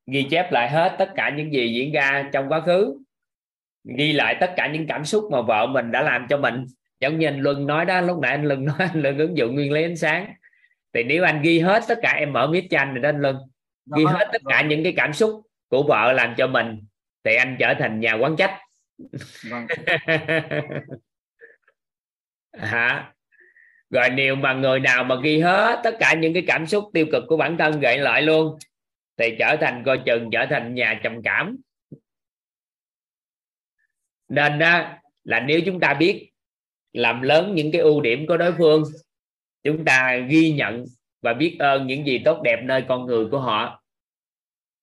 Ghi. Chép lại hết tất cả những gì diễn ra trong quá khứ. Ghi lại tất cả những cảm xúc mà vợ mình đã làm cho mình. Giống như anh Luân nói đó lúc nãy anh Luân nói anh Luân ứng dụng nguyên lý ánh sáng. Thì nếu anh ghi hết tất cả em mở miết cho anh rồi đó anh Luân ghi vâng. hết tất cả những cái cảm xúc của vợ làm cho mình thì anh trở thành nhà quán trách. Vâng. <laughs> hả? Rồi nếu mà người nào mà ghi hết tất cả những cái cảm xúc tiêu cực của bản thân gậy lại luôn thì trở thành coi chừng trở thành nhà trầm cảm. Nên đó là nếu chúng ta biết làm lớn những cái ưu điểm của đối phương chúng ta ghi nhận và biết ơn những gì tốt đẹp nơi con người của họ.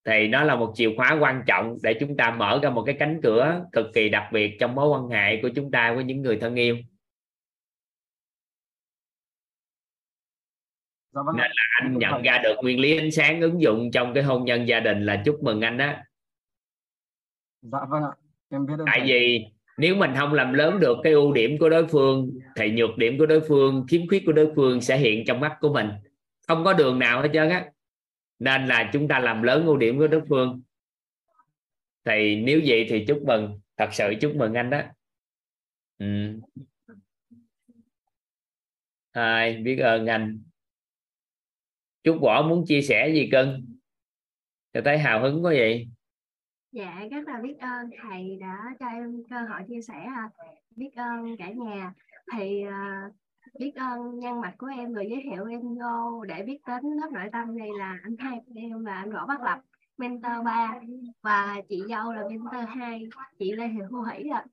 Thì nó là một chìa khóa quan trọng để chúng ta mở ra một cái cánh cửa cực kỳ đặc biệt trong mối quan hệ của chúng ta với những người thân yêu. Dạ vâng nên là anh nhận ra được nguyên lý ánh sáng ứng dụng trong cái hôn nhân gia đình là chúc mừng anh đó dạ vâng ạ. Em biết tại vì nếu mình không làm lớn được cái ưu điểm của đối phương thì nhược điểm của đối phương khiếm khuyết của đối phương sẽ hiện trong mắt của mình không có đường nào hết trơn á. Nên là chúng ta làm lớn ưu điểm của đức phương thì nếu vậy thì chúc mừng thật sự chúc mừng anh đó. Ừ. ai biết ơn anh? Chúc võ muốn chia sẻ gì cưng cho thấy hào hứng quá vậy. Dạ rất là biết ơn thầy đã cho em cơ hội chia sẻ biết ơn cả nhà. Thì uh, biết ơn nhân mặt của em người giới thiệu em vô để biết đến lớp nội tâm này là anh hai của em và anh võ bắc lập, mentor 3 và chị dâu là mentor 2 chị lê thị thu hỷ ạ.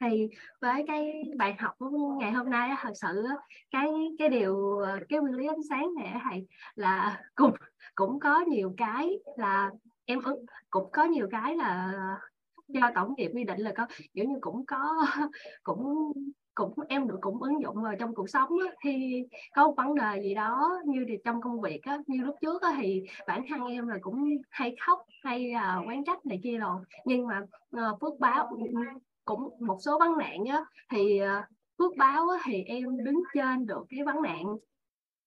Thì với cái bài học của ngày hôm nay thật sự cái cái điều ờ, cái nguyên lý ánh sáng này thầy, là cũng cũng có nhiều cái là em cũng có nhiều cái là do tổng nghiệp quy định là có, kiểu như cũng có, <laughs> cũng cũng em được cũng ứng dụng vào trong cuộc sống á, thì có một vấn đề gì đó như thì trong công việc á, như lúc trước á, thì bản thân em là cũng hay khóc hay uh, quán trách này kia rồi. Nhưng mà uh, phước báo cũng một số vấn nạn á, thì uh, phước báo á, thì em đứng trên được cái vấn nạn.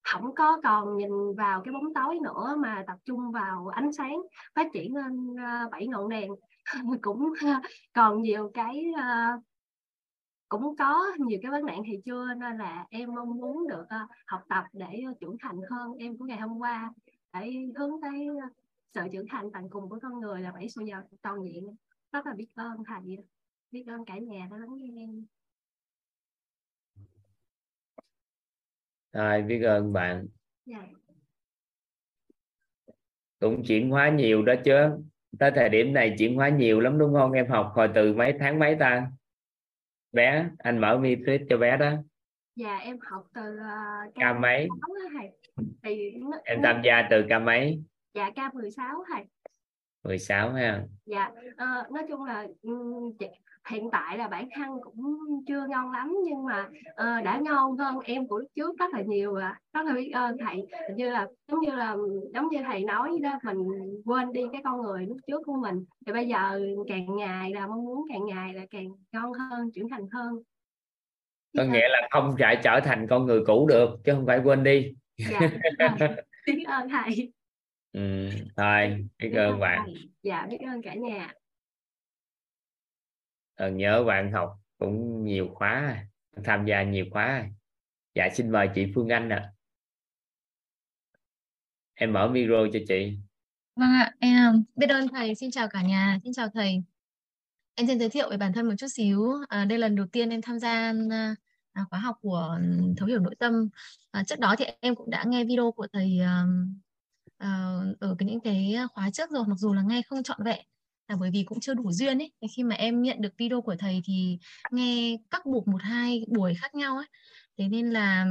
Không có còn nhìn vào cái bóng tối nữa mà tập trung vào ánh sáng phát triển lên ờ, bảy ngọn đèn. <laughs> Cũng còn nhiều cái uh, cũng có nhiều cái vấn nạn thì chưa nên là em mong muốn được uh, học tập để uh, trưởng thành hơn em của ngày hôm qua để hướng tới uh, sự trưởng thành tận cùng của con người là bảy sự giàu toàn diện rất là biết ơn thầy biết ơn cả nhà đã lắng nghe em Rồi, biết ơn bạn. Dạ. Cũng chuyển hóa nhiều đó chứ. Tới thời điểm này chuyển hóa nhiều lắm đúng không? Em học hồi từ mấy tháng mấy ta? Bé, anh mở mi tuyết cho bé đó. Dạ, em học từ uh, ca mấy? Thì em tham gia từ ca mấy? Dạ, ca 16 thầy. 16 ha. Dạ, uh, nói chung là hiện tại là bản thân cũng chưa ngon lắm nhưng mà uh, đã ngon hơn em của lúc trước rất là nhiều à rất là biết ơn thầy. Như là giống như là giống như thầy nói đó mình quên đi cái con người lúc trước của mình. Thì bây giờ càng ngày là mong muốn càng ngày là càng ngon hơn trưởng thành hơn. Có nghĩa là không phải trở thành con người cũ được chứ không phải quên đi. Dạ, biết ơn. Thầy. Ừ, thôi biết ơn bạn. dạ biết ơn cả nhà ờ, nhớ bạn học cũng nhiều khóa tham gia nhiều khóa dạ xin mời chị Phương Anh ạ. À. em mở micro cho chị. Vâng ạ em biết ơn thầy. Xin chào cả nhà xin chào thầy. Em xin giới thiệu về bản thân một chút xíu. À, đây là lần đầu tiên em tham gia à, khóa học của thấu hiểu nội tâm. À, trước đó thì em cũng đã nghe video của thầy à, à, ở cái những cái khóa trước rồi mặc dù là nghe không trọn vẹn là bởi vì cũng chưa đủ duyên ấy. khi mà em nhận được video của thầy thì nghe các buộc một hai buổi khác nhau ấy thế nên là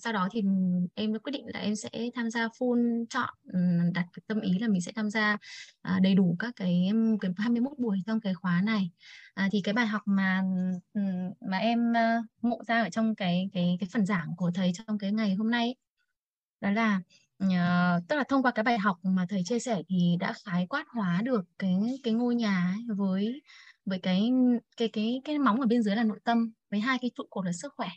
sau đó thì em đã quyết định là em sẽ tham gia full chọn đặt tâm ý là mình sẽ tham gia à, đầy đủ các cái cái 21 buổi trong cái khóa này à, thì cái bài học mà mà em ngộ ra ở trong cái cái cái phần giảng của thầy trong cái ngày hôm nay đó là uh, tức là thông qua cái bài học mà thầy chia sẻ thì đã khái quát hóa được cái cái ngôi nhà ấy với với cái cái cái cái móng ở bên dưới là nội tâm với hai cái trụ cột là sức khỏe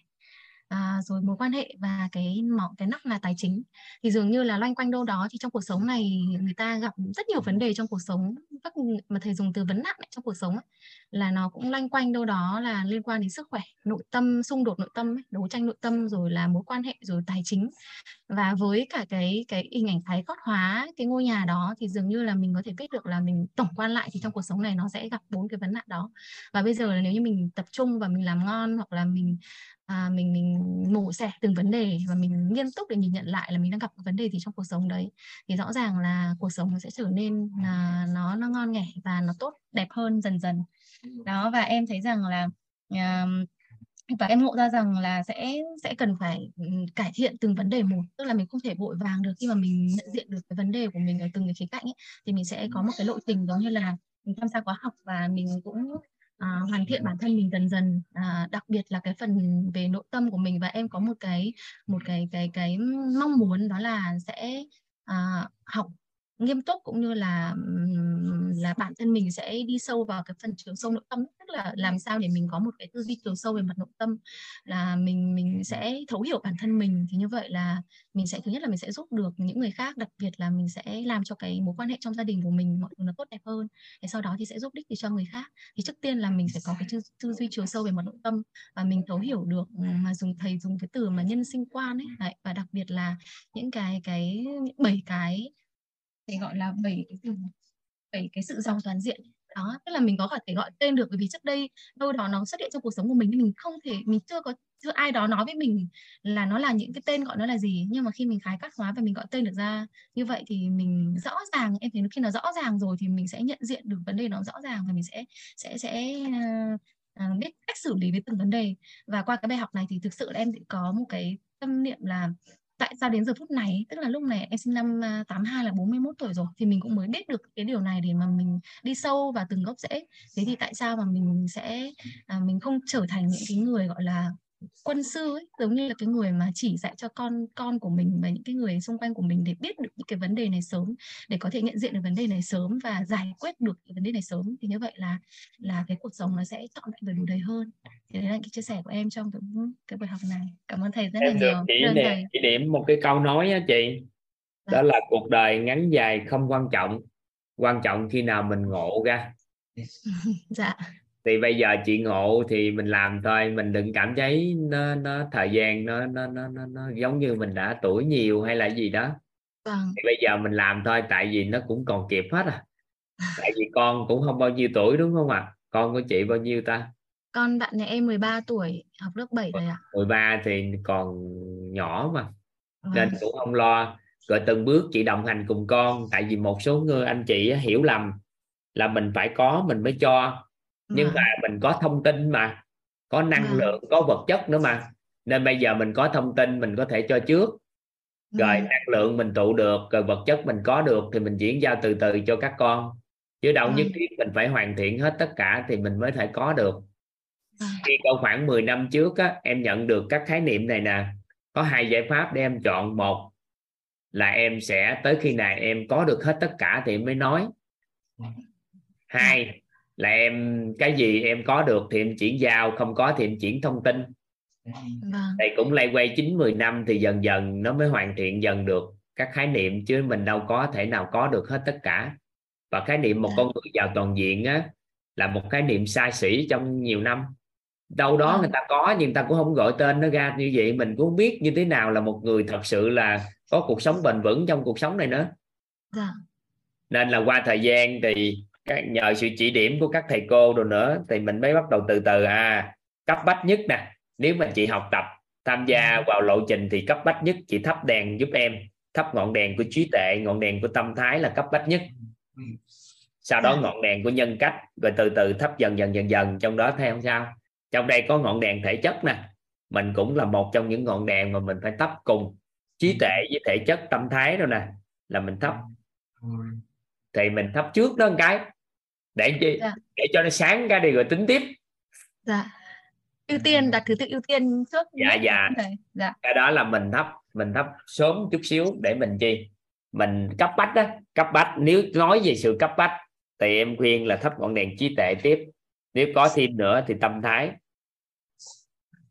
à, rồi mối quan hệ và cái mỏ cái nắp là tài chính. Thì dường như là loanh quanh đâu đó thì trong cuộc sống này người ta gặp rất nhiều vấn đề trong cuộc sống các mà thầy dùng từ vấn nạn trong cuộc sống ấy, là nó cũng loanh quanh đâu đó là liên quan đến sức khỏe nội tâm xung đột nội tâm ấy, đấu tranh nội tâm rồi là mối quan hệ rồi tài chính. Và với cả cái cái hình ảnh thái gót hóa cái ngôi nhà đó thì dường như là mình có thể biết được là mình tổng quan lại thì trong cuộc sống này nó sẽ gặp bốn cái vấn nạn đó. Và bây giờ là nếu như mình tập trung và mình làm ngon hoặc là mình à, mình mình mổ xẻ từng vấn đề và mình nghiêm túc để nhìn nhận lại là mình đang gặp vấn đề gì trong cuộc sống đấy. Thì rõ ràng là cuộc sống nó sẽ trở nên là nó nó ngon nghẻ và nó tốt đẹp hơn dần dần. Đó và em thấy rằng là uh, và em ngộ ra rằng là sẽ sẽ cần phải cải thiện từng vấn đề một. Tức là mình không thể vội vàng được khi mà mình nhận diện được cái vấn đề của mình ở từng cái khía cạnh ấy, thì mình sẽ có một cái lộ trình giống như là mình tham gia khóa học và mình cũng à, hoàn thiện bản thân mình dần dần à, đặc biệt là cái phần về nội tâm của mình. Và em có một cái một cái cái cái mong muốn đó là sẽ à, học nghiêm túc cũng như là là bản thân mình sẽ đi sâu vào cái phần chiều sâu nội tâm tức là làm sao để mình có một cái tư duy chiều sâu về mặt nội tâm là mình mình sẽ thấu hiểu bản thân mình. Thì như vậy là mình sẽ thứ nhất là mình sẽ giúp được những người khác đặc biệt là mình sẽ làm cho cái mối quan hệ trong gia đình của mình mọi thứ nó tốt đẹp hơn. Để sau đó thì sẽ giúp đích cho người khác. Thì trước tiên là mình sẽ có cái tư, tư duy chiều sâu về mặt nội tâm và mình thấu hiểu được mà dùng thầy dùng cái từ mà nhân sinh quan ấy. Đấy, và đặc biệt là những cái cái bảy cái thể gọi là bảy cái từ bảy cái sự giàu toàn diện. Đó tức là mình có thể gọi tên được bởi vì trước đây đâu đó nó xuất hiện trong cuộc sống của mình nhưng mình không thể mình chưa có chưa ai đó nói với mình là nó là những cái tên gọi nó là gì. Nhưng mà khi mình khái quát hóa và mình gọi tên được ra như vậy thì mình rõ ràng em thấy khi nó rõ ràng rồi thì mình sẽ nhận diện được vấn đề nó rõ ràng và mình sẽ sẽ sẽ uh, biết cách xử lý với từng vấn đề. Và qua cái bài học này thì thực sự là em có một cái tâm niệm là tại sao đến giờ phút này? Tức là lúc này em sinh năm à, 82 là 41 tuổi rồi thì mình cũng mới biết được cái điều này để mà mình đi sâu vào từng gốc rễ. Thế thì tại sao mà mình sẽ à, mình không trở thành những cái người gọi là quân sư ấy giống như là cái người mà chỉ dạy cho con con của mình và những cái người xung quanh của mình để biết được những cái vấn đề này sớm để có thể nhận diện được vấn đề này sớm và giải quyết được cái vấn đề này sớm. Thì như vậy là là cái cuộc sống nó sẽ chọn lại và đủ đầy hơn. Thì đấy là cái chia sẻ của em trong cái, cái buổi học này. Cảm ơn thầy rất em là được nhiều. chỉ điểm, chỉ điểm một cái câu nói á chị đó dạ. là cuộc đời ngắn dài không quan trọng quan trọng khi nào mình ngộ ra. <laughs> Dạ thì bây giờ chị ngộ thì mình làm thôi mình đừng cảm thấy nó nó thời gian nó nó nó nó, nó giống như mình đã tuổi nhiều hay là gì đó vâng. thì bây giờ mình làm thôi tại vì nó cũng còn kịp hết à tại vì con cũng không bao nhiêu tuổi đúng không ạ à? con của chị bao nhiêu ta con bạn nhà em 13 tuổi học lớp 7 rồi ạ 13 thì còn nhỏ mà vâng. nên cũng không lo rồi từng bước chị đồng hành cùng con tại vì một số người anh chị hiểu lầm là mình phải có mình mới cho nhưng mà mình có thông tin mà có năng lượng có vật chất nữa mà. Nên bây giờ mình có thông tin mình có thể cho trước. Rồi năng lượng mình tụ được rồi vật chất mình có được thì mình chuyển giao từ từ cho các con. Chứ đâu nhất thiết mình phải hoàn thiện hết tất cả thì mình mới thể có được. Khi câu khoảng 10 năm trước á, em nhận được các khái niệm này nè. Có hai giải pháp để em chọn. Một là em sẽ tới khi này em có được hết tất cả thì em mới nói. Hai là em cái gì em có được thì em chuyển giao không có thì em chuyển thông tin vâng. thì cũng lay quay chín 10 năm thì dần dần nó mới hoàn thiện dần được các khái niệm chứ mình đâu có thể nào có được hết tất cả và khái niệm một dạ. con người giàu toàn diện á là một khái niệm sai sĩ trong nhiều năm đâu đó người ta có nhưng ta cũng không gọi tên nó ra như vậy mình cũng không biết như thế nào là một người thật sự là có cuộc sống bền vững trong cuộc sống này nữa dạ. nên là qua thời gian thì các nhờ sự chỉ điểm của các thầy cô rồi nữa thì mình mới bắt đầu từ từ. À cấp bách nhất nè nếu mà chị học tập tham gia ừ. vào lộ trình thì cấp bách nhất chị thắp đèn giúp em thắp ngọn đèn của trí tuệ ngọn đèn của tâm thái là cấp bách nhất. Sau đó dạ. ngọn đèn của nhân cách rồi từ từ thắp dần dần dần dần trong đó theo sao? Trong đây có ngọn đèn thể chất nè mình cũng là một trong những ngọn đèn mà mình phải thắp cùng. Trí tuệ với thể chất tâm thái đâu nè là mình thắp thì mình thắp trước đó một cái. Để chi? Dạ. để cho nó sáng ra đi rồi tính tiếp. Dạ. Ưu tiên đặt thứ tự ưu tiên trước Dạ, dạ. dạ. Cái đó là mình thắp mình thắp sớm chút xíu để mình chi? Mình cấp bách đó cấp bách. Nếu nói về sự cấp bách thì em khuyên là thắp ngọn đèn trí tuệ tiếp. Nếu có thêm nữa thì tâm thái.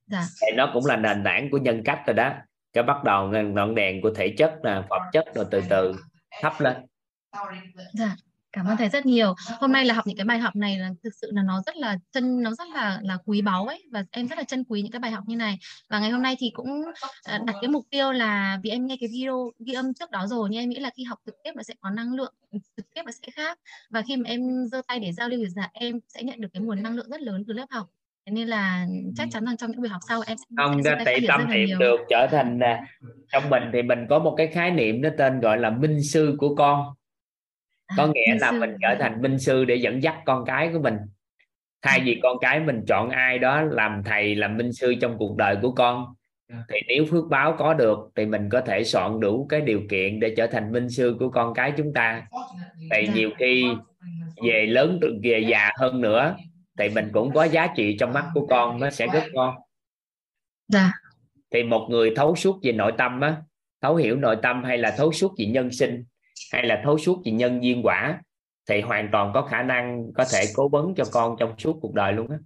Dạ. Thì nó cũng là nền tảng của nhân cách rồi đó. Cái bắt đầu ngọn đèn của thể chất là phẩm chất rồi từ từ thắp lên Dạ, cảm ơn thầy rất nhiều. Hôm nay là học những cái bài học này là thực sự là nó rất là chân nó rất là là quý báu ấy và em rất là trân quý những cái bài học như này. Và ngày hôm nay thì cũng à, đặt cái mục tiêu là vì em nghe cái video ghi âm trước đó rồi nhưng em nghĩ là khi học trực tiếp nó sẽ có năng lượng trực tiếp nó sẽ khác. Và khi mà em giơ tay để giao lưu thì dạ em sẽ nhận được cái nguồn năng lượng rất lớn từ lớp học. Nên là chắc chắn rằng trong những buổi học sau em sẽ, không sẽ tại tâm niệm được trở thành trong mình thì mình có một cái khái niệm nó tên gọi là minh sư của con có nghĩa là mình trở thành minh sư để dẫn dắt con cái của mình. Thay vì con cái mình chọn ai đó làm thầy làm minh sư trong cuộc đời của con thì nếu phước báo có được thì mình có thể soạn đủ cái điều kiện để trở thành minh sư của con cái chúng ta. Tại Dạ. nhiều khi về lớn về già hơn nữa thì mình cũng có giá trị trong mắt của con nó sẽ rất con Dạ, thì một người thấu suốt về nội tâm á thấu hiểu nội tâm hay là thấu suốt về nhân sinh hay là thấu suốt về nhân duyên quả thì hoàn toàn có khả năng có thể cố vấn cho con trong suốt cuộc đời luôn á.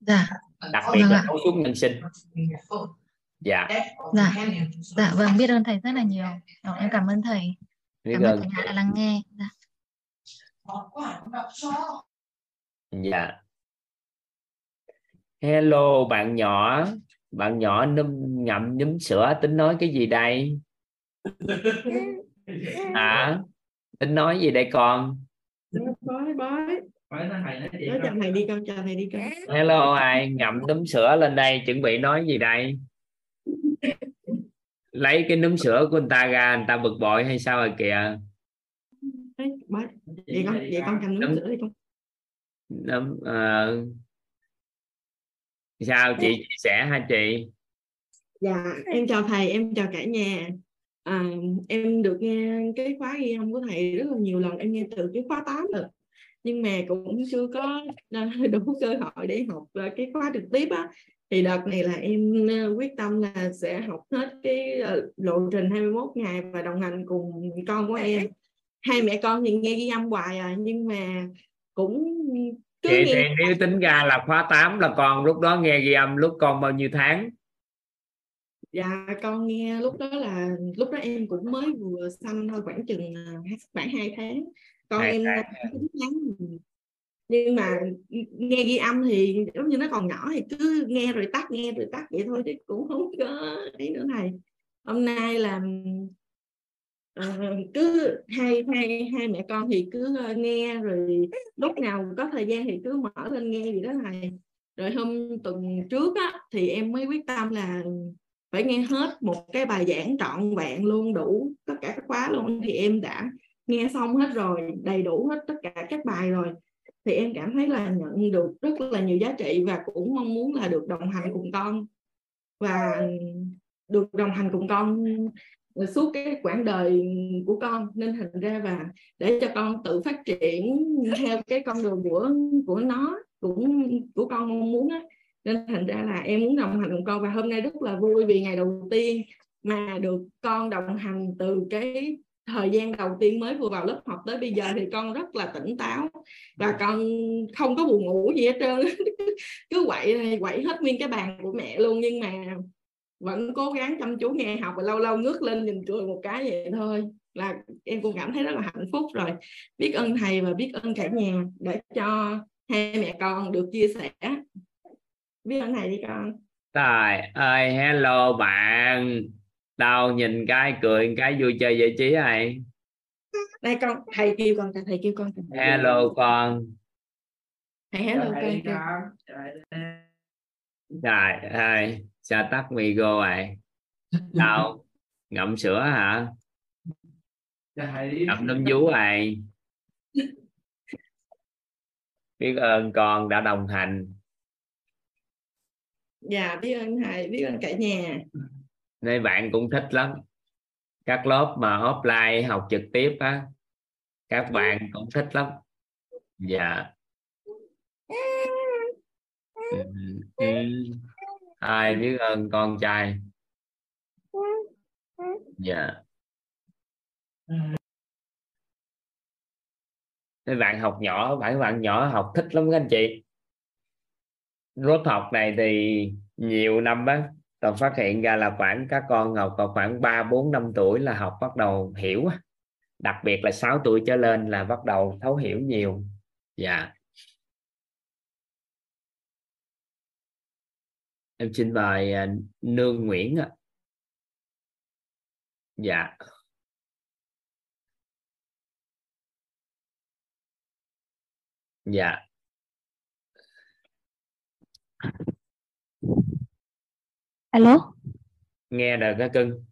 Dạ, đặc biệt Vâng là thấu suốt nhân sinh. Dạ. Dạ, dạ vâng biết ơn thầy rất là nhiều. Rồi, em cảm ơn thầy. biết Cảm ơn nhà đã lắng nghe. Dạ. dạ. Hello bạn nhỏ. Bạn nhỏ num ngậm nhúm sữa tính nói cái gì đây <laughs> hả tính nói gì đây con? Bói bói. Nói chào thầy đi con chào thầy đi con. Hello ai ngậm núm sữa lên đây chuẩn bị nói gì đây? Lấy cái núm sữa của người ta ra người ta bực bội hay sao rồi kìa? Vậy con vậy con cầm Đúng. nước sữa đi con. Núm, ờ, sao chị chia sẻ hả chị? Dạ em chào thầy em chào cả nhà à, em được nghe cái khóa ghi âm của thầy rất là nhiều lần em nghe từ cái khóa 8 rồi. Nhưng mà cũng chưa có à, <laughs> đủ cơ hội để học à, cái khóa trực tiếp á. Thì đợt này là em à, quyết tâm là sẽ học hết cái lộ trình 21 ngày và đồng hành cùng con của em. Hai mẹ con thì nghe ghi âm hoài à nhưng mà cũng cứ chị thì nghe nếu tính ra là khóa 8 là con lúc đó nghe ghi âm lúc con bao nhiêu tháng Dạ con nghe lúc đó là lúc đó em cũng mới vừa sanh thôi khoảng chừng à, khoảng 2 tháng. Con Hai em chín tháng nhưng mà nghe ghi âm thì giống như nó còn nhỏ thì cứ nghe rồi tắt nghe rồi tắt vậy thôi chứ cũng không có ấy nữa thầy. Hôm nay là ờ, cứ hai hai hai mẹ con thì cứ ờ, nghe rồi lúc nào có thời gian thì cứ mở lên nghe gì đó thầy. Rồi hôm tuần trước á thì em mới quyết tâm là phải nghe hết một cái bài giảng trọn vẹn luôn, đủ tất cả các khóa luôn. Thì em đã nghe xong hết rồi, đầy đủ hết tất cả các bài rồi. Thì em cảm thấy là nhận được rất là nhiều giá trị và cũng mong muốn là được đồng hành cùng con. Và được đồng hành cùng con suốt cái quãng đời của con. Nên thành ra và để cho con tự phát triển theo cái con đường của của nó, cũng, của con mong muốn á nên thành ra là em muốn đồng hành cùng con và hôm nay rất là vui vì ngày đầu tiên mà được con đồng hành từ cái thời gian đầu tiên mới vừa vào lớp học tới bây giờ thì con rất là tỉnh táo và con không có buồn ngủ gì hết trơn. <laughs> Cứ quậy quậy hết nguyên cái bàn của mẹ luôn nhưng mà vẫn cố gắng chăm chú nghe học và lâu lâu ngước lên nhìn cười một cái vậy thôi. Là em cũng cảm thấy rất là hạnh phúc rồi. Biết ơn thầy và biết ơn cả nhà để cho hai mẹ con được chia sẻ biết ơn thầy đi con. Trời ơi hello bạn. Đâu nhìn cái cười cái vui chơi giải trí này đây con thầy kêu con thầy kêu con hello con. Thầy hello con trời ơi sao tắt micro rồi đâu? Ngậm sữa hả? Ngậm nấm vú rồi biết ơn con đã đồng hành dạ biết ơn thầy biết ơn cả nhà. Nên bạn cũng thích lắm. Các lớp mà offline học trực tiếp á các bạn cũng thích lắm. Dạ. Ừ. Ừ. ai biết ơn con trai? Dạ. Mấy bạn học nhỏ bạn bạn nhỏ học thích lắm các anh chị rốt học này thì nhiều năm á tôi phát hiện ra là khoảng các con học vào khoảng 3 4 5 tuổi là học bắt đầu hiểu đặc biệt là 6 tuổi trở lên là bắt đầu thấu hiểu nhiều. Dạ. Yeah. em xin mời à, nương nguyễn ạ. Dạ. Dạ alo? Nghe được các cưng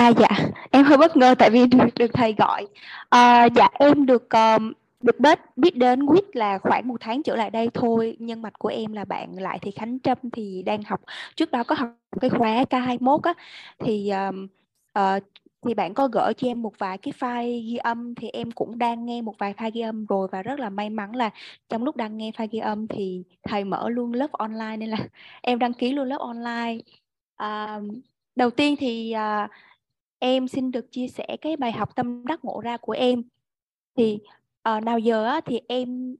à dạ. Em hơi bất ngờ tại vì được, được thầy gọi. À, dạ em được um, được biết biết đến quýt là khoảng một tháng trở lại đây thôi nhân mạch của em là bạn lại thì khánh trâm thì đang học trước đó có học cái khóa k 21 á. Thì um, uh, thì bạn có gửi cho em một vài cái file ghi âm thì em cũng đang nghe một vài file ghi âm rồi và rất là may mắn là trong lúc đang nghe file ghi âm thì thầy mở luôn lớp online nên là <laughs> em đăng ký luôn lớp online. À, đầu tiên thì à, em xin được chia sẻ cái bài học tâm đắc ngộ ra của em. Thì à, nào giờ á, thì em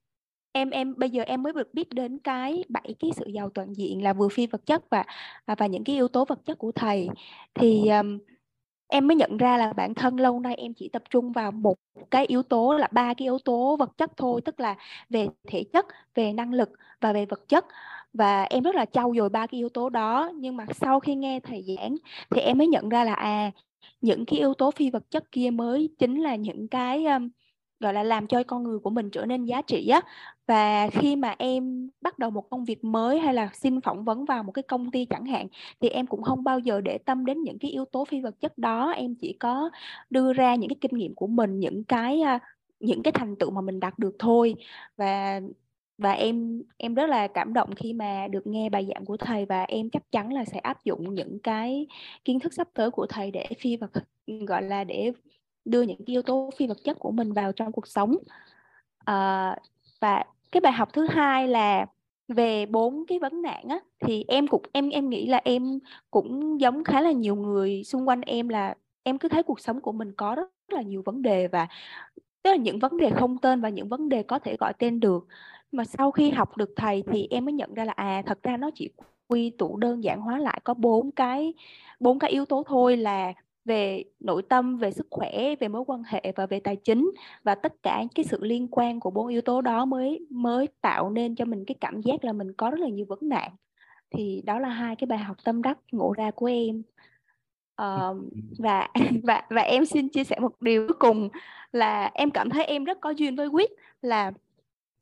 em em bây giờ em mới được biết đến cái bảy cái sự giàu toàn diện là vừa phi vật chất và à, và những cái yếu tố vật chất của thầy. Thì um, em mới nhận ra là bản thân lâu nay em chỉ tập trung vào một cái yếu tố là ba cái yếu tố vật chất thôi tức là về thể chất về năng lực và về vật chất. Và em rất là trau dồi ba cái yếu tố đó nhưng mà sau khi nghe thầy giảng thì em mới nhận ra là à những cái yếu tố phi vật chất kia mới chính là những cái um, gọi là làm cho con người của mình trở nên giá trị á và khi mà em bắt đầu một công việc mới hay là xin phỏng vấn vào một cái công ty chẳng hạn thì em cũng không bao giờ để tâm đến những cái yếu tố phi vật chất đó. Em chỉ có đưa ra những cái kinh nghiệm của mình những cái những cái thành tựu mà mình đạt được thôi. Và và em em rất là cảm động khi mà được nghe bài giảng của thầy và em chắc chắn là sẽ áp dụng những cái kiến thức sắp tới của thầy để phi vật gọi là để đưa những yếu tố phi vật chất của mình vào trong cuộc sống. À, và cái bài học thứ hai là về bốn cái vấn nạn á, thì em cũng, em em nghĩ là em cũng giống khá là nhiều người xung quanh em là em cứ thấy cuộc sống của mình có rất là nhiều vấn đề và tức là những vấn đề không tên và những vấn đề có thể gọi tên được. Mà sau khi học được thầy thì em mới nhận ra là à thật ra nó chỉ quy tụ đơn giản hóa lại có bốn cái bốn cái yếu tố thôi là về nội tâm về sức khỏe về mối quan hệ và về tài chính và tất cả cái sự liên quan của bốn yếu tố đó mới mới tạo nên cho mình cái cảm giác là mình có rất là nhiều vấn nạn. Thì đó là hai cái bài học tâm đắc ngộ ra của em. Uh, <laughs> và và và em xin chia sẻ một điều cuối cùng là em cảm thấy em rất có duyên với quýt là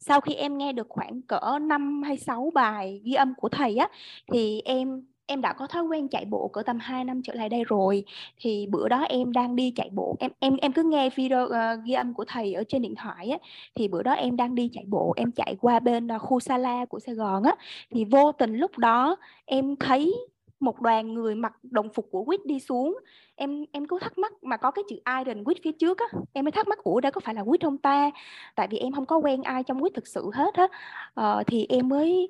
sau khi em nghe được khoảng cỡ 5 hay 6 bài ghi âm của thầy á thì em em đã có thói quen chạy bộ cỡ tầm 2 năm trở lại đây rồi. Thì bữa đó em đang đi chạy bộ em em em cứ nghe video uh, ghi âm của thầy ở trên điện thoại á thì bữa đó em đang đi chạy bộ em chạy qua bên uh, khu Sala của Sài Gòn á thì vô tình lúc đó em thấy một đoàn người mặc đồng phục của quýt đi xuống. Em em cứ thắc mắc mà có cái chữ Iron quýt phía trước á em mới thắc mắc ủa đây có phải là quýt không ta? Tại vì em không có quen ai trong quýt thực sự hết á. Ờ, thì em mới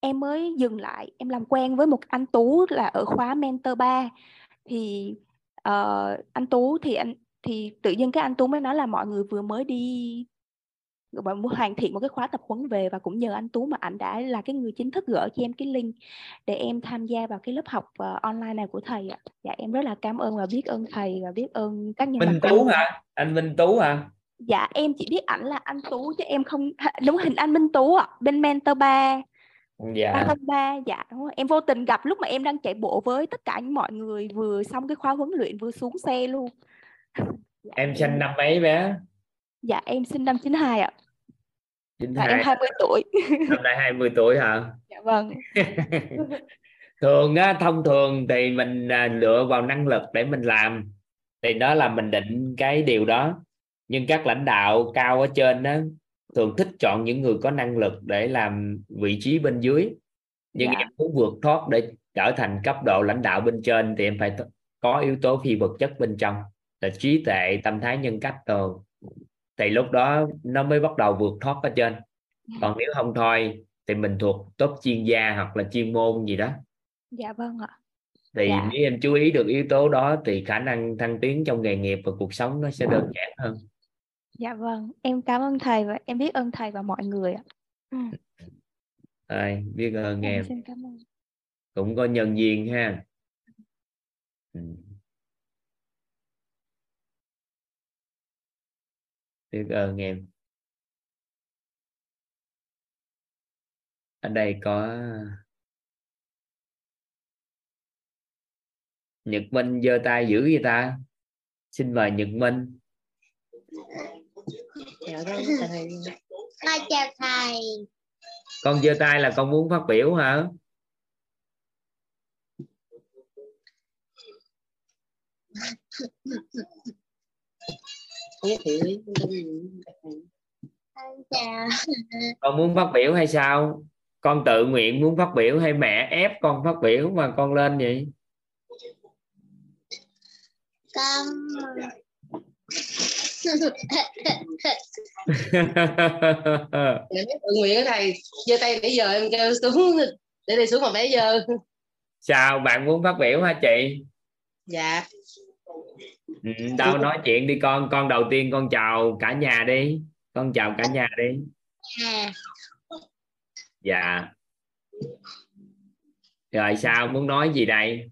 em mới dừng lại em làm quen với một anh tú là ở khóa mentor 3 thì uh, anh tú thì anh thì tự nhiên cái anh tú mới nói là mọi người vừa mới đi và muốn hoàn thiện một cái khóa tập huấn về và cũng nhờ anh Tú mà anh đã là cái người chính thức gửi cho em cái link để em tham gia vào cái lớp học uh, online này của thầy ạ. Dạ em rất là cảm ơn và biết ơn thầy và biết ơn các nhân Minh Tú hả? Anh Minh Tú hả? Dạ em chỉ biết ảnh là anh Tú chứ em không <laughs> đúng hình anh Minh Tú ạ, bên mentor 3 dạ. 303 dạ đúng rồi. em vô tình gặp lúc mà em đang chạy bộ với tất cả những mọi người vừa xong cái khóa huấn luyện vừa xuống xe luôn. <laughs> Dạ, em sinh năm mấy bé? Dạ em sinh năm 92 ạ. 92 dạ, em 20 tuổi. <laughs> Năm nay 20 tuổi hả? Dạ vâng. <laughs> Thường á thông thường thì mình à, lựa vào năng lực để mình làm. Thì đó là mình định cái điều đó. Nhưng các lãnh đạo cao ở trên đó thường thích chọn những người có năng lực để làm vị trí bên dưới. Nhưng Dạ. em muốn vượt thoát để trở thành cấp độ lãnh đạo bên trên thì em phải có yếu tố phi vật chất bên trong là trí tuệ tâm thái nhân cách rồi thì lúc đó nó mới bắt đầu vượt thoát ở trên. Còn nếu không thôi thì mình thuộc top chuyên gia hoặc là chuyên môn gì đó. Dạ vâng ạ. Thì Dạ. nếu em chú ý được yếu tố đó thì khả năng thăng tiến trong nghề nghiệp và cuộc sống nó sẽ đơn giản hơn dạ vâng em cảm ơn thầy và em biết ơn thầy và mọi người ạ. Ừ, Rồi, biết ơn em em. xin cảm ơn. Cũng có nhân viên ha. Ừ. biết ơn em. Ở đây có Nhật Minh giơ tay giữ vậy ta xin mời Nhật Minh Dạ vâng, chào thầy. Con chào thầy. con giơ tay là con muốn phát biểu hả. Con con muốn phát biểu hay sao con tự nguyện muốn phát biểu hay mẹ ép con phát biểu mà con lên vậy Con Dạ biết tự nguyện á thầy. Giơ tay để giờ em kêu xuống để đi xuống mà bé giờ. sao bạn muốn phát biểu hả chị? Dạ. ừ, đâu nói chuyện đi con con đầu tiên con chào cả nhà đi. Con chào cả nhà đi. À, dạ. Rồi sao muốn nói gì đây?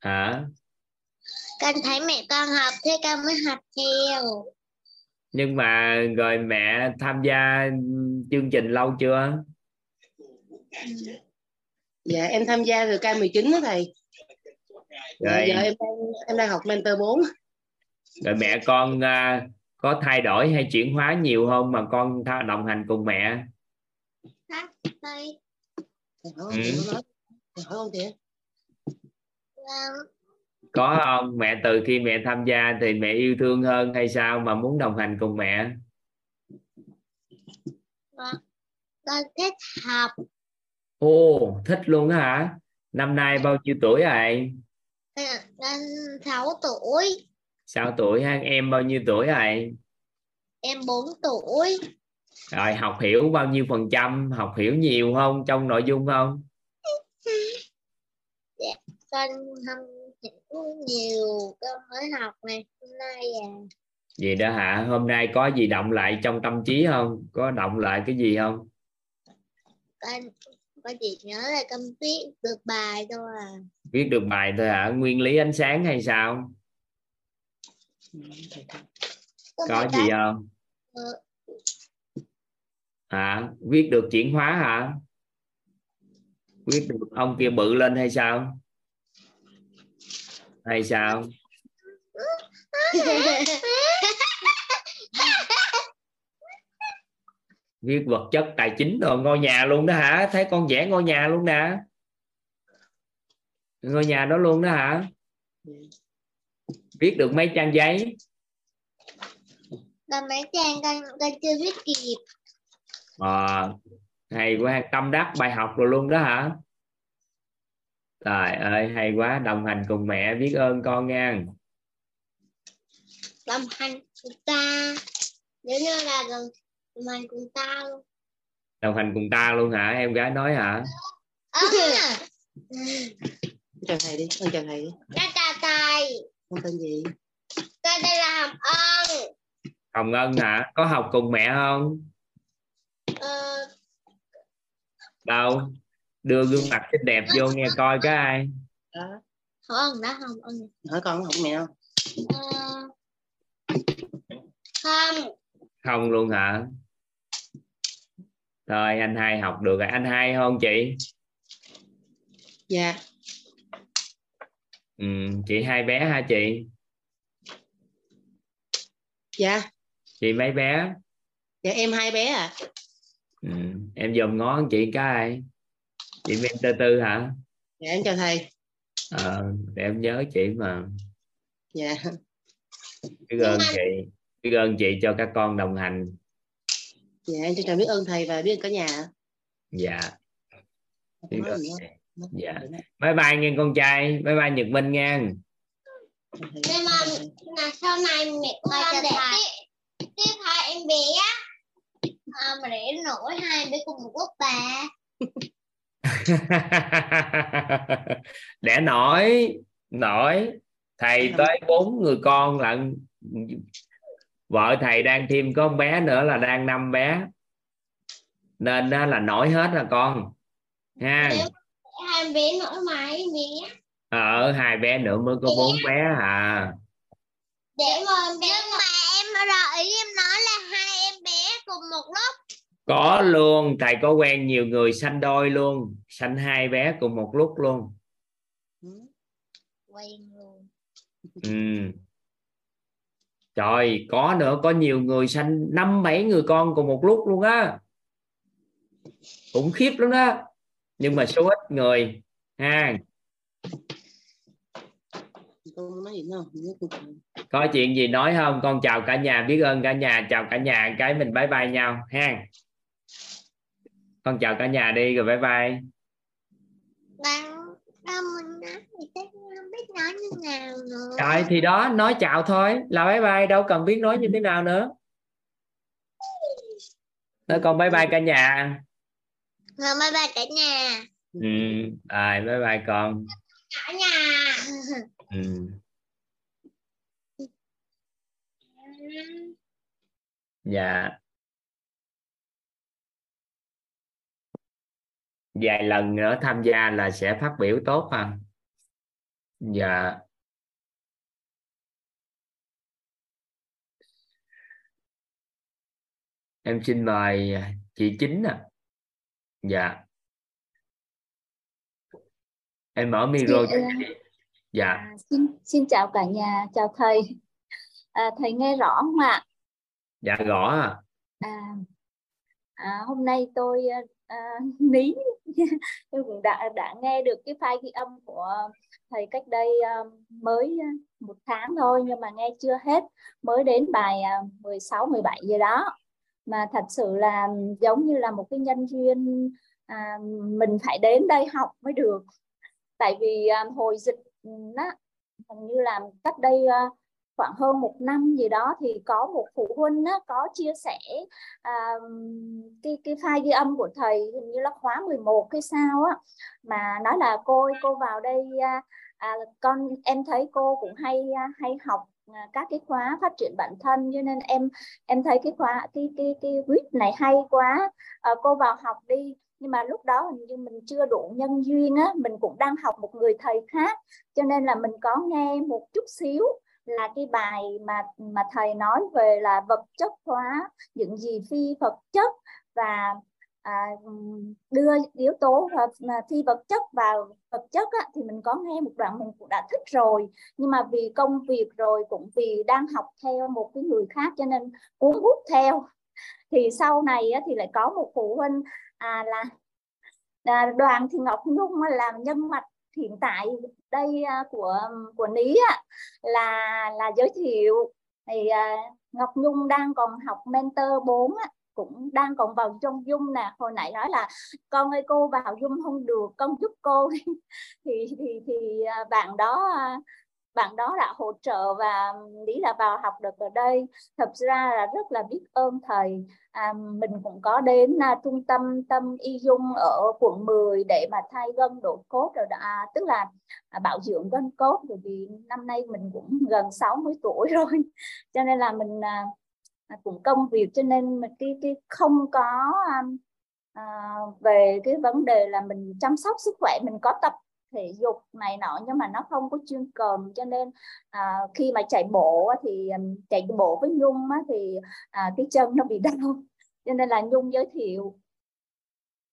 Hả con thấy mẹ con học thế con mới học theo. nhưng mà rồi mẹ tham gia chương trình lâu chưa Dạ em tham gia từ K19 đó thầy. Dạ, rồi giờ em đang em đang học mentor 4. rồi mẹ con à, có thay đổi hay chuyển hóa nhiều không mà con tha- đồng hành cùng mẹ Thầy hỏi Ừ. hỏi con chị. vâng, có không? Mẹ từ khi mẹ tham gia thì mẹ yêu thương hơn hay sao mà muốn đồng hành cùng mẹ. Con thích học. ô thích luôn á hả? Năm nay bao nhiêu tuổi rồi? Con, con 6 tuổi. 6 tuổi ha em bao nhiêu tuổi rồi? Em 4 tuổi. rồi học hiểu bao nhiêu phần trăm? Học hiểu nhiều không? Trong nội dung không? <laughs> Con không nhiều. Con mới học này. Hôm nay à. gì đó hả hôm nay có gì động lại trong tâm trí không có động lại cái gì không Con, con chỉ nhớ là con viết được bài thôi à. viết được bài thôi hả nguyên lý ánh sáng hay sao Ừ. Con có gì không ờ, hả viết được chuyển hóa hả viết được ông kia bự lên hay sao hay sao? Viết vật chất tài chính rồi ngôi nhà luôn đó hả? Thấy con vẽ ngôi nhà luôn nè. Ngôi nhà đó luôn đó hả? Viết được mấy trang giấy? Còn mấy trang con, con chưa viết kịp. Ờ, hay quá tâm đắc bài học rồi luôn đó hả trời ơi hay quá đồng hành cùng mẹ biết ơn con nha Đồng hành cùng ta. Nếu như là đồng, đồng hành cùng ta luôn. đồng hành cùng ta luôn hả em gái nói hả Ờ, Chào thầy đi. Con chào thầy đi. Con chào thầy. Con tên gì? Con đây là Hồng Ân. Hồng Ân hả có học cùng mẹ không Ờ, đâu đưa gương mặt xinh đẹp vô nghe coi có ai Đó. Hồng Ân đó Hồng Ân. Hỏi con học mẹ không? Ờ, không. không luôn hả rồi anh hai học được rồi anh hai không chị Dạ. ừ, chị hai bé hả chị Dạ. chị mấy bé Dạ em hai bé à. ừ, em dòm ngó chị cái chị men tư tư hả? Dạ em chào thầy. ờ để em nhớ chị mà. Dạ. biết ơn chị biết ơn chị cho các con đồng hành. Dạ em trân trọng biết ơn thầy và biết ơn cả nhà. dạ. Dạ bye bye nghe con trai bye bye nhật minh nha. Nhưng mà là sau này mẹ con để tiếp tiếp hai em bé á. À, mà để nổi hai bé cùng một lúc bà <laughs> <laughs> để nổi nổi thầy tới bốn người con lận vợ thầy đang thêm có con bé nữa là đang năm bé. Nên đó là nổi hết là con ha. Hai em bé nổi mà em bé ở hai bé nữa mới có bốn bé à. Để mà nhưng mà em rồi ý em nói là hai em bé cùng một lúc có luôn thầy có quen nhiều người sanh đôi luôn sanh hai bé cùng một lúc luôn. Quen luôn. Ừ. trời có nữa có nhiều người sanh năm bảy người con cùng một lúc luôn á. Khủng khiếp lắm đó. Nhưng mà số ít người ha. Có chuyện gì nói không? Con chào cả nhà biết ơn cả nhà chào cả nhà cái mình bye bye nhau ha con chào cả nhà đi rồi bye bye. Nói thì chắc không biết nói như nào nữa. Rồi thì đó nói chào thôi. Là bye bye đâu cần biết nói như thế nào nữa. Nói con bye bye cả nhà. Rồi bye bye cả nhà. Ừ rồi bye bye con. Cả nhà. Ừ. <laughs> dạ vài lần nữa tham gia là sẽ phát biểu tốt ha. Dạ. Em xin mời chị chính ạ. À. dạ. Em mở micro cho chị. Dạ. À, xin xin chào cả nhà chào thầy. À, thầy nghe rõ không ạ? Dạ rõ à. à, à hôm nay tôi à, <laughs> ní <laughs> tôi cũng đã đã nghe được cái file ghi âm của thầy cách đây um, mới à, một tháng thôi nhưng mà nghe chưa hết. Mới đến bài uh, 16 17 gì đó. Mà thật sự là giống như là một cái nhân duyên à, mình phải đến đây học mới được. Tại vì à, hồi dịch ừ, đó hình như là cách đây uh, khoảng hơn một năm gì đó thì có một phụ huynh á, có chia sẻ à, cái cái file ghi âm của thầy hình như là khóa 11 cái sao á. Mà nói là cô cô vào đây à, à, con em thấy cô cũng hay à, hay học à, các cái khóa phát triển bản thân cho nên em em thấy cái khóa cái cái cái quýt này hay quá à, cô vào học đi. Nhưng mà lúc đó hình như mình chưa đủ nhân duyên á mình cũng đang học một người thầy khác cho nên là mình có nghe một chút xíu là cái bài mà mà thầy nói về là vật chất hóa những gì phi vật chất và à, đưa yếu tố phi vật chất vào vật chất á, thì mình có nghe một đoạn mình cũng đã thích rồi. Nhưng mà vì công việc rồi cũng vì đang học theo một cái người khác cho nên cuốn hút theo. Thì sau này á, thì lại có một phụ huynh à, là à, đoàn thì Ngọc Nhung làm nhân mạch hiện tại đây à, của của Ní là là giới thiệu. Thì à, Ngọc Nhung đang còn học mentor 4 cũng đang còn vào trong dung nè. Hồi nãy nói là con ơi, cô vào dung không được, con giúp cô <laughs> thì thì thì à, bạn đó bạn đó đã hỗ trợ và lý là vào học được ở đây. Thật ra là rất là biết ơn thầy. À, mình cũng có đến à, trung tâm tâm y dung ở quận 10 để mà thay gân độ cốt rồi đã, à, tức là à, bảo dưỡng gân cốt bởi vì năm nay mình cũng gần 60 tuổi <laughs> rồi. Cho nên là mình à, à cũng công việc cho nên mình cái cái không có à, à, về cái vấn đề là mình chăm sóc sức khỏe mình có tập thể dục này nọ nhưng mà nó không có chuyên cần cho nên à, khi mà chạy bộ thì chạy bộ với nhung á, thì à, cái chân nó bị <laughs> đau cho nên là nhung giới thiệu.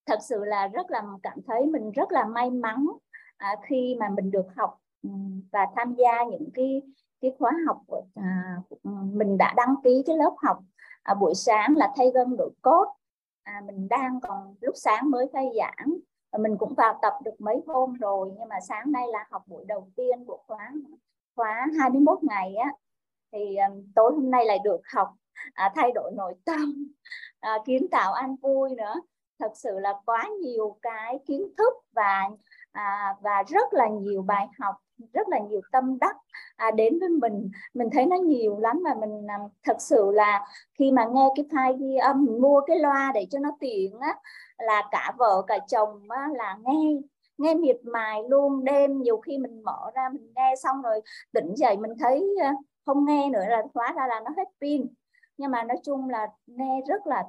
Thật sự là rất là cảm thấy mình rất là may mắn à, khi mà mình được học và tham gia những cái cái khóa học à, mình đã đăng ký cái lớp học à, buổi sáng là thay gân đổi cốt. À, mình đang còn lúc sáng mới khai giảng mình cũng vào tập được mấy hôm rồi nhưng mà sáng nay là học buổi đầu tiên của khóa khóa 21 ngày á. Thì ờ, tối hôm nay lại được học à, thay đổi nội tâm à, kiến tạo an vui nữa. Thật sự là quá nhiều cái kiến thức và à, và rất là nhiều bài học rất là nhiều tâm đắc à, đến với mình. Mình thấy nó nhiều lắm mà mình à, thật sự là khi mà nghe cái file ghi âm mình mua cái loa để cho nó tiện á là cả vợ cả chồng á, là nghe nghe miệt mài luôn. Đêm nhiều khi mình mở ra mình nghe xong rồi tỉnh dậy mình thấy à, không nghe nữa là hóa ra là nó hết pin. Nhưng mà nói chung là nghe rất là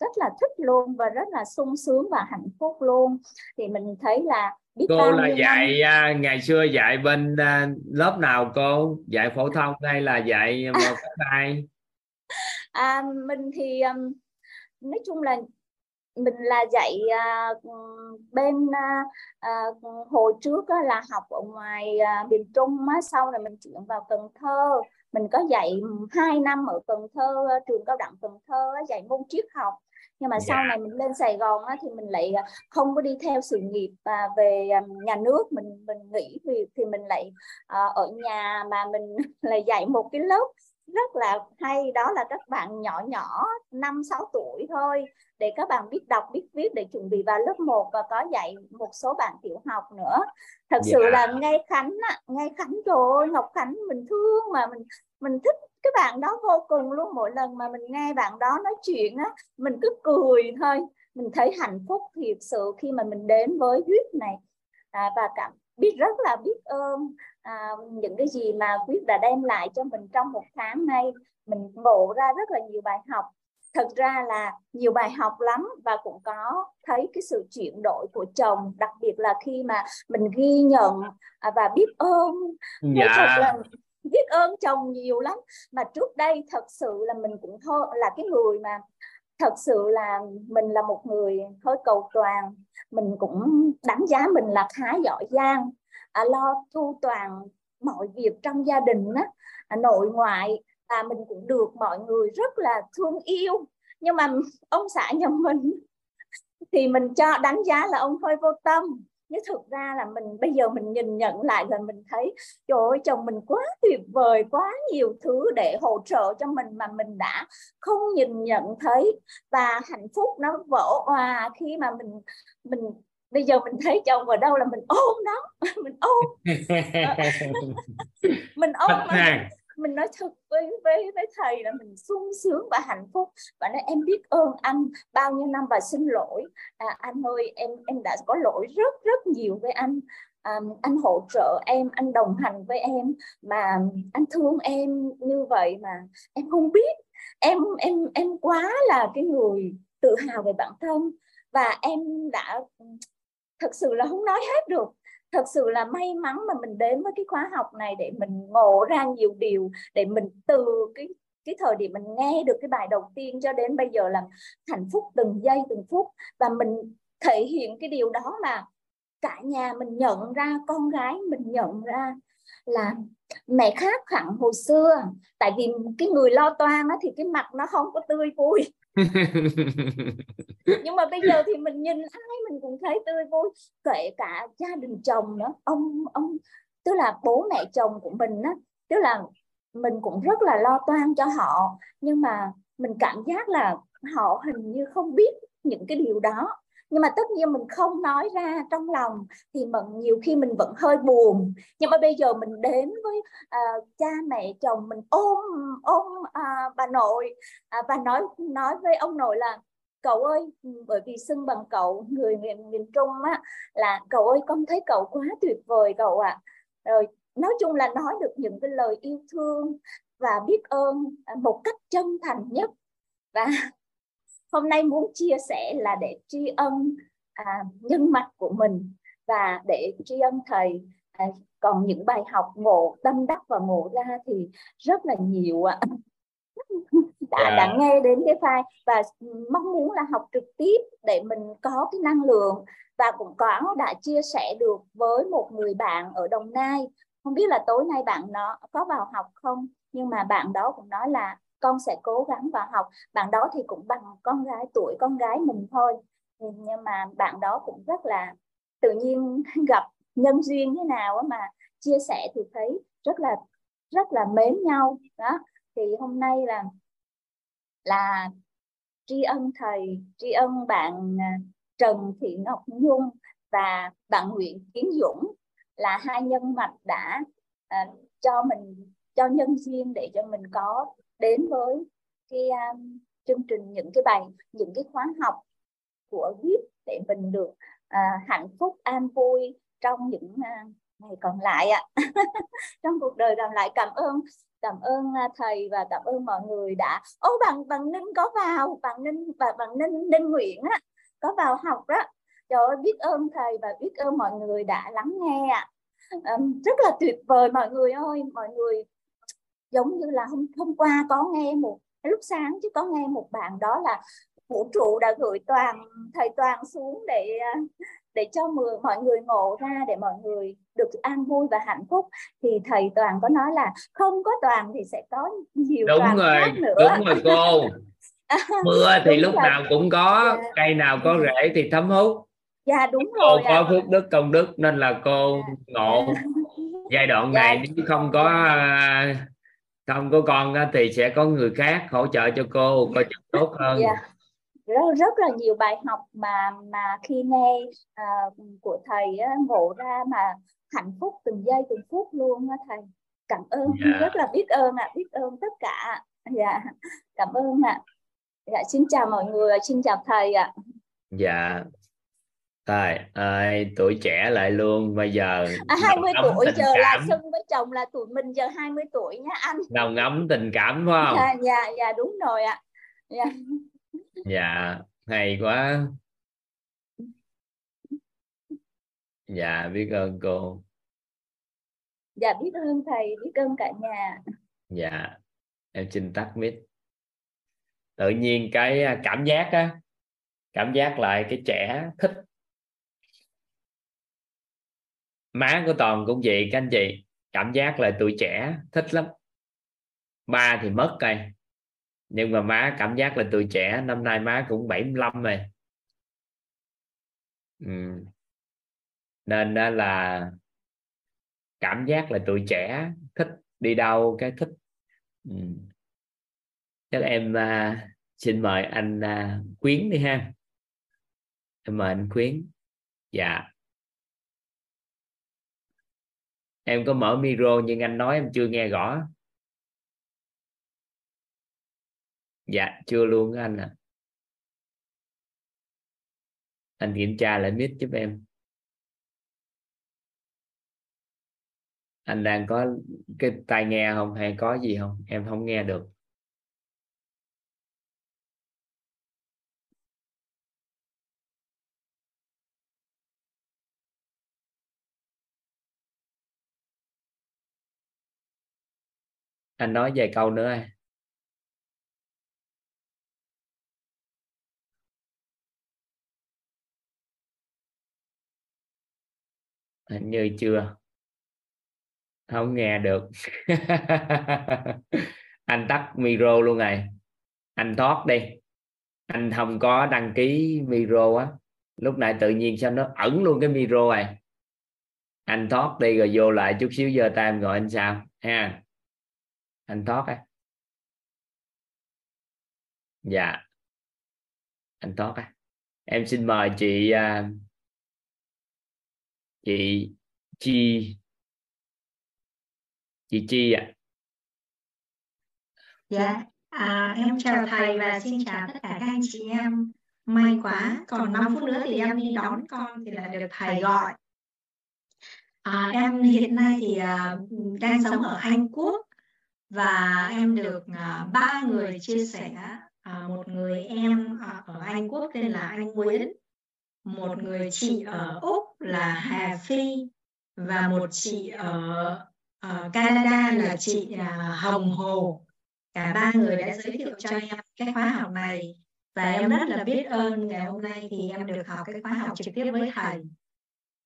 rất là thích luôn và rất là sung sướng và hạnh phúc luôn. Thì mình thấy là biết cô là dạy năm... ngày xưa dạy bên uh, lớp nào cô? Dạy phổ thông hay là dạy <laughs> một hai à, mình thì um, nói chung là mình là dạy uh, bên uh, uh, hồi trước uh, là học ở ngoài uh, miền Trung á, sau này mình chuyển vào Cần Thơ mình có dạy 2 năm ở Cần Thơ trường cao đẳng Cần Thơ dạy môn triết học nhưng mà yeah. sau dạ. này mình lên Sài Gòn á, thì mình lại không có đi theo sự nghiệp và về nhà nước mình mình nghỉ vì thì mình lại uh, ở nhà mà mình <laughs> lại dạy một cái lớp rất là hay. Đó là các bạn nhỏ nhỏ 5 6 tuổi thôi. Để các bạn biết đọc biết viết để chuẩn bị vào lớp 1 và có dạy một số bạn tiểu học nữa. Thật yeah. sự dạ. là ngay khánh á, ngay khánh rồi. Ngọc khánh mình thương mà mình mình thích cái bạn đó vô cùng luôn. Mỗi lần mà mình nghe bạn đó nói chuyện á mình cứ cười thôi. Mình thấy hạnh phúc thiệt sự khi mà mình đến với huyết này. À, và cảm biết rất là biết ơn à, những cái gì mà quyết đã đem lại cho mình trong một tháng nay mình ngộ ra rất là nhiều bài học. Thật ra là nhiều bài học lắm và cũng có thấy cái sự chuyển đổi của chồng đặc biệt là khi mà mình ghi nhận à, và biết ơn. Dạ. thật là biết ơn chồng nhiều lắm. Mà trước đây thật sự là mình cũng thôi là cái người mà thật sự là mình là một người hơi cầu toàn. Mình cũng đánh giá mình là khá giỏi giang à, lo thu toàn mọi việc trong gia đình á, à, nội ngoại và mình cũng được mọi người rất là thương yêu. Nhưng mà ông xã nhà mình <laughs> thì mình cho đánh giá là ông hơi vô tâm. Nhưng thực ra là mình bây giờ mình nhìn nhận lại là mình thấy trời ơi chồng mình quá tuyệt vời quá nhiều thứ để hỗ trợ cho mình mà mình đã không nhìn nhận thấy. Và hạnh phúc nó vỡ hòa khi mà mình mình bây giờ mình thấy chồng ở đâu là mình ôm đó <laughs> mình ôm. <laughs> Mình ôm mà mình nói thật với với với thầy là mình sung sướng và hạnh phúc. Và nói em biết ơn anh bao nhiêu năm và xin lỗi. À, anh ơi em em đã có lỗi rất rất nhiều với anh. À, anh hỗ trợ em anh đồng hành với em mà anh thương em như vậy mà em không biết. Em em em quá là cái người tự hào về bản thân. Và em đã thật sự là không nói hết được. Thật sự là may mắn mà mình đến với cái khóa học này để mình ngộ ra nhiều điều để mình từ cái cái thời điểm mình nghe được cái bài đầu tiên cho đến bây giờ là hạnh phúc từng giây từng phút. Và mình thể hiện cái điều đó là cả nhà mình nhận ra con gái mình nhận ra là mẹ khác hẳn hồi xưa. Tại vì cái người lo toan á, thì cái mặt nó không có tươi vui nhưng mà bây giờ thì mình nhìn ai mình cũng thấy tươi vui, kể cả gia đình chồng nữa. Ông ông, tức là bố mẹ chồng của mình á, tức là mình cũng rất là lo toan cho họ. Nhưng mà mình cảm giác là họ hình như không biết những cái điều đó nhưng mà tất nhiên mình không nói ra trong lòng thì mình nhiều khi mình vẫn hơi buồn. Nhưng mà bây giờ mình đến với uh, cha mẹ chồng mình ôm ôm uh, bà nội. Uh, và nói nói với ông nội là cậu ơi bởi vì xưng bằng cậu người miền miền trung á là cậu ơi con thấy cậu quá tuyệt vời cậu ạ. À. rồi nói chung là nói được những cái lời yêu thương và biết ơn một cách chân thành nhất. Và hôm nay muốn chia sẻ là để tri ân à, nhân mạch của mình và để tri ân thầy à, còn những bài học ngộ tâm đắc và ngộ ra thì rất là nhiều ạ <laughs> đã yeah. đã dạ. nghe đến cái file và mong muốn là học trực tiếp để mình có cái năng lượng và cũng có đã chia sẻ được với một người bạn ở Đồng Nai không biết là tối nay bạn nó có vào học không nhưng mà bạn đó cũng nói là con sẽ cố gắng vào học. Bạn đó thì cũng bằng con gái tuổi con gái mình thôi. Ừ, nhưng mà bạn đó cũng rất là tự nhiên <laughs> gặp nhân duyên thế nào mà chia sẻ thì thấy rất là rất là mến nhau. Đó thì hôm nay là là tri ân thầy tri ân bạn à, Trần Thị Ngọc Nhung và bạn Nguyễn Kiến Dũng là hai nhân mạch đã uh, cho mình cho nhân duyên để cho mình có đến với cái um, chương trình những cái bài những cái khóa học của VIP để mình được uh, hạnh phúc an vui trong những uh, ngày còn lại ạ. <laughs> Trong cuộc đời còn lại cảm ơn cảm ơn à, thầy và cảm ơn mọi người đã ô bằng bằng ninh có vào bằng ninh và bằng ninh ninh nguyễn á có vào học đó. Trời ơi biết ơn thầy và biết ơn mọi người đã lắng nghe ạ. Um, rất là tuyệt vời mọi người ơi mọi người giống như là hôm hôm qua có nghe một lúc sáng chứ có nghe một bạn đó là vũ trụ đã gửi toàn thầy toàn xuống để à, để cho mọi người ngộ ra để mọi người được an vui và hạnh phúc. Thì thầy toàn có nói là không có toàn thì sẽ có nhiều đúng toàn rồi khác nữa. đúng rồi cô. <laughs> Mưa thì lúc rồi. nào cũng có Dạ. cây nào có rễ thì thấm hút. Dạ đúng cô rồi có ạ. phước đức công đức nên là cô ngộ. Giai đoạn Dạ. này nếu không có à, không có con thì sẽ có người khác hỗ trợ cho cô coi chừng tốt hơn. Dạ. rất, rất là nhiều bài học mà mà khi nghe à, của thầy á, ngộ ra mà hạnh phúc từng giây từng phút luôn á thầy. Cảm ơn Dạ. rất là biết ơn ạ biết ơn tất cả dạ cảm ơn ạ. Dạ xin chào mọi người xin chào thầy ạ. Dạ Rồi, ơi, tuổi trẻ lại luôn. Bây giờ à, 20 nồng ấm tuổi giờ là cảm. Xưng với chồng là tụi mình giờ 20 tuổi nha anh. Nồng ấm tình cảm phải không? Dạ dạ dạ đúng rồi ạ. Dạ. dạ hay quá. Dạ biết ơn cô. Dạ biết ơn thầy biết ơn cả nhà. Dạ em xin tắt mic. Tự nhiên cái à, cảm giác á cảm giác lại cái trẻ thích má của toàn cũng vậy các anh chị. Cảm giác là tuổi trẻ thích lắm. Ba thì mất rồi. Nhưng mà má cảm giác là tuổi trẻ năm nay má cũng 75 rồi. Ừ. nên đó là cảm giác là tuổi trẻ thích đi đâu cái thích. Ừ. chắc em uh, xin mời anh uh, Quyến đi ha. Em mời anh Quyến. Dạ. Em có mở micro nhưng anh nói em chưa nghe rõ. Dạ chưa luôn anh anh à anh kiểm tra lại mic giúp em. Anh đang có cái tai nghe không? Hay có gì không? Em không nghe được. Anh nói vài câu nữa anh hình như chưa. Không nghe được. <laughs> Anh tắt micro luôn rồi anh thoát đi. Anh không có đăng ký micro á. Lúc này tự nhiên sao nó ẩn luôn cái micro này. Anh thoát đi rồi vô lại chút xíu giờ tay em gọi anh sao? Ha anh thoát á. Dạ. Anh thoát á. Em xin mời chị uh, chị chi. Chị chi ạ. Dạ, à, em chào thầy và xin chào tất cả các anh chị em. May quá, còn 5 phút nữa thì em đi đón con thì là được thầy gọi. À, em hiện nay thì uh, đang sống ở Anh Quốc và em được à, ba người chia sẻ. uh, một người em uh, ở Anh Quốc tên là anh Nguyễn, một người chị ở Úc là Hà Phi và một chị ở, ở Canada là chị à, Hồng Hồ cả ba người đã giới thiệu cho em cái khóa học này và em rất là biết ơn ngày hôm nay thì em được học cái khóa học trực tiếp với thầy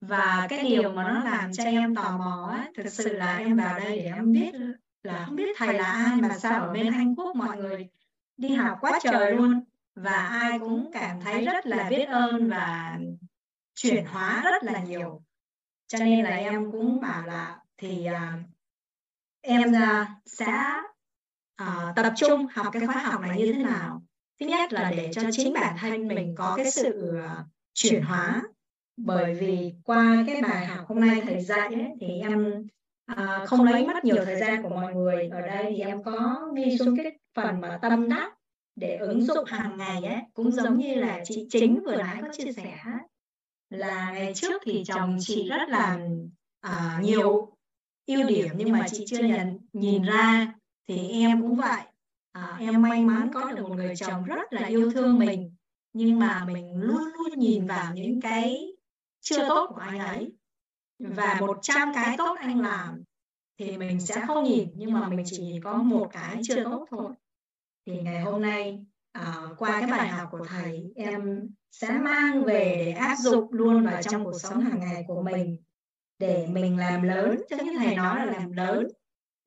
và cái điều mà nó làm cho em tò mò á, thực sự là em vào đây để em biết là không biết thầy là ai mà sao ở bên Anh Quốc mọi người đi học quá trời luôn và ai cũng cảm thấy rất là biết ơn và chuyển hóa rất là nhiều. cho nên là em cũng bảo là thì à, em à, sẽ à, tập trung học cái khóa học này như thế nào. thứ nhất là để cho chính bản thân mình có cái sự uh, chuyển hóa. bởi vì qua cái bài học hôm nay thầy dạy ấy, thì em à, không lấy mất nhiều thời gian của mọi người. ở đây thì em có ghi xuống cái phần mà tâm đắc để ứng dụng hàng ngày ấy cũng giống như là chị chính vừa nãy có chia sẻ là ngày trước thì chồng chị rất là à, nhiều ưu điểm nhưng mà chị chưa nhận. Nhìn ra thì em cũng vậy. À, em may mắn có được một người chồng rất là yêu thương mình. Nhưng mà mình luôn luôn nhìn vào những cái chưa tốt của anh ấy và 100 cái tốt anh làm thì mình sẽ không nhìn nhưng mà mình chỉ có một cái chưa tốt thôi. Thì ngày hôm nay uh, qua cái bài học của thầy em sẽ mang về để áp dụng luôn vào trong cuộc sống hàng ngày của mình để mình làm lớn cho như thầy nói là làm lớn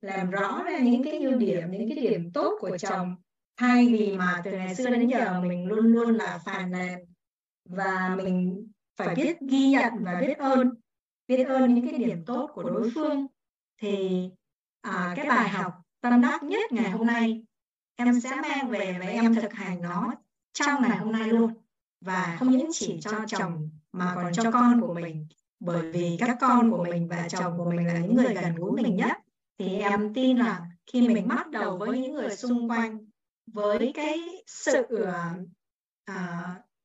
làm rõ ra những cái ưu điểm những cái điểm tốt của chồng. Thay vì mà từ ngày xưa đến giờ mình luôn luôn là phàn nàn và mình phải biết ghi nhận và biết ơn biết ơn những cái điểm tốt của đối phương. Thì à, cái bài học tâm đắc nhất ngày hôm nay em sẽ mang về và em thực hành nó trong ngày hôm nay luôn. Và không những chỉ cho chồng mà còn cho con của mình. Bởi vì các con của mình và chồng của mình là những người gần gũi mình nhất. Thì em tin là khi mình bắt đầu với những người xung quanh với cái sự uh,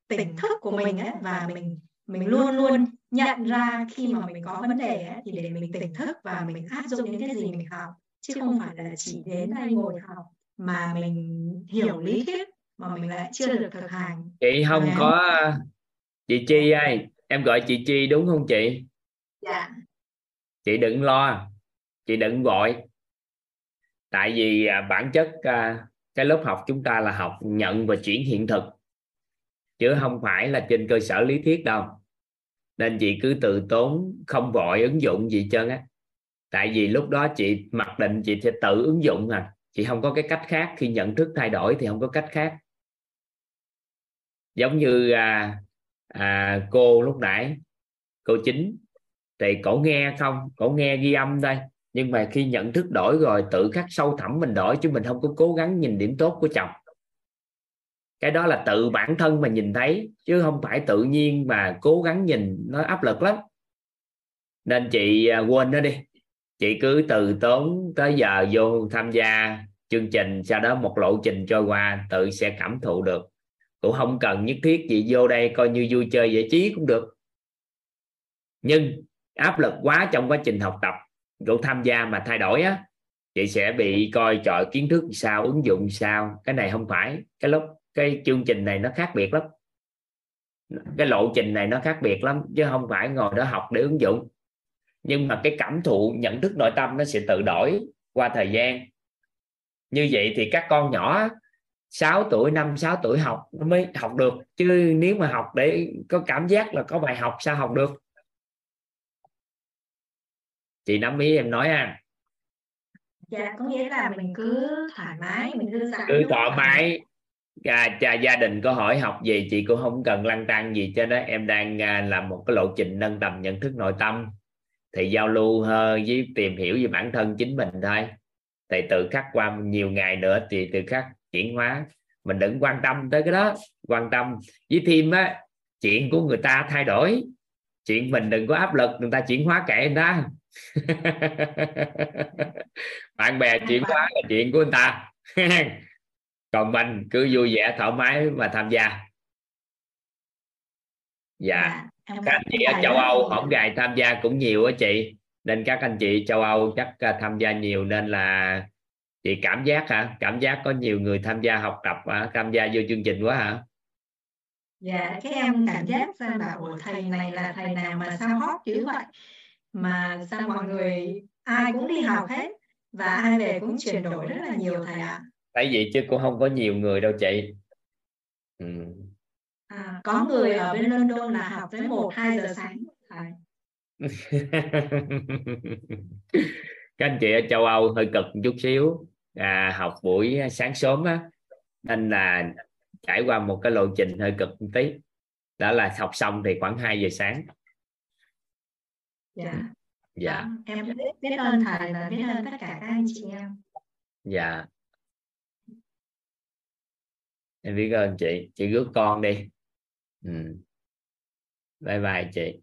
tỉnh thức của mình ấy, và mình mình luôn luôn nhận ra khi mà mình có vấn đề ấy, thì để mình tỉnh thức và mình áp dụng những cái gì mình học. chứ không phải là chỉ đến đây ngồi học mà mình hiểu lý thuyết mà mình lại chưa được thực hành. chị không và có chị chi ơi em gọi chị chi đúng không chị? Dạ. Chị đừng lo chị đừng gọi. Tại vì à, bản chất à, cái lớp học chúng ta là học nhận và chuyển hiện thực. Chứ không phải là trên cơ sở lý thuyết đâu nên chị cứ từ tốn không vội ứng dụng gì trơn á. Tại vì lúc đó chị mặc định chị sẽ tự ứng dụng à chị không có cái cách khác khi nhận thức thay đổi thì không có cách khác. Giống như à, à, cô lúc nãy cô chính thì cổ nghe không? Cổ nghe ghi âm đây. Nhưng mà khi nhận thức đổi rồi tự khắc sâu thẳm mình đổi chứ mình không có cố gắng nhìn điểm tốt của chồng cái đó là tự bản thân mà nhìn thấy, chứ không phải tự nhiên mà cố gắng nhìn, nó áp lực lắm. Nên chị à, quên nó đi. Chị cứ từ tốn tới giờ vô tham gia chương trình, sau đó một lộ trình trôi qua, tự sẽ cảm thụ được. Cũng không cần nhất thiết chị vô đây coi như vui chơi giải trí cũng được. Nhưng áp lực quá trong quá trình học tập cũng tham gia mà thay đổi á, chị sẽ bị coi trọi kiến thức sao, ứng dụng sao, cái này không phải. Cái lúc cái chương trình này nó khác biệt lắm. Cái lộ trình này nó khác biệt lắm chứ không phải ngồi đó học để ứng dụng. Nhưng mà cái cảm thụ nhận thức nội tâm nó sẽ tự đổi qua thời gian. Như vậy thì các con nhỏ 6 tuổi 5 6 tuổi học nó mới học được. Chứ nếu mà học để có cảm giác là có bài học sao học được? Chị nắm ý em nói à dạ có nghĩa là mình cứ thoải mái mình giãn cứ thoải mái à, cha gia đình có hỏi học gì chị cũng không cần lăn tăng gì cho đó em đang à, làm một cái lộ trình nâng tầm nhận thức nội tâm. Thì giao lưu hơn với tìm hiểu về bản thân chính mình thôi. Thì tự khắc qua nhiều ngày nữa thì tự khắc chuyển hóa. Mình đừng quan tâm tới cái đó quan tâm. Với thêm á chuyện của người ta thay đổi. Chuyện mình đừng có áp lực người ta chuyển hóa kệ người ta. <laughs> Bạn bè chuyển hóa là chuyện của người ta <laughs> còn mình cứ vui vẻ thoải mái mà tham gia. Dạ, dạ các anh chị ở châu Âu hổng gài tham gia cũng nhiều á chị. Nên các anh chị châu Âu chắc à, tham gia nhiều nên là chị cảm giác hả? Cảm giác có nhiều người tham gia học tập tham gia vô chương trình quá hả? Dạ cái em cảm giác ra bảo thầy này là thầy nào mà sao hot dữ vậy? Mà sao mọi người ai cũng đi học hết và ai về cũng chuyển đổi rất là nhiều thầy ạ? à. Tại vì chứ cũng không có nhiều người đâu chị. Ừ. à, có người ở bên London là học tới một hai giờ sáng <laughs> các anh chị ở châu Âu hơi cực một chút xíu. À, học buổi sáng sớm á nên là trải qua một cái lộ trình hơi cực một tí. Đó là học xong thì khoảng 2 giờ sáng. Dạ. Dạ. Em biết, biết ơn thầy và biết ơn tất cả các anh chị em. Dạ em biết ơn chị. Chị rước con đi. Ừ. bye bye chị.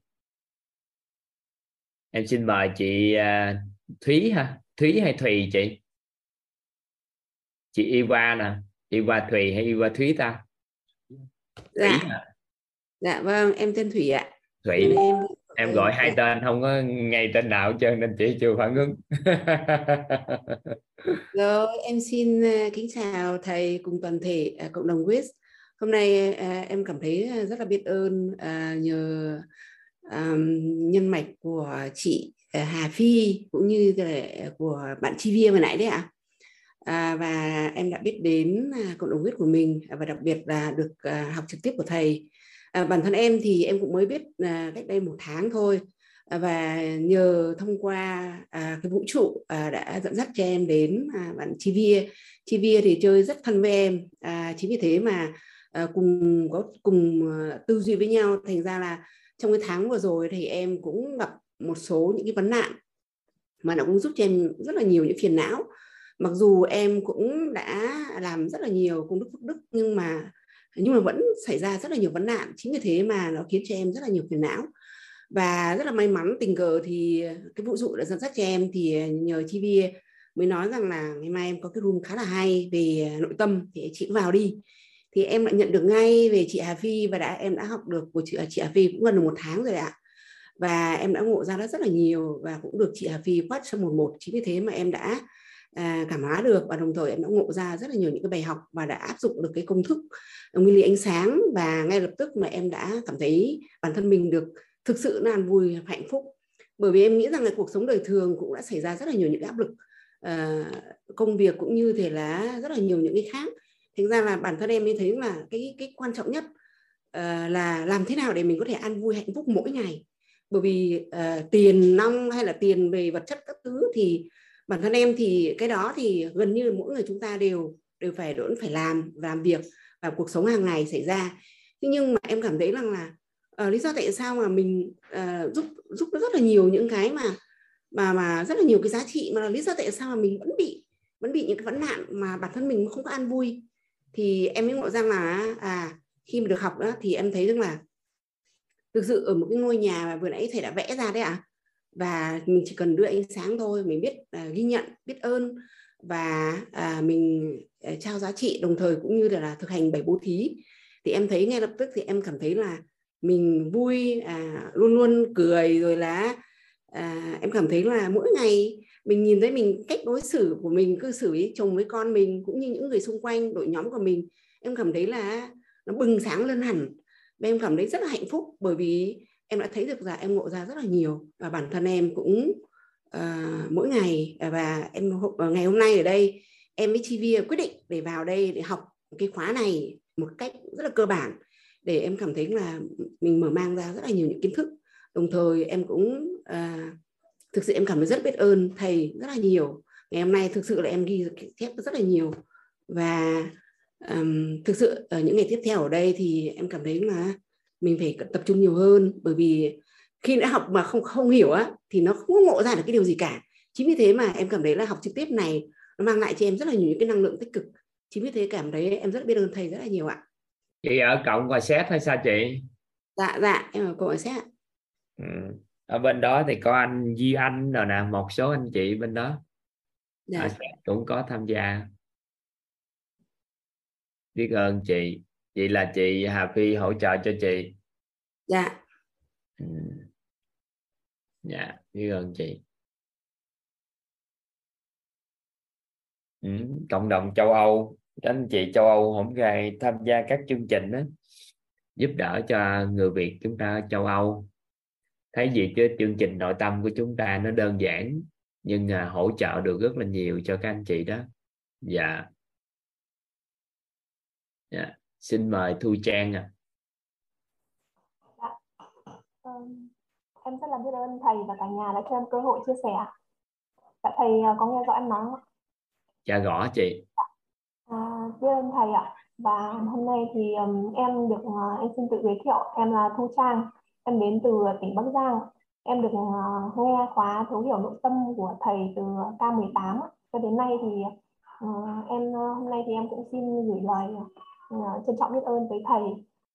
Em xin mời chị uh, Thúy ha. Thúy hay Thùy chị? Chị Iva nè. Iva Thùy hay Iva Thúy ta? Dạ. Dạ vâng. Em tên Thủy ạ. Thủy. Em em gọi hai tên không có ngay tên nào hết trơn nên chị chưa phản ứng. <laughs> Rồi em xin à, kính chào thầy cùng toàn thể uh, cộng đồng WIS hôm nay uh, em cảm thấy rất là biết ơn nhờ nhân mạch của chị Hà Phi cũng như của bạn Chi Via vừa nãy đấy ạ. À, và em đã biết đến cộng đồng WIS của mình và đặc biệt là được học trực tiếp của thầy à, bản thân em thì em cũng mới biết à, cách đây một tháng thôi. À, và nhờ thông qua à, cái vũ trụ à, đã dẫn dắt cho em đến à, bạn Chivia Chivia thì chơi rất thân với em. À, chính vì thế mà à, cùng có cùng à, tư duy với nhau. Thành ra là trong cái tháng vừa rồi thì em cũng gặp một số những cái vấn nạn mà nó cũng giúp cho em rất là nhiều những phiền não. Mặc dù em cũng đã làm rất là nhiều công đức phước đức nhưng mà nhưng mà vẫn xảy ra rất là nhiều vấn nạn chính vì thế mà nó khiến cho em rất là nhiều phiền não. Và rất là may mắn tình cờ thì cái vụ dụ đã dẫn dắt cho em thì nhờ TV mới nói rằng là ngày mai em có cái room khá là hay về nội tâm thì chị vào đi. Thì em đã nhận được ngay về chị Hà Phi và đã em đã học được của chị, à, chị Hà Phi cũng gần được một tháng rồi ạ. Và em đã ngộ ra rất rất là nhiều và cũng được chị Hà Phi quát cho một một. Chính vì thế mà em đã à, cảm hóa được và đồng thời em đã ngộ ra rất là nhiều những cái bài học và đã áp dụng được cái công thức ờ, nguyên lý ánh sáng và ngay lập tức mà em đã cảm thấy bản thân mình được thực sự là vui hạnh phúc. Bởi vì em nghĩ rằng là cuộc sống đời thường cũng đã xảy ra rất là nhiều những áp lực à, công việc cũng như thể là rất là nhiều những cái khác. Thành ra là bản thân em mới thấy là cái cái quan trọng nhất uh, là làm thế nào để mình có thể an vui hạnh phúc mỗi ngày. Bởi vì uh, tiền nong hay là tiền về vật chất các thứ thì bản thân em thì cái đó thì gần như mỗi người chúng ta đều đều phải vẫn phải làm làm việc và cuộc sống hàng ngày xảy ra. Thế nhưng mà em cảm thấy rằng là uh, lý do tại sao mà mình uh, giúp giúp rất là nhiều những cái mà mà mà rất là nhiều cái giá trị mà là lý do tại sao mà mình vẫn bị vẫn bị những cái vấn nạn mà bản thân mình không có an vui. Thì em mới ngộ ra là à khi mà được học đó thì em thấy rằng là thực sự ở một cái ngôi nhà mà vừa nãy thầy đã vẽ ra đấy ạ à, và mình chỉ cần đưa ánh sáng thôi mình biết uh, ghi nhận biết ơn và uh, mình uh, trao giá trị đồng thời cũng như là, là thực hành bảy bố thí. Thì em thấy ngay lập tức thì em cảm thấy là mình vui à, luôn luôn cười rồi là à, em cảm thấy là mỗi ngày mình nhìn thấy mình cách đối xử của mình cư xử với chồng với con mình cũng như những người xung quanh đội nhóm của mình em cảm thấy là nó bừng sáng lên hẳn. Và em cảm thấy rất là hạnh phúc bởi vì em đã thấy được là em ngộ ra rất là nhiều và bản thân em cũng uh, mỗi ngày à, và em ờ, ngày hôm nay ở đây em với Chi quyết định để vào đây để học cái khóa này một cách rất là cơ bản để em cảm thấy là mình mở mang ra rất là nhiều những kiến thức. Đồng thời em cũng uh, thực sự em cảm thấy rất biết ơn thầy rất là nhiều. Ngày hôm nay thực sự là em ghi chép rất là nhiều và um, thực sự ở những ngày tiếp theo ở đây thì em cảm thấy là mình phải tập trung nhiều hơn. Bởi vì khi đã học mà không không hiểu á thì nó không ngộ ra được cái điều gì cả. Chính vì thế mà em cảm thấy là học trực tiếp này nó mang lại cho em rất là nhiều những cái năng lượng tích cực. Chính vì thế cảm thấy em rất biết ơn thầy rất là nhiều ạ. Chị ở cộng hòa xét hay sao chị? Dạ dạ em ở cộng hòa xét ừ. ở bên đó thì có anh Di Anh rồi nè một số anh chị bên đó. Dạ. cũng có tham gia. Biết ơn chị chị là chị Hà Phi hỗ trợ cho chị. Dạ. Ừ. dạ biết ơn chị. Ừ. cộng đồng châu Âu các anh chị châu Âu hôm nay tham gia các chương trình đó giúp đỡ cho người Việt chúng ta ở châu Âu. Thấy gì chứ chương trình nội tâm của chúng ta nó đơn giản nhưng à, hỗ trợ được rất là nhiều cho các anh chị đó. Dạ. Dạ xin mời Thu Trang ạ. À. um, em rất là biết ơn thầy và cả nhà đã cho em cơ hội chia sẻ dạ thầy à, có nghe rõ em nói không dạ rõ chị. À, biết ơn thầy ạ. Và hôm nay thì um, em được uh, em xin tự giới thiệu. Em là Thu Trang. Em đến từ tỉnh Bắc Giang. Em được uh, nghe khóa thấu hiểu nội tâm của thầy từ K18 cho đến nay thì uh, em hôm nay thì em cũng xin gửi lời uh, trân trọng biết ơn với thầy.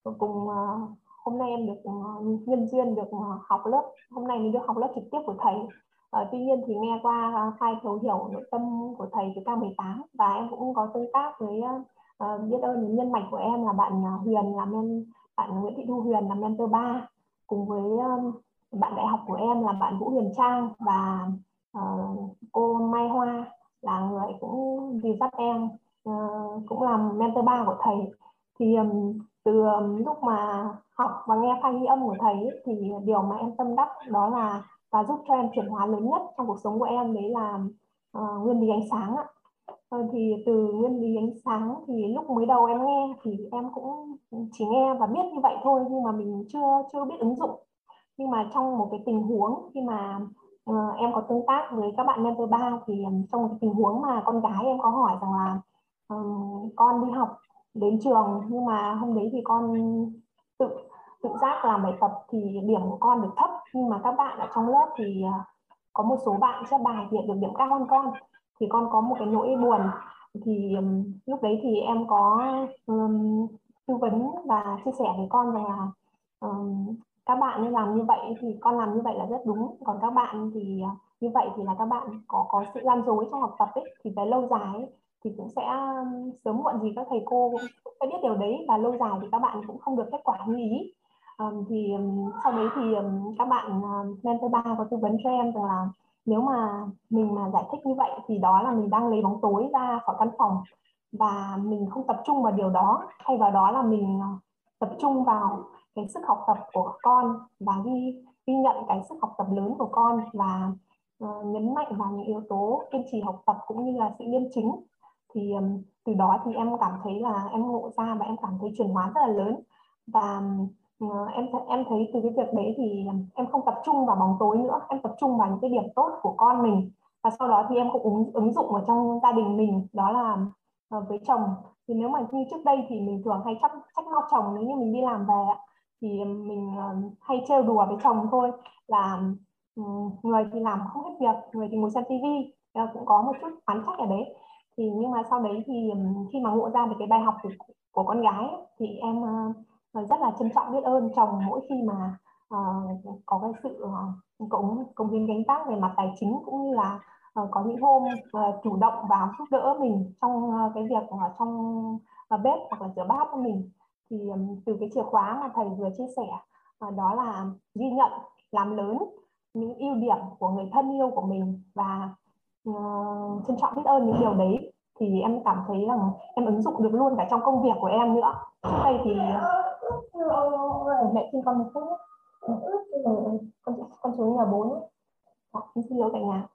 Cùng uh, hôm nay em được uh, nhân duyên được uh, học lớp. Hôm nay mình được học lớp trực tiếp của thầy. Uh, tuy nhiên thì nghe qua uh, file thấu hiểu nội tâm của thầy từ K18 và em cũng có tương tác với uh, biết ơn nhân mạch của em là bạn uh, Huyền là men bạn Nguyễn Thị Thu Huyền là mentor 3 cùng với um, bạn đại học của em là bạn Vũ Huyền Trang và uh, cô Mai Hoa là người cũng dìu dắt em uh, cũng làm mentor ba của thầy. Thì um, từ um, lúc mà học và nghe file ghi âm của thầy ấy, thì điều mà em tâm đắc đó là và giúp cho em chuyển hóa lớn nhất trong cuộc sống của em đấy là uh, nguyên lý ánh sáng ạ. Uh, thì từ nguyên lý ánh sáng thì lúc mới đầu em nghe thì em cũng chỉ nghe và biết như vậy thôi nhưng mà mình chưa chưa biết ứng dụng. Nhưng mà trong một cái tình huống khi mà uh, em có tương tác với các bạn mentor ba thì um, trong một cái tình huống mà con gái em có hỏi rằng là um, con đi học đến trường nhưng mà hôm đấy thì con tự tự giác làm bài tập thì điểm của con được thấp nhưng mà các bạn ở trong lớp thì à, có một số bạn chép bài thì được điểm cao hơn con. Thì con có một cái nỗi buồn thì um, lúc đấy thì em có um, tư vấn và chia sẻ với con rằng là um, các bạn nên làm như vậy thì con làm như vậy là rất đúng. Còn các bạn thì uh, như vậy thì là các bạn có có sự gian dối trong học tập ấy thì về lâu dài ấy, thì cũng sẽ sớm muộn gì các thầy cô cũng sẽ biết điều đấy và lâu dài thì các bạn cũng không được kết quả như ý. Um, thì um, sau đấy thì um, các bạn uh, mentor ba có tư vấn cho em rằng là nếu mà mình mà giải thích như vậy thì đó là mình đang lấy bóng tối ra khỏi căn phòng và mình không tập trung vào điều đó thay vào đó là mình ờ, tập trung vào cái sức học tập của con và ghi ghi nhận cái sức học tập lớn của con và uh, nhấn mạnh vào những yếu tố kiên trì học tập cũng như là sự liêm chính thì um, từ đó thì em cảm thấy là em ngộ ra và em cảm thấy chuyển hóa rất là lớn. Và um, em em thấy từ cái việc đấy thì em không tập trung vào bóng tối nữa. Em tập trung vào những cái điểm tốt của con mình. Và sau đó thì em cũng ứng, ứng dụng ở trong gia đình mình. Đó là uh, với chồng. Thì nếu mà như trước đây thì mình thường hay trách trách móc chồng nếu như mình đi làm về thì mình uh, hay trêu đùa với chồng thôi là um, người thì làm không hết việc người thì ngồi xem tivi cũng có một chút oán trách ở đấy thì nhưng mà sau đấy thì khi mà ngộ ra được cái bài học của, của con gái thì em uh, rất là trân trọng biết ơn chồng mỗi khi mà uh, có cái sự uh, cống cống hiến gánh tác về mặt tài chính cũng như là uh, có những hôm uh, chủ động vào giúp đỡ mình trong uh, cái việc ở uh, trong uh, bếp hoặc là rửa bát của mình. Thì um, từ cái chìa khóa mà thầy vừa chia sẻ uh, đó là ghi nhận làm lớn những ưu điểm của người thân yêu của mình và uh, trân trọng biết ơn những điều đấy. Thì em cảm thấy rằng em ứng dụng được luôn cả trong công việc của em nữa. Trước đây thì mẹ xin con một phút. Con con xuống nhà bốn. À, xin lỗi cả nhà.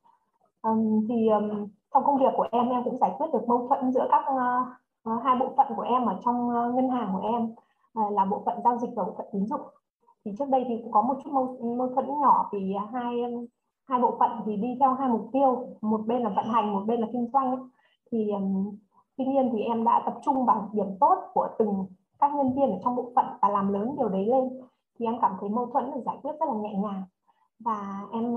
Um, thì um, trong công việc của em em cũng giải quyết được mâu thuẫn giữa các uh, hai bộ phận của em ở trong uh, ngân hàng của em uh, là bộ phận giao dịch và bộ phận tín dụng. Thì trước đây thì cũng có một chút mâu, mâu thuẫn nhỏ vì hai hai bộ phận thì đi theo hai mục tiêu một bên là vận hành một bên là kinh doanh thì um, tuy nhiên thì em đã tập trung vào điểm tốt của từng các nhân viên ở trong bộ phận và làm lớn điều đấy lên. Thì em cảm thấy mâu thuẫn được giải quyết rất là nhẹ nhàng. Và em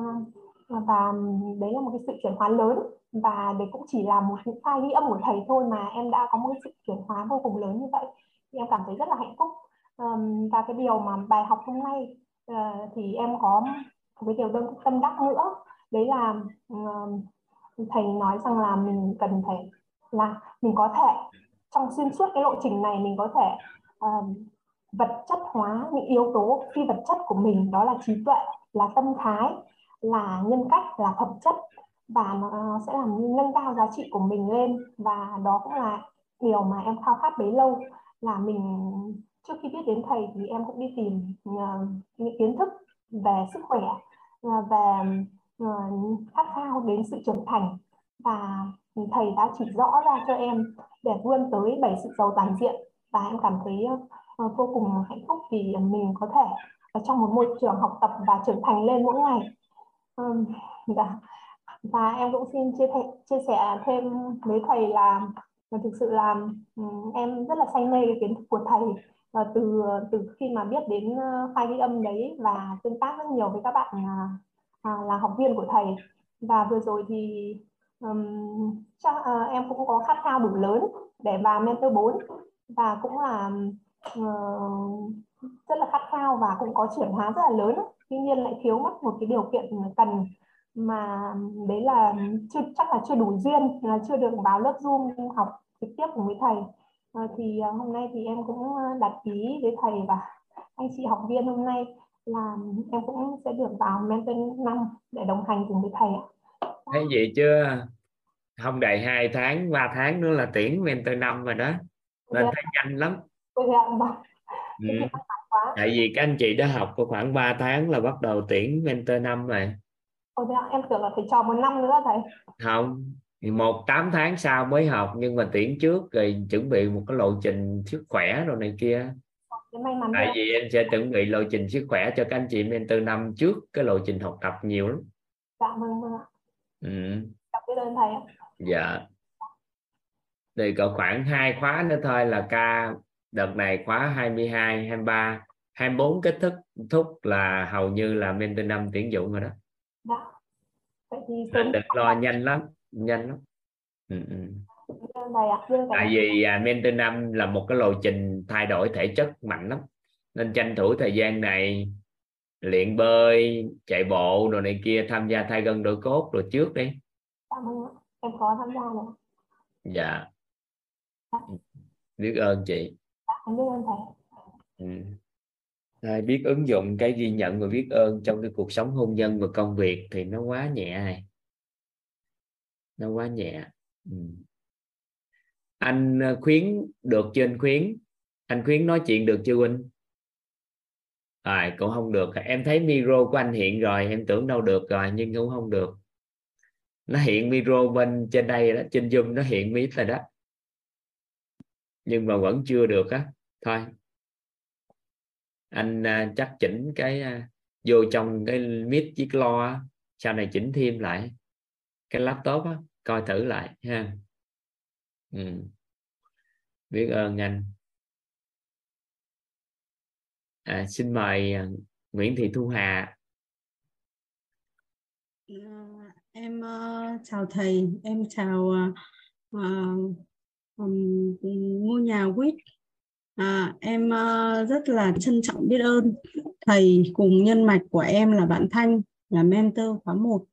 ờ, và đấy là một cái sự chuyển hóa lớn. Và đấy cũng chỉ là một những file ghi âm của thầy thôi mà em đã có một cái sự chuyển hóa vô cùng lớn như vậy. Thì em cảm thấy rất là hạnh phúc. Và cái điều mà bài học hôm nay ờ, thì em có cái điều đơn tâm đắc nữa. Đấy là uh, thầy nói rằng là mình cần phải là mình có thể trong xuyên suốt cái lộ trình này mình có thể uh, vật chất hóa những yếu tố phi vật chất của mình đó là trí tuệ là tâm thái là nhân cách là phẩm chất và nó sẽ làm nâng cao giá trị của mình lên. Và đó cũng là điều mà em khao khát bấy lâu là mình trước khi biết đến thầy thì em cũng đi tìm uh, những kiến thức về sức khỏe Ờ, và ờ, khát khao đến sự trưởng thành. Và thầy đã chỉ rõ ra cho em để vươn tới bảy sự giàu toàn diện. Và em cảm thấy ờ, vô cùng hạnh phúc vì mình có thể ở trong một môi trường học tập và trưởng thành lên mỗi ngày. Và, và em cũng xin chia, th- chia sẻ thêm với thầy là thực sự là ừ, em rất là say mê cái kiến thức của thầy và từ từ khi mà biết đến ờ, file ghi âm đấy và tương tác rất nhiều với các bạn à, à là học viên của thầy. Và vừa rồi thì um, chắc uh, em cũng có khát khao đủ lớn để vào mentor 4 và cũng là uh, rất là khát khao và cũng có chuyển hóa rất là lớn. Tuy nhiên lại thiếu mất một cái điều kiện cần mà đấy là chưa chắc là chưa đủ duyên là chưa được vào lớp zoom học trực tiếp cùng với thầy à, thì uh, hôm nay thì em cũng đặt ý với thầy và anh chị học viên hôm nay là em cũng sẽ được vào mentor năm để đồng hành cùng với thầy ạ. Thấy gì chưa không đầy hai tháng ba tháng nữa là tuyển mentor năm rồi đó. Nên thấy nhanh lắm. Ừ. tại vì các anh chị đã học khoảng 3 tháng là bắt đầu tuyển mentor năm rồi. Ồ, em tưởng là phải chờ một năm nữa thầy. Không một tám tháng sau mới học nhưng mà tuyển trước rồi chuẩn bị một cái lộ trình sức khỏe rồi này kia. Tại vì em sẽ chuẩn bị lộ trình sức khỏe cho các anh chị mentor năm trước cái lộ trình học tập nhiều lắm. Dạ vâng vâng ạ. Ừ. biết ơn thầy ạ. Dạ. Thì có khoảng hai khóa nữa thôi là ca đợt này khóa 22 23 24 kết thúc thúc là hầu như là mentor năm tuyển dụng rồi đó. Dạ. Vậy thì sớm... đừng lo nhanh lắm nhanh lắm. Ừ, ừ. tại vì à, mentor năm là một cái lộ trình thay đổi thể chất mạnh lắm. Nên tranh thủ thời gian này luyện bơi chạy bộ rồi này kia tham gia thay gân đổi cốt rồi trước đi. Dạ, vâng em có tham gia rồi. Dạ. Biết ơn chị. Em biết ơn thầy. Ừ. Biết ứng dụng cái ghi nhận và biết ơn trong cái cuộc sống hôn nhân và công việc thì nó quá nhẹ này nó quá nhẹ. Ừ. anh ờ, khuyến được chưa anh khuyến? Anh khuyến nói chuyện được chưa huynh à, cũng không được. Em thấy micro của anh hiện rồi em tưởng đâu được rồi nhưng cũng không được. Nó hiện micro bên trên đây đó trên zoom nó hiện mít rồi đó. Nhưng mà vẫn chưa được á. Thôi. Anh à, chắc chỉnh cái à, vô trong cái mít chiếc lo sau này chỉnh thêm lại cái laptop á coi thử lại ha. Ừ. biết ơn anh. À, xin mời à, Nguyễn Thị Thu Hà. Dạ, em uh, chào thầy. Em chào uh, uh, um, ngôi nhà quýt à, em uh, rất là trân trọng biết ơn thầy cùng nhân mạch của em là bạn Thanh là mentor khóa 1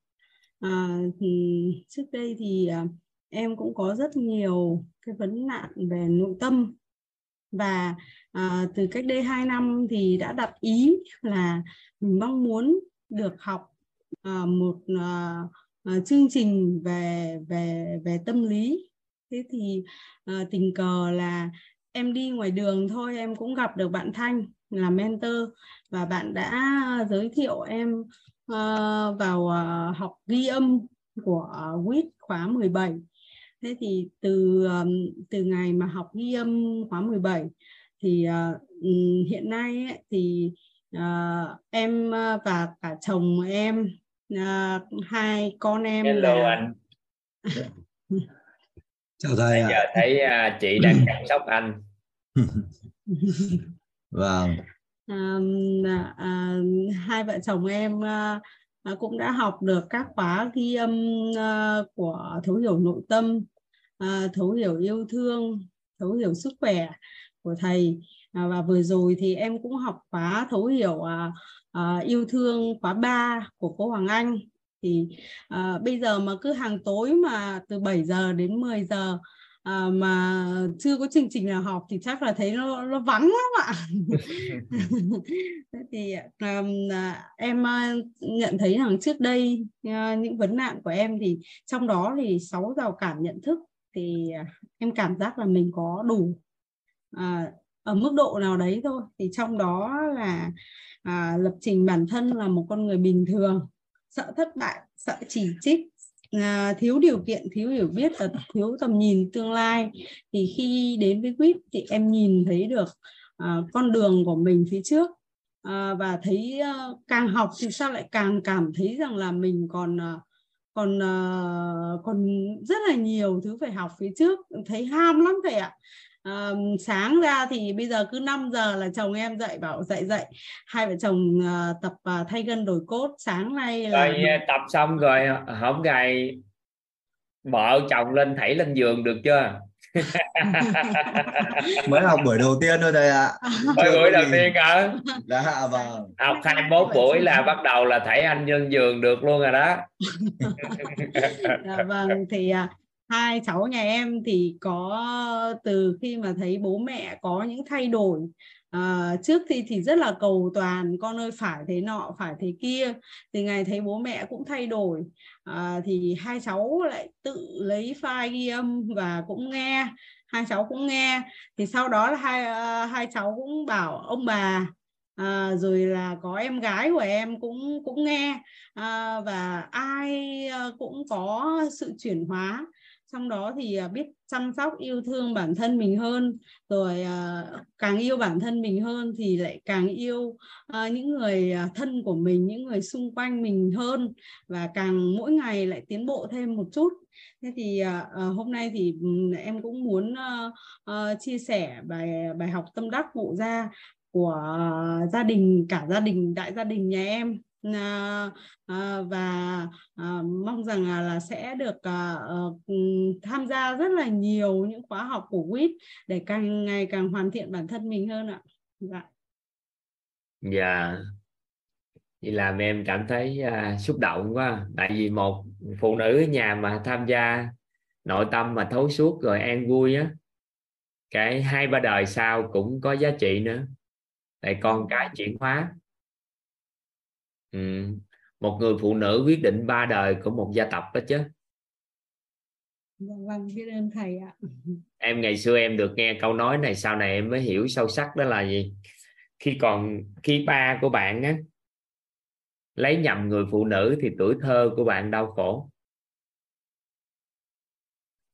à, thì trước đây thì à, em cũng có rất nhiều cái vấn nạn về nội tâm. Và à, từ cách đây 2 năm thì đã đặt ý là mình mong muốn được học à, một à, à, chương trình về về về tâm lý. Thế thì à, tình cờ là em đi ngoài đường thôi em cũng gặp được bạn Thanh là mentor và bạn đã giới thiệu em uh, vào uh, học ghi âm của WIT khóa 17 thế thì từ um, từ ngày mà học ghi âm khóa 17 thì uh, hiện nay ấy, thì uh, em và cả chồng em uh, hai con em Hello là anh. Chào thầy giờ thấy uh, chị đang chăm sóc anh. <laughs> Vâng À, à, hai vợ chồng em ờ, ờ, cũng đã học được các khóa ghi âm ờ, của thấu hiểu nội tâm thấu hiểu yêu thương thấu hiểu sức khỏe của thầy. À, và vừa rồi thì em cũng học khóa thấu hiểu yêu thương khóa 3 của cô Hoàng Anh. Thì uh, bây giờ mà cứ hàng tối mà từ 7 giờ đến 10 giờ à, mà chưa có chương trình nào học thì chắc là thấy nó nó vắng lắm ạ. <laughs> Thì um, em nhận thấy rằng trước đây những vấn nạn của em thì trong đó thì sáu rào cản nhận thức thì em cảm giác là mình có đủ uh, ở mức độ nào đấy thôi. Thì trong đó là à, lập trình bản thân là một con người bình thường sợ thất bại sợ chỉ trích à, thiếu điều kiện thiếu hiểu biết và thiếu tầm nhìn tương lai. Thì khi đến với quýt thì em nhìn thấy được à, con đường của mình phía trước. À, và thấy à, càng học thì sao lại càng cảm thấy rằng là mình còn à, còn uh, còn rất là nhiều thứ phải học phía trước. Thấy ham lắm thầy ạ à, sáng ra thì bây giờ cứ 5 giờ là chồng em dậy bảo dậy dậy. Hai vợ chồng uh, tập uh, thay gân đổi cốt. Sáng nay là rồi tập xong rồi không gài vợ chồng lên thảy lên giường được chưa? <laughs> Mới học buổi đầu tiên thôi thầy ạ. <laughs> Mới buổi đầu tiên hả? Dạ vâng. Học 21 buổi là bắt đầu là thảy anh nhân giường được luôn rồi đó. <laughs> Dạ vâng thì à, hai cháu nhà em thì có từ khi mà thấy bố mẹ có những thay đổi à, trước thì thì rất là cầu toàn con ơi phải thế nọ phải thế kia. Thì ngày thấy bố mẹ cũng thay đổi à, thì hai cháu lại tự lấy file ghi âm và cũng nghe hai cháu cũng nghe. Thì sau đó là hai uh, hai cháu cũng bảo ông bà à, rồi là có em gái của em cũng cũng nghe à, và ai cũng có sự chuyển hóa trong đó thì à, biết chăm sóc, yêu thương bản thân mình hơn, rồi à, càng yêu bản thân mình hơn thì lại càng yêu à, những người thân của mình, những người xung quanh mình hơn và càng mỗi ngày lại tiến bộ thêm một chút. Thế thì hôm nay thì ừ, em cũng muốn chia sẻ bài bài học tâm đắc ngộ ra của gia đình, cả gia đình, đại gia đình nhà em. À, à, và à, mong rằng là, là sẽ được uh, tham gia rất là nhiều những khóa học của WIT để càng ngày càng hoàn thiện bản thân mình hơn ạ. Dạ. Dạ. Vậy làm em cảm thấy uh, xúc động quá. Tại vì một phụ nữ nhà mà tham gia nội tâm mà thấu suốt rồi an vui á, cái hai ba đời sau cũng có giá trị nữa. Tại con cái chuyển hóa ừ. một người phụ nữ quyết định ba đời của một gia tộc đó chứ. Vâng, vâng biết ơn thầy ạ. Em ngày xưa em được nghe câu nói này sau này em mới hiểu sâu sắc đó là gì. Khi còn khi ba của bạn á lấy nhầm người phụ nữ thì tuổi thơ của bạn đau khổ.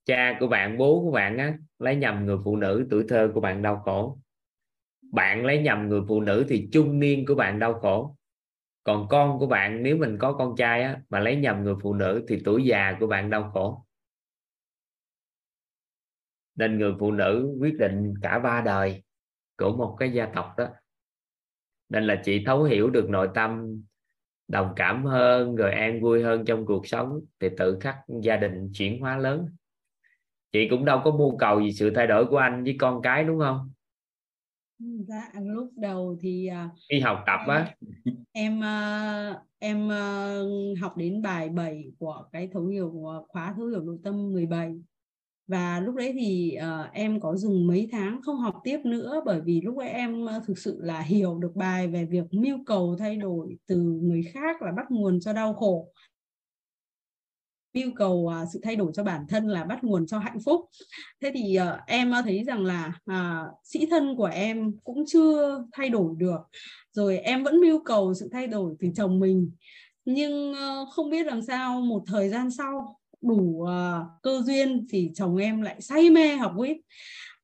Cha của bạn bố của bạn á lấy nhầm người phụ nữ tuổi thơ của bạn đau khổ. Bạn lấy nhầm người phụ nữ thì trung niên của bạn đau khổ còn con của bạn nếu mình có con trai á, mà lấy nhầm người phụ nữ thì tuổi già của bạn đau khổ. Nên người phụ nữ quyết định cả ba đời của một cái gia tộc đó. Nên là chị thấu hiểu được nội tâm đồng cảm hơn rồi an vui hơn trong cuộc sống thì tự khắc gia đình chuyển hóa lớn. Chị cũng đâu có mưu cầu gì sự thay đổi của anh với con cái đúng không? Dạ, lúc đầu thì đi học tập á. em em học đến bài 7 của cái thấu hiểu khóa thấu hiểu nội tâm 17 và lúc đấy thì uh, em có dùng mấy tháng không học tiếp nữa bởi vì lúc ấy em thực sự là hiểu được bài về việc mưu cầu thay đổi từ người khác là bắt nguồn cho đau khổ yêu cầu uh, sự thay đổi cho bản thân là bắt nguồn cho hạnh phúc. Thế thì uh, em thấy rằng là uh, sĩ thân của em cũng chưa thay đổi được. Rồi em vẫn yêu cầu sự thay đổi từ chồng mình. Nhưng uh, không biết làm sao một thời gian sau đủ uh, cơ duyên thì chồng em lại say mê học quýt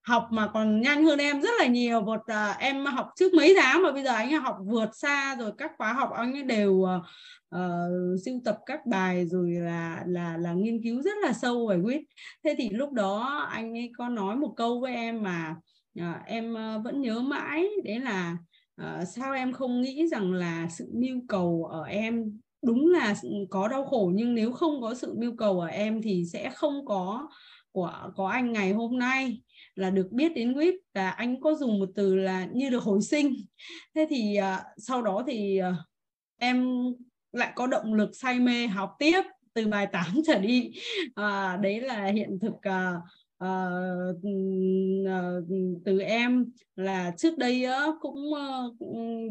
học mà còn nhanh hơn em rất là nhiều. Một uh, em học trước mấy tháng mà bây giờ anh học vượt xa rồi các khóa học anh ấy đều uh, uh, sưu tập các bài rồi là là là nghiên cứu rất là sâu về quýt thế thì lúc đó anh ấy có nói một câu với em mà uh, em uh, vẫn nhớ mãi. Đấy là uh, sao em không nghĩ rằng là sự mưu cầu ở em đúng là có đau khổ nhưng nếu không có sự mưu cầu ở em thì sẽ không có của có anh ngày hôm nay là được biết đến WIP và anh có dùng một từ là như được hồi sinh. Thế thì uh, sau đó thì uh, em lại có động lực say mê học tiếp từ bài 8 trở đi. À, đấy là hiện thực uh, uh, từ em là trước đây uh, cũng uh,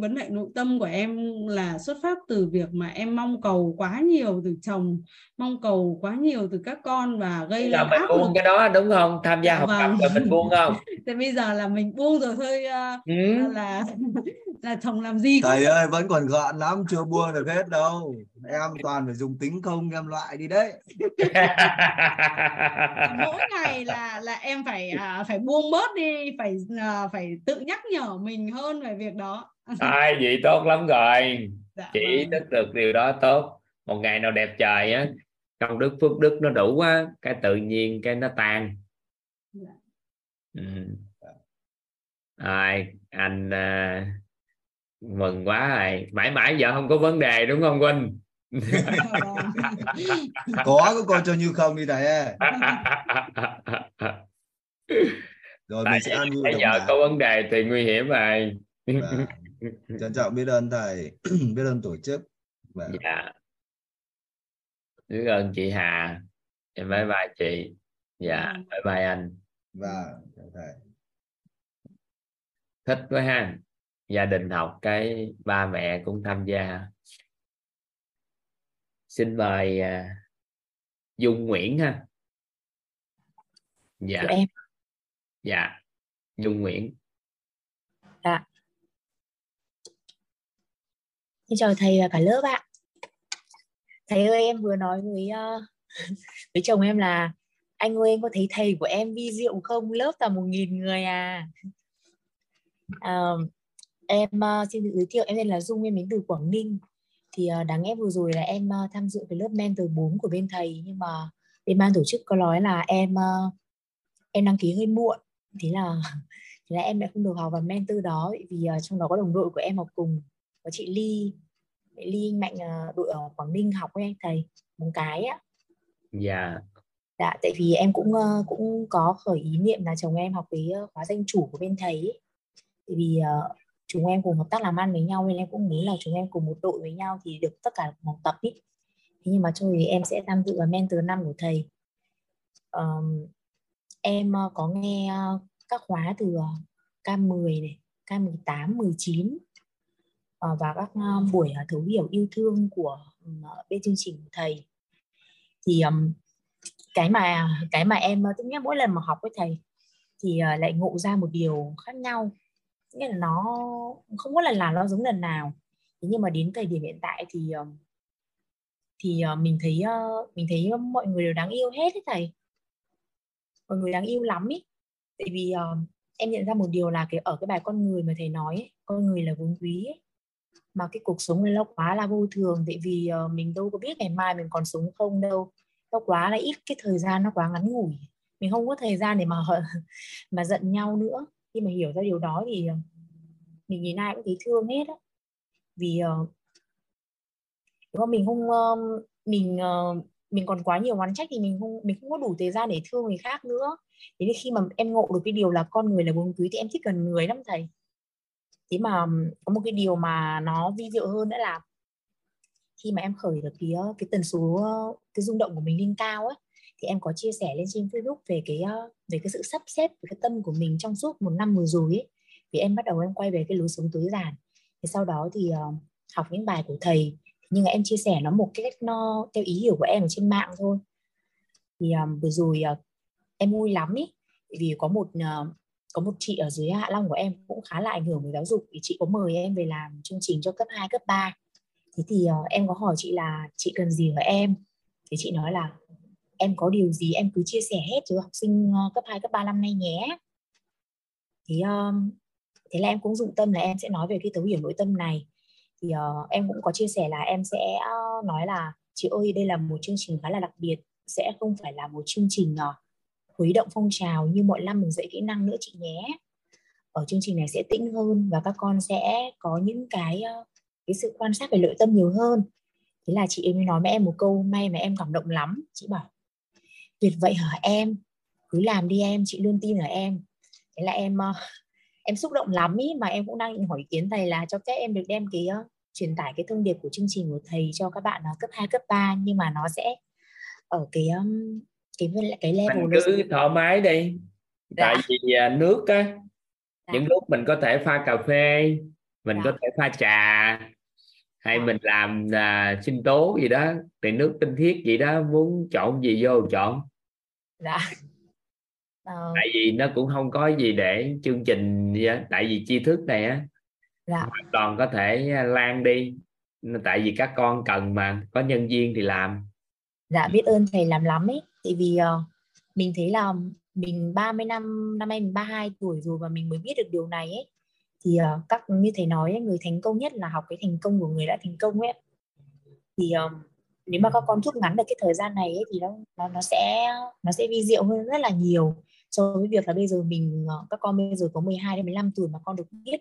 vấn đề nội tâm của em là xuất phát từ việc mà em mong cầu quá nhiều từ chồng mong cầu quá nhiều từ các con và gây là mình buông lực. cái đó đúng không tham gia học vâng. tập rồi mình buông không <laughs> thì bây giờ là mình buông rồi thôi uh, ừ. là <laughs> là chồng làm gì thầy ơi vẫn còn gọn lắm chưa buông được hết đâu em toàn phải dùng tính công em loại đi đấy. <laughs> Mỗi ngày là là em phải à, phải buông bớt đi phải à, phải tự nhắc nhở mình hơn về việc đó. <laughs> Ai vậy tốt lắm rồi. Dạ, chỉ vâng. thức được điều đó tốt. Một ngày nào đẹp trời á công đức phước đức nó đủ quá cái tự nhiên cái nó tan. Dạ. ừ. ai anh uh, mừng quá rồi mãi mãi giờ không có vấn đề đúng không Quynh <laughs> có có coi cho như không đi thầy ơi. <laughs> Rồi tại mình sẽ ăn bây giờ có vấn đề thì nguy hiểm rồi. Vâng. trân trọng biết ơn thầy <clears throat> biết ơn tổ chức. Vâng. dạ. Biết ơn chị Hà. Em bye bye chị. Dạ bye bye anh. Và thầy. Thích quá ha. Gia đình học cái ba mẹ cũng tham gia xin mời à, Dung Nguyễn ha. Dạ. Của em. Dạ Dung Nguyễn. Dạ. Xin chào thầy và cả lớp ạ. Thầy ơi em vừa nói với uh, <laughs> với chồng em là anh ơi anh có thấy thầy của em vi diệu không? Lớp là một nghìn người à. Uh, em uh, xin tự giới thiệu em tên là Dung em đến từ Quảng Ninh thì uh, đáng lẽ vừa rồi là em uh, tham dự cái lớp mentor 4 của bên thầy nhưng mà bên ban tổ chức có nói là em uh, em đăng ký hơi muộn. Thế là <laughs> thế là em lại không được học vào mentor đó vì trong đó có đồng đội của em học cùng có chị Ly. Ly Mạnh đội ở Quảng Ninh học với anh thầy một cái á. Dạ. Dạ tại vì em cũng cũng có khởi ý niệm là chồng em học cái khóa danh chủ của bên thầy ấy. tại vì uh, chúng em cùng hợp tác làm ăn với nhau nên em cũng muốn là chúng em cùng một đội với nhau thì được tất cả học tập ý. Thế nhưng mà thôi thì em sẽ tham dự vào mentor năm của thầy. Um, em ờ, có nghe ờ, các khóa từ ờ, K10 này K18 19 và các buổi thấu hiểu yêu thương của bên chương trình của thầy. Thì um, cái mà cái mà em tức nhất mỗi lần mà học với thầy thì lại ngộ ra một điều khác nhau nghĩa là nó không có lần nào nó giống lần nào. Thế nhưng mà đến thời điểm hiện tại thì ờ, thì ờ, mình thấy ờ, mình thấy mọi người đều đáng yêu hết ấy thầy. Mọi người đáng yêu lắm ý. Tại vì em nhận ra một điều là cái ở cái bài con người mà thầy nói ấy, con người là vốn quý ấy. mà cái cuộc sống này nó quá là vô thường. Tại vì uh, mình đâu có biết ngày mai mình còn sống không đâu. Nó quá là ít cái thời gian nó quá ngắn ngủi. Mình không có thời gian để mà <laughs> mà giận nhau nữa khi mà hiểu ra điều đó thì ờ, mình nhìn ai cũng thấy thương hết á. Vì uh, nếu mà mình không uh, mình uh, mình còn quá nhiều oán trách thì mình không mình không có đủ thời gian để thương người khác nữa. Thế nên khi mà em ngộ được cái điều là con người là vốn quý thì em thích gần người lắm thầy. Thế mà có một cái điều mà nó vi diệu hơn nữa là khi mà em khởi được cái cái tần số cái rung động của mình lên cao ấy thì em có chia sẻ lên trên Facebook về cái ờ, về cái sự sắp xếp về cái tâm của mình trong suốt một năm vừa rồi ấy. Vì em bắt đầu em quay về cái lối sống tối giản. Thì sau đó thì uh, học những bài của thầy. Nhưng mà em chia sẻ nó một cái cách nó theo ý hiểu của em ở trên mạng thôi. Thì um, vừa rồi uh, em vui lắm ý. Vì có một uh, có một chị ở dưới Hạ Long của em cũng khá là ảnh hưởng với giáo dục. Thì chị có mời em về làm chương trình cho cấp 2, cấp 3 thế thì uh, em có hỏi chị là chị cần gì ở em? Thì chị nói là em có điều gì em cứ chia sẻ hết cho học sinh ờ, cấp 2, cấp 3 năm nay nhé. Thì um, thế là em cũng dụng tâm là em sẽ nói về cái thấu hiểu nội tâm này. Thì uh, em cũng có chia sẻ là em sẽ uh, nói là chị ơi đây là một chương trình khá là đặc biệt sẽ không phải là một chương trình uh, khuấy động phong trào như mọi năm mình dạy kỹ năng nữa chị nhé. Ở chương trình này sẽ tĩnh hơn và các con sẽ có những cái uh, cái sự quan sát về nội tâm nhiều hơn. Thế là chị ấy mới nói với em một câu may mà em cảm động lắm. Chị bảo tuyệt vậy hả em cứ làm đi em chị luôn tin ở em thế là em uh, em xúc động lắm ý mà em cũng đang định hỏi ý kiến thầy là cho phép em được đem cái uh, truyền tải cái thông điệp của chương trình của thầy cho các bạn uh, cấp 2, cấp 3 nhưng mà nó sẽ ở cái um, cái cái level mình cứ thoải mái đi dạ. tại vì nước á dạ. những lúc mình có thể pha cà phê mình dạ. có thể pha trà hay mình làm uh, sinh tố gì đó thì nước tinh khiết gì đó muốn chọn gì vô chọn. Dạ. Ờ. tại vì nó cũng không có gì để chương trình gì á tại vì tri thức này á. Dạ. hoàn toàn có thể lan đi. Tại vì các con cần mà có nhân viên thì làm. Dạ biết ơn thầy làm lắm ấy. Tại vì uh, mình thấy là mình 30 năm năm nay mình 32 tuổi rồi và mình mới biết được điều này ấy thì uh, các như thầy nói người thành công nhất là học cái thành công của người đã thành công ấy thì um, nếu mà các con rút ngắn được cái thời gian này ấy, thì nó nó nó sẽ nó sẽ vi diệu hơn rất là nhiều so với việc là bây giờ mình ờ, các con bây giờ có 12 đến 15 tuổi mà con được biết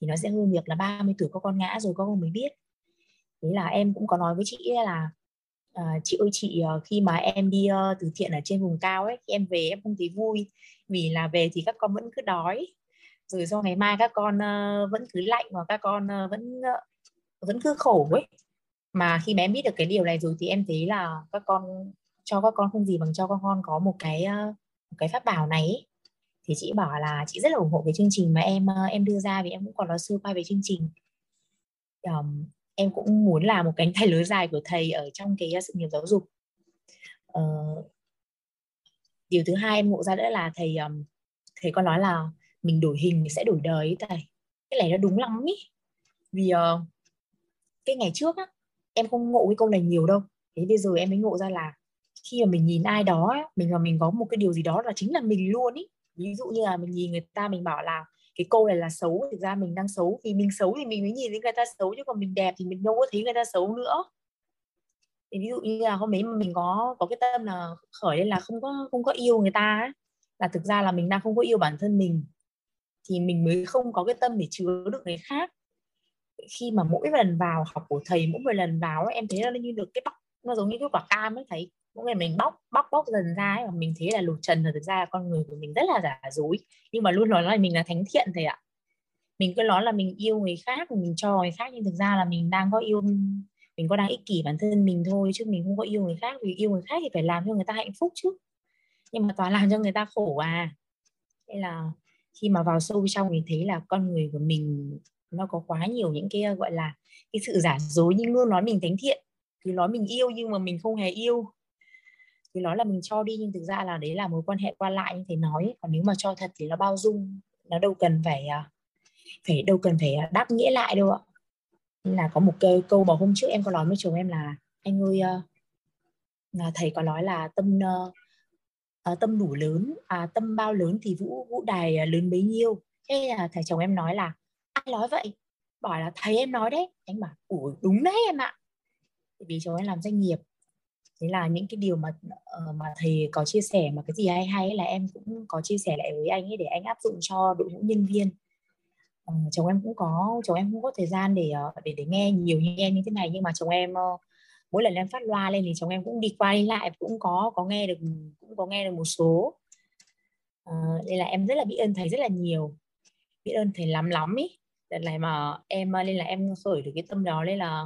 thì nó sẽ hơn việc là 30 tuổi các con ngã rồi các con mới biết. Thế là em cũng có nói với chị là à, chị ơi chị khi mà em đi uh, từ thiện ở trên vùng cao ấy khi em về em không thấy vui vì là về thì các con vẫn cứ đói rồi sau ngày mai các con uh, vẫn cứ lạnh và các con uh, vẫn uh, vẫn cứ khổ ấy. Mà khi mà em biết được cái điều này rồi thì em thấy là các con cho các con không gì bằng cho các con có một cái uh, một cái pháp bảo này ấy. thì chị bảo là chị rất là ủng hộ cái chương trình mà em uh, em đưa ra vì em cũng còn nói sư quay về chương trình. Um, em cũng muốn là một cánh tay lưới dài của thầy ở trong cái sự nghiệp giáo dục. Uh, điều thứ hai em ngộ ra nữa là thầy um, thầy con nói là mình đổi hình sẽ đổi đời ấy thầy. Cái này nó đúng lắm ý. Vì uh, cái ngày trước á em không ngộ cái câu này nhiều đâu. Thế bây giờ em mới ngộ ra là khi mà mình nhìn ai đó mình mà mình có một cái điều gì đó là chính là mình luôn ý. Ví dụ như là mình nhìn người ta mình bảo là cái câu này là xấu thực ra mình đang xấu vì mình xấu thì mình mới nhìn thấy người ta xấu chứ còn mình đẹp thì mình đâu có thấy người ta xấu nữa. Thì ví dụ như là hôm đấy mà mình có có cái tâm là khởi lên là không có không có yêu người ta ấy, là thực ra là mình đang không có yêu bản thân mình thì mình mới không có cái tâm để chứa được người khác. Khi mà mỗi lần vào học của thầy mỗi một lần vào ấy, em thấy nó như được cái bóc nó giống như cái quả cam ấy thầy mỗi ngày mình bóc bóc bóc dần ra ấy, và mình thấy là lột trần là thực ra là con người của mình rất là giả dối. Nhưng mà luôn nói là mình là thánh thiện thầy ạ. Mình cứ nói là mình yêu người khác mình cho người khác nhưng thực ra là mình đang có yêu mình có đang ích kỷ bản thân mình thôi chứ mình không có yêu người khác. Vì yêu người khác thì phải làm cho người ta hạnh phúc chứ. Nhưng mà toàn làm cho người ta khổ à. Nên là khi mà vào sâu trong thì thấy là con người của mình nó có quá nhiều những cái ờ, gọi là, cái sự giả dối nhưng luôn, nói mình thánh thiện cứ nói mình yêu nhưng mà mình không hề yêu. Thì nói là mình cho đi nhưng thực ra là đấy là mối quan hệ qua lại như thế nói còn nếu mà cho thật thì nó bao dung, nó đâu cần phải ờ, phải, đâu cần phải ờ, đáp nghĩa lại đâu ạ. Là có một cái câu mà hôm trước em có nói với chồng em là, anh ơi là thầy có nói là tâm à, tâm đủ lớn à, tâm bao lớn thì vũ vũ đài à, lớn bấy nhiêu. Thế là thầy chồng em nói là ai nói vậy? Bảo là thầy em nói đấy. Anh bảo ủa đúng đấy em ạ. Vì chồng em làm doanh nghiệp. Thế là những cái điều mà ờ, mà thầy có chia sẻ mà cái gì hay hay là em cũng có chia sẻ lại với anh ấy để anh áp dụng cho đội ngũ nhân viên. Ờ, chồng em cũng có chồng em cũng có thời gian để để để nghe nhiều như em như thế này. Nhưng mà chồng em uh, mỗi lần em phát loa lên thì chồng em cũng đi qua đi lại cũng có có nghe được cũng có nghe được một số. Uh, nên là em rất là biết ơn thầy rất là nhiều. Biết ơn thầy lắm lắm ý. Đợt này mà em nên là em khởi được cái tâm đó nên là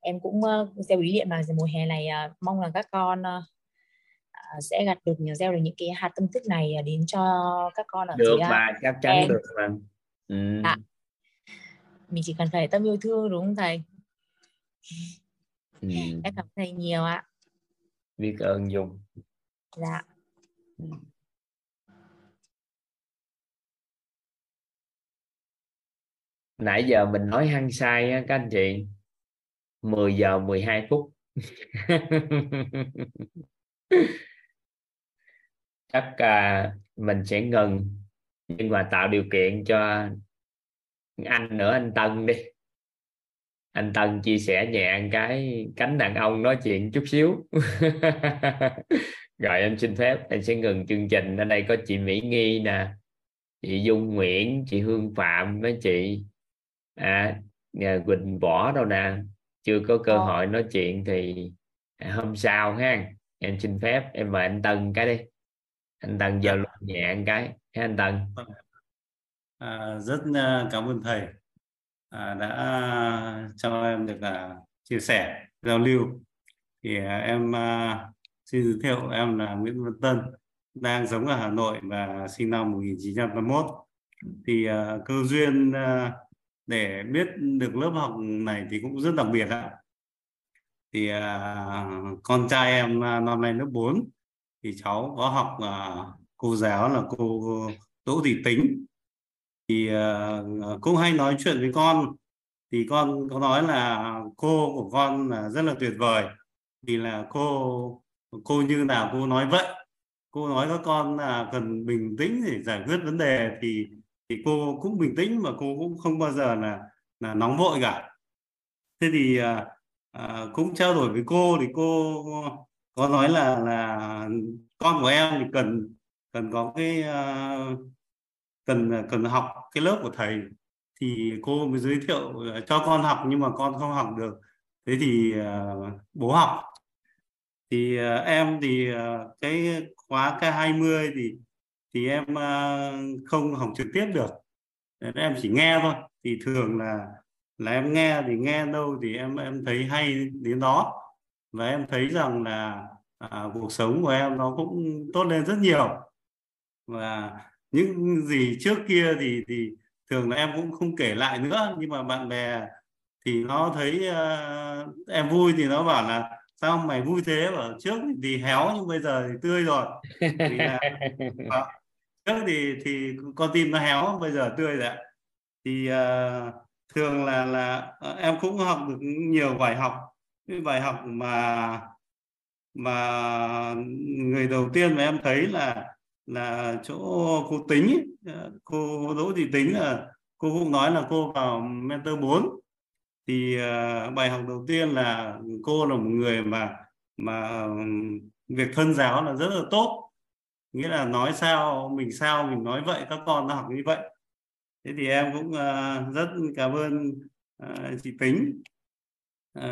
em cũng uh, gieo ý niệm là mùa hè này mong là các con uh, sẽ gặt được gieo được những cái hạt tâm thức này đến cho các con ở được mà chắc chắn em. được mà. Ừ. à, mình chỉ cần phải tâm yêu thương đúng không thầy ừ. em cảm thầy nhiều ạ. Biết ơn dung. Dạ. Ừ. nãy giờ mình nói hăng sai á các anh chị. 10 giờ 12 phút. <laughs> Chắc à, mình sẽ ngừng nhưng mà tạo điều kiện cho anh nữa anh Tân đi anh Tân chia sẻ nhẹ cái cánh đàn ông nói chuyện chút xíu. <laughs> Rồi em xin phép anh sẽ ngừng chương trình. Ở đây có chị Mỹ Nghi nè chị Dung Nguyễn chị Hương Phạm với chị à, Quỳnh Võ đâu nè. Chưa có cơ ờ. hội nói chuyện thì hôm sau ha. Em xin phép em mời anh Tân cái đi. Anh Tân giao lưu nhẹ cái. Ha anh Tân? À, rất à, cảm ơn thầy à, đã cho em được à, chia sẻ giao lưu. Thì à, em à, xin giới thiệu em là Nguyễn Văn Tân đang sống ở Hà Nội và sinh năm 1981 thì à, cơ duyên à, để biết được lớp học này thì cũng rất đặc biệt ạ. Thì à, con trai em à, năm nay lớp 4 thì cháu có học à, cô giáo là cô Đỗ Thị Tính thì uh, cũng hay nói chuyện với con. Thì con có nói là cô của con là rất là tuyệt vời. Vì là cô cô như nào cô nói vậy. Cô nói các con là cần bình tĩnh để giải quyết vấn đề thì thì cô cũng bình tĩnh mà cô cũng không bao giờ là là nóng vội cả. Thế thì à, à, cũng trao đổi với cô thì cô có nói là là con của em thì cần cần có cái uh, cần cần học cái lớp của thầy thì cô mới giới thiệu ờ, cho con học nhưng mà con không học được. Thế thì uh, bố học. Thì uh, em thì uh, cái khóa K20 thì thì em uh, không học trực tiếp được. Nên em chỉ nghe thôi. Thì thường là là em nghe thì nghe đâu thì em em thấy hay đến đó. Và em thấy rằng là à, cuộc sống của em nó cũng tốt lên rất nhiều. Và những gì trước kia thì thì thường là em cũng không kể lại nữa. Nhưng mà bạn bè thì nó thấy uh, em vui thì nó bảo là sao mày vui thế? Bảo trước thì héo nhưng bây giờ thì tươi rồi. Vì là <laughs> trước thì thì con tim nó héo bây giờ tươi rồi ạ. Thì uh, thường là là uh, em cũng học được nhiều bài học. Cái bài học mà mà người đầu tiên mà em thấy là là chỗ cô tính ấy, ờ, cô Đỗ Thị Tính là cô cũng nói là cô vào mentor 4 thì uh, bài học đầu tiên là cô là một người mà mà việc thân giáo là rất là tốt. Nghĩa là nói sao mình sao mình nói vậy các con nó học như vậy. Thế thì em cũng uh, rất cảm ơn uh, chị Tính. Uh,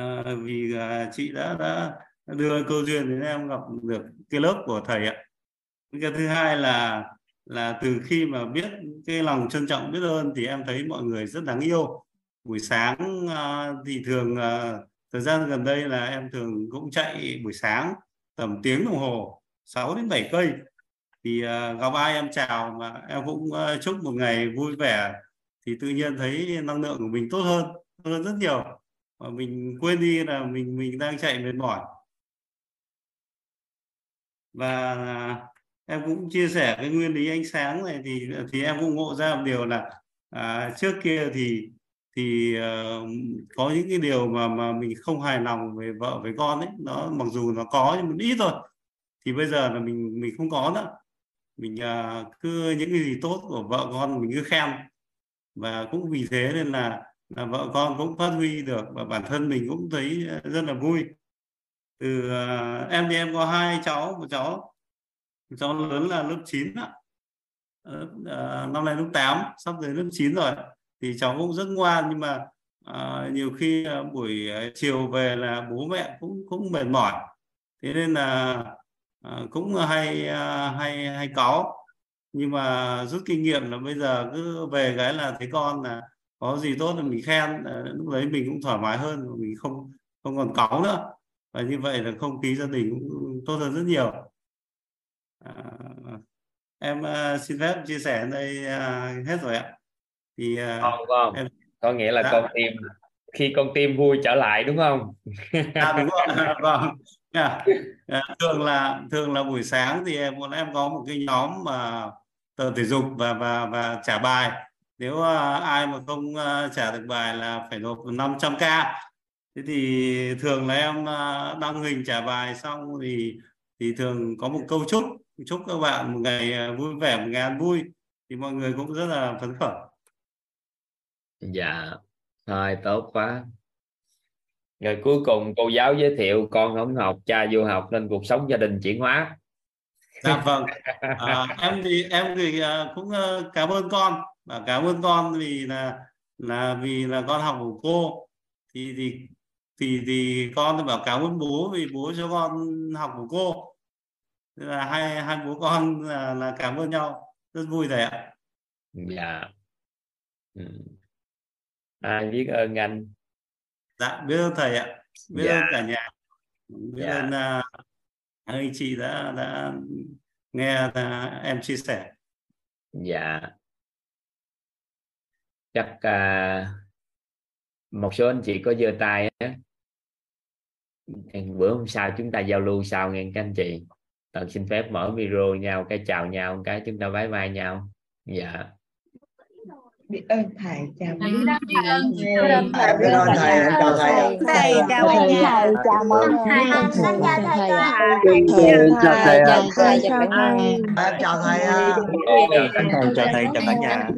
vì uh, chị đã đã đưa câu duyên đến em gặp được cái lớp của thầy ạ cái thứ hai là là từ khi mà biết cái lòng trân trọng biết ơn thì em thấy mọi người rất đáng yêu. Buổi sáng uh, thì thường uh, thời gian gần đây là em thường cũng chạy buổi sáng tầm tiếng đồng hồ 6 đến 7 cây. Thì uh, gặp ai em chào mà em cũng uh, chúc một ngày vui vẻ. Thì tự nhiên thấy năng lượng của mình tốt hơn tốt hơn rất nhiều. Và mình quên đi là mình mình đang chạy mệt mỏi. Và em cũng chia sẻ cái nguyên lý ánh sáng này thì thì em cũng ngộ ra một điều là à, trước kia thì thì uh, có những cái điều mà mà mình không hài lòng về vợ với con ấy nó mặc dù nó có nhưng một ít thôi. Thì bây giờ là mình mình không có nữa. Mình uh, cứ những cái gì tốt của vợ con mình cứ khen. Và cũng vì thế nên là là vợ con cũng phát huy được và bản thân mình cũng thấy rất là vui. Từ uh, em thì em có hai cháu một cháu cháu lớn là lớp 9 ạ. Uh, năm nay lớp 8 sắp tới lớp 9 rồi. Thì cháu cũng rất ngoan nhưng mà uh, nhiều khi uh, buổi chiều về là bố mẹ cũng cũng mệt mỏi. Thế nên là uh, cũng hay uh, hay hay có nhưng mà rút kinh nghiệm là bây giờ cứ về cái là thấy con là có gì tốt là mình khen. Ờ, lúc đấy mình cũng thoải mái hơn mình không không còn cáu nữa. Và như vậy là không khí gia đình cũng tốt hơn rất nhiều em uh, xin phép chia sẻ đây uh, hết rồi ạ. Thì không, không. Em... có nghĩa là dạ. con tim khi con tim vui trở lại đúng không? À, đúng rồi. <laughs> Vâng. À, thường là thường là buổi sáng thì em bọn em có một cái nhóm mà tập thể dục và và và trả bài. Nếu ai mà không trả được bài là phải nộp 500k thế thì thường là em đăng hình trả bài xong thì thì thường có một câu chúc chúc các bạn một ngày vui vẻ một ngày ăn vui. Thì mọi người cũng rất là phấn khởi. Dạ thôi tốt quá. Rồi cuối cùng cô giáo giới thiệu con không học cha vô học nên cuộc sống gia đình chuyển hóa. Dạ vâng. À, em thì em thì uh, cũng uh, cảm ơn con. Và cảm ơn con vì là là vì là con học của cô. Thì thì thì thì con bảo cảm ơn bố vì bố cho con học của cô là hai hai bố con là, là cảm ơn nhau. Rất vui thầy ạ. Dạ. Ừ. Ai biết ơn anh. Dạ biết ơn thầy ạ. Biết dạ. ơn cả nhà. Biết dạ. ơn uh, anh chị đã đã nghe uh, em chia sẻ. Dạ. Chắc uh, một số anh chị có giơ tay á. Bữa hôm sau chúng ta giao lưu sau nghe các anh chị Tận xin phép mở video nhau cái chào nhau cái chúng ta vái vai nhau dạ biết ơn thầy chào thầy biết ơn thầy biết ơn thầy chào thầy thầy chào thầy chào mọi người thầy chào thầy chào thầy chào thầy chào thầy chào thầy chào thầy chào cả nhà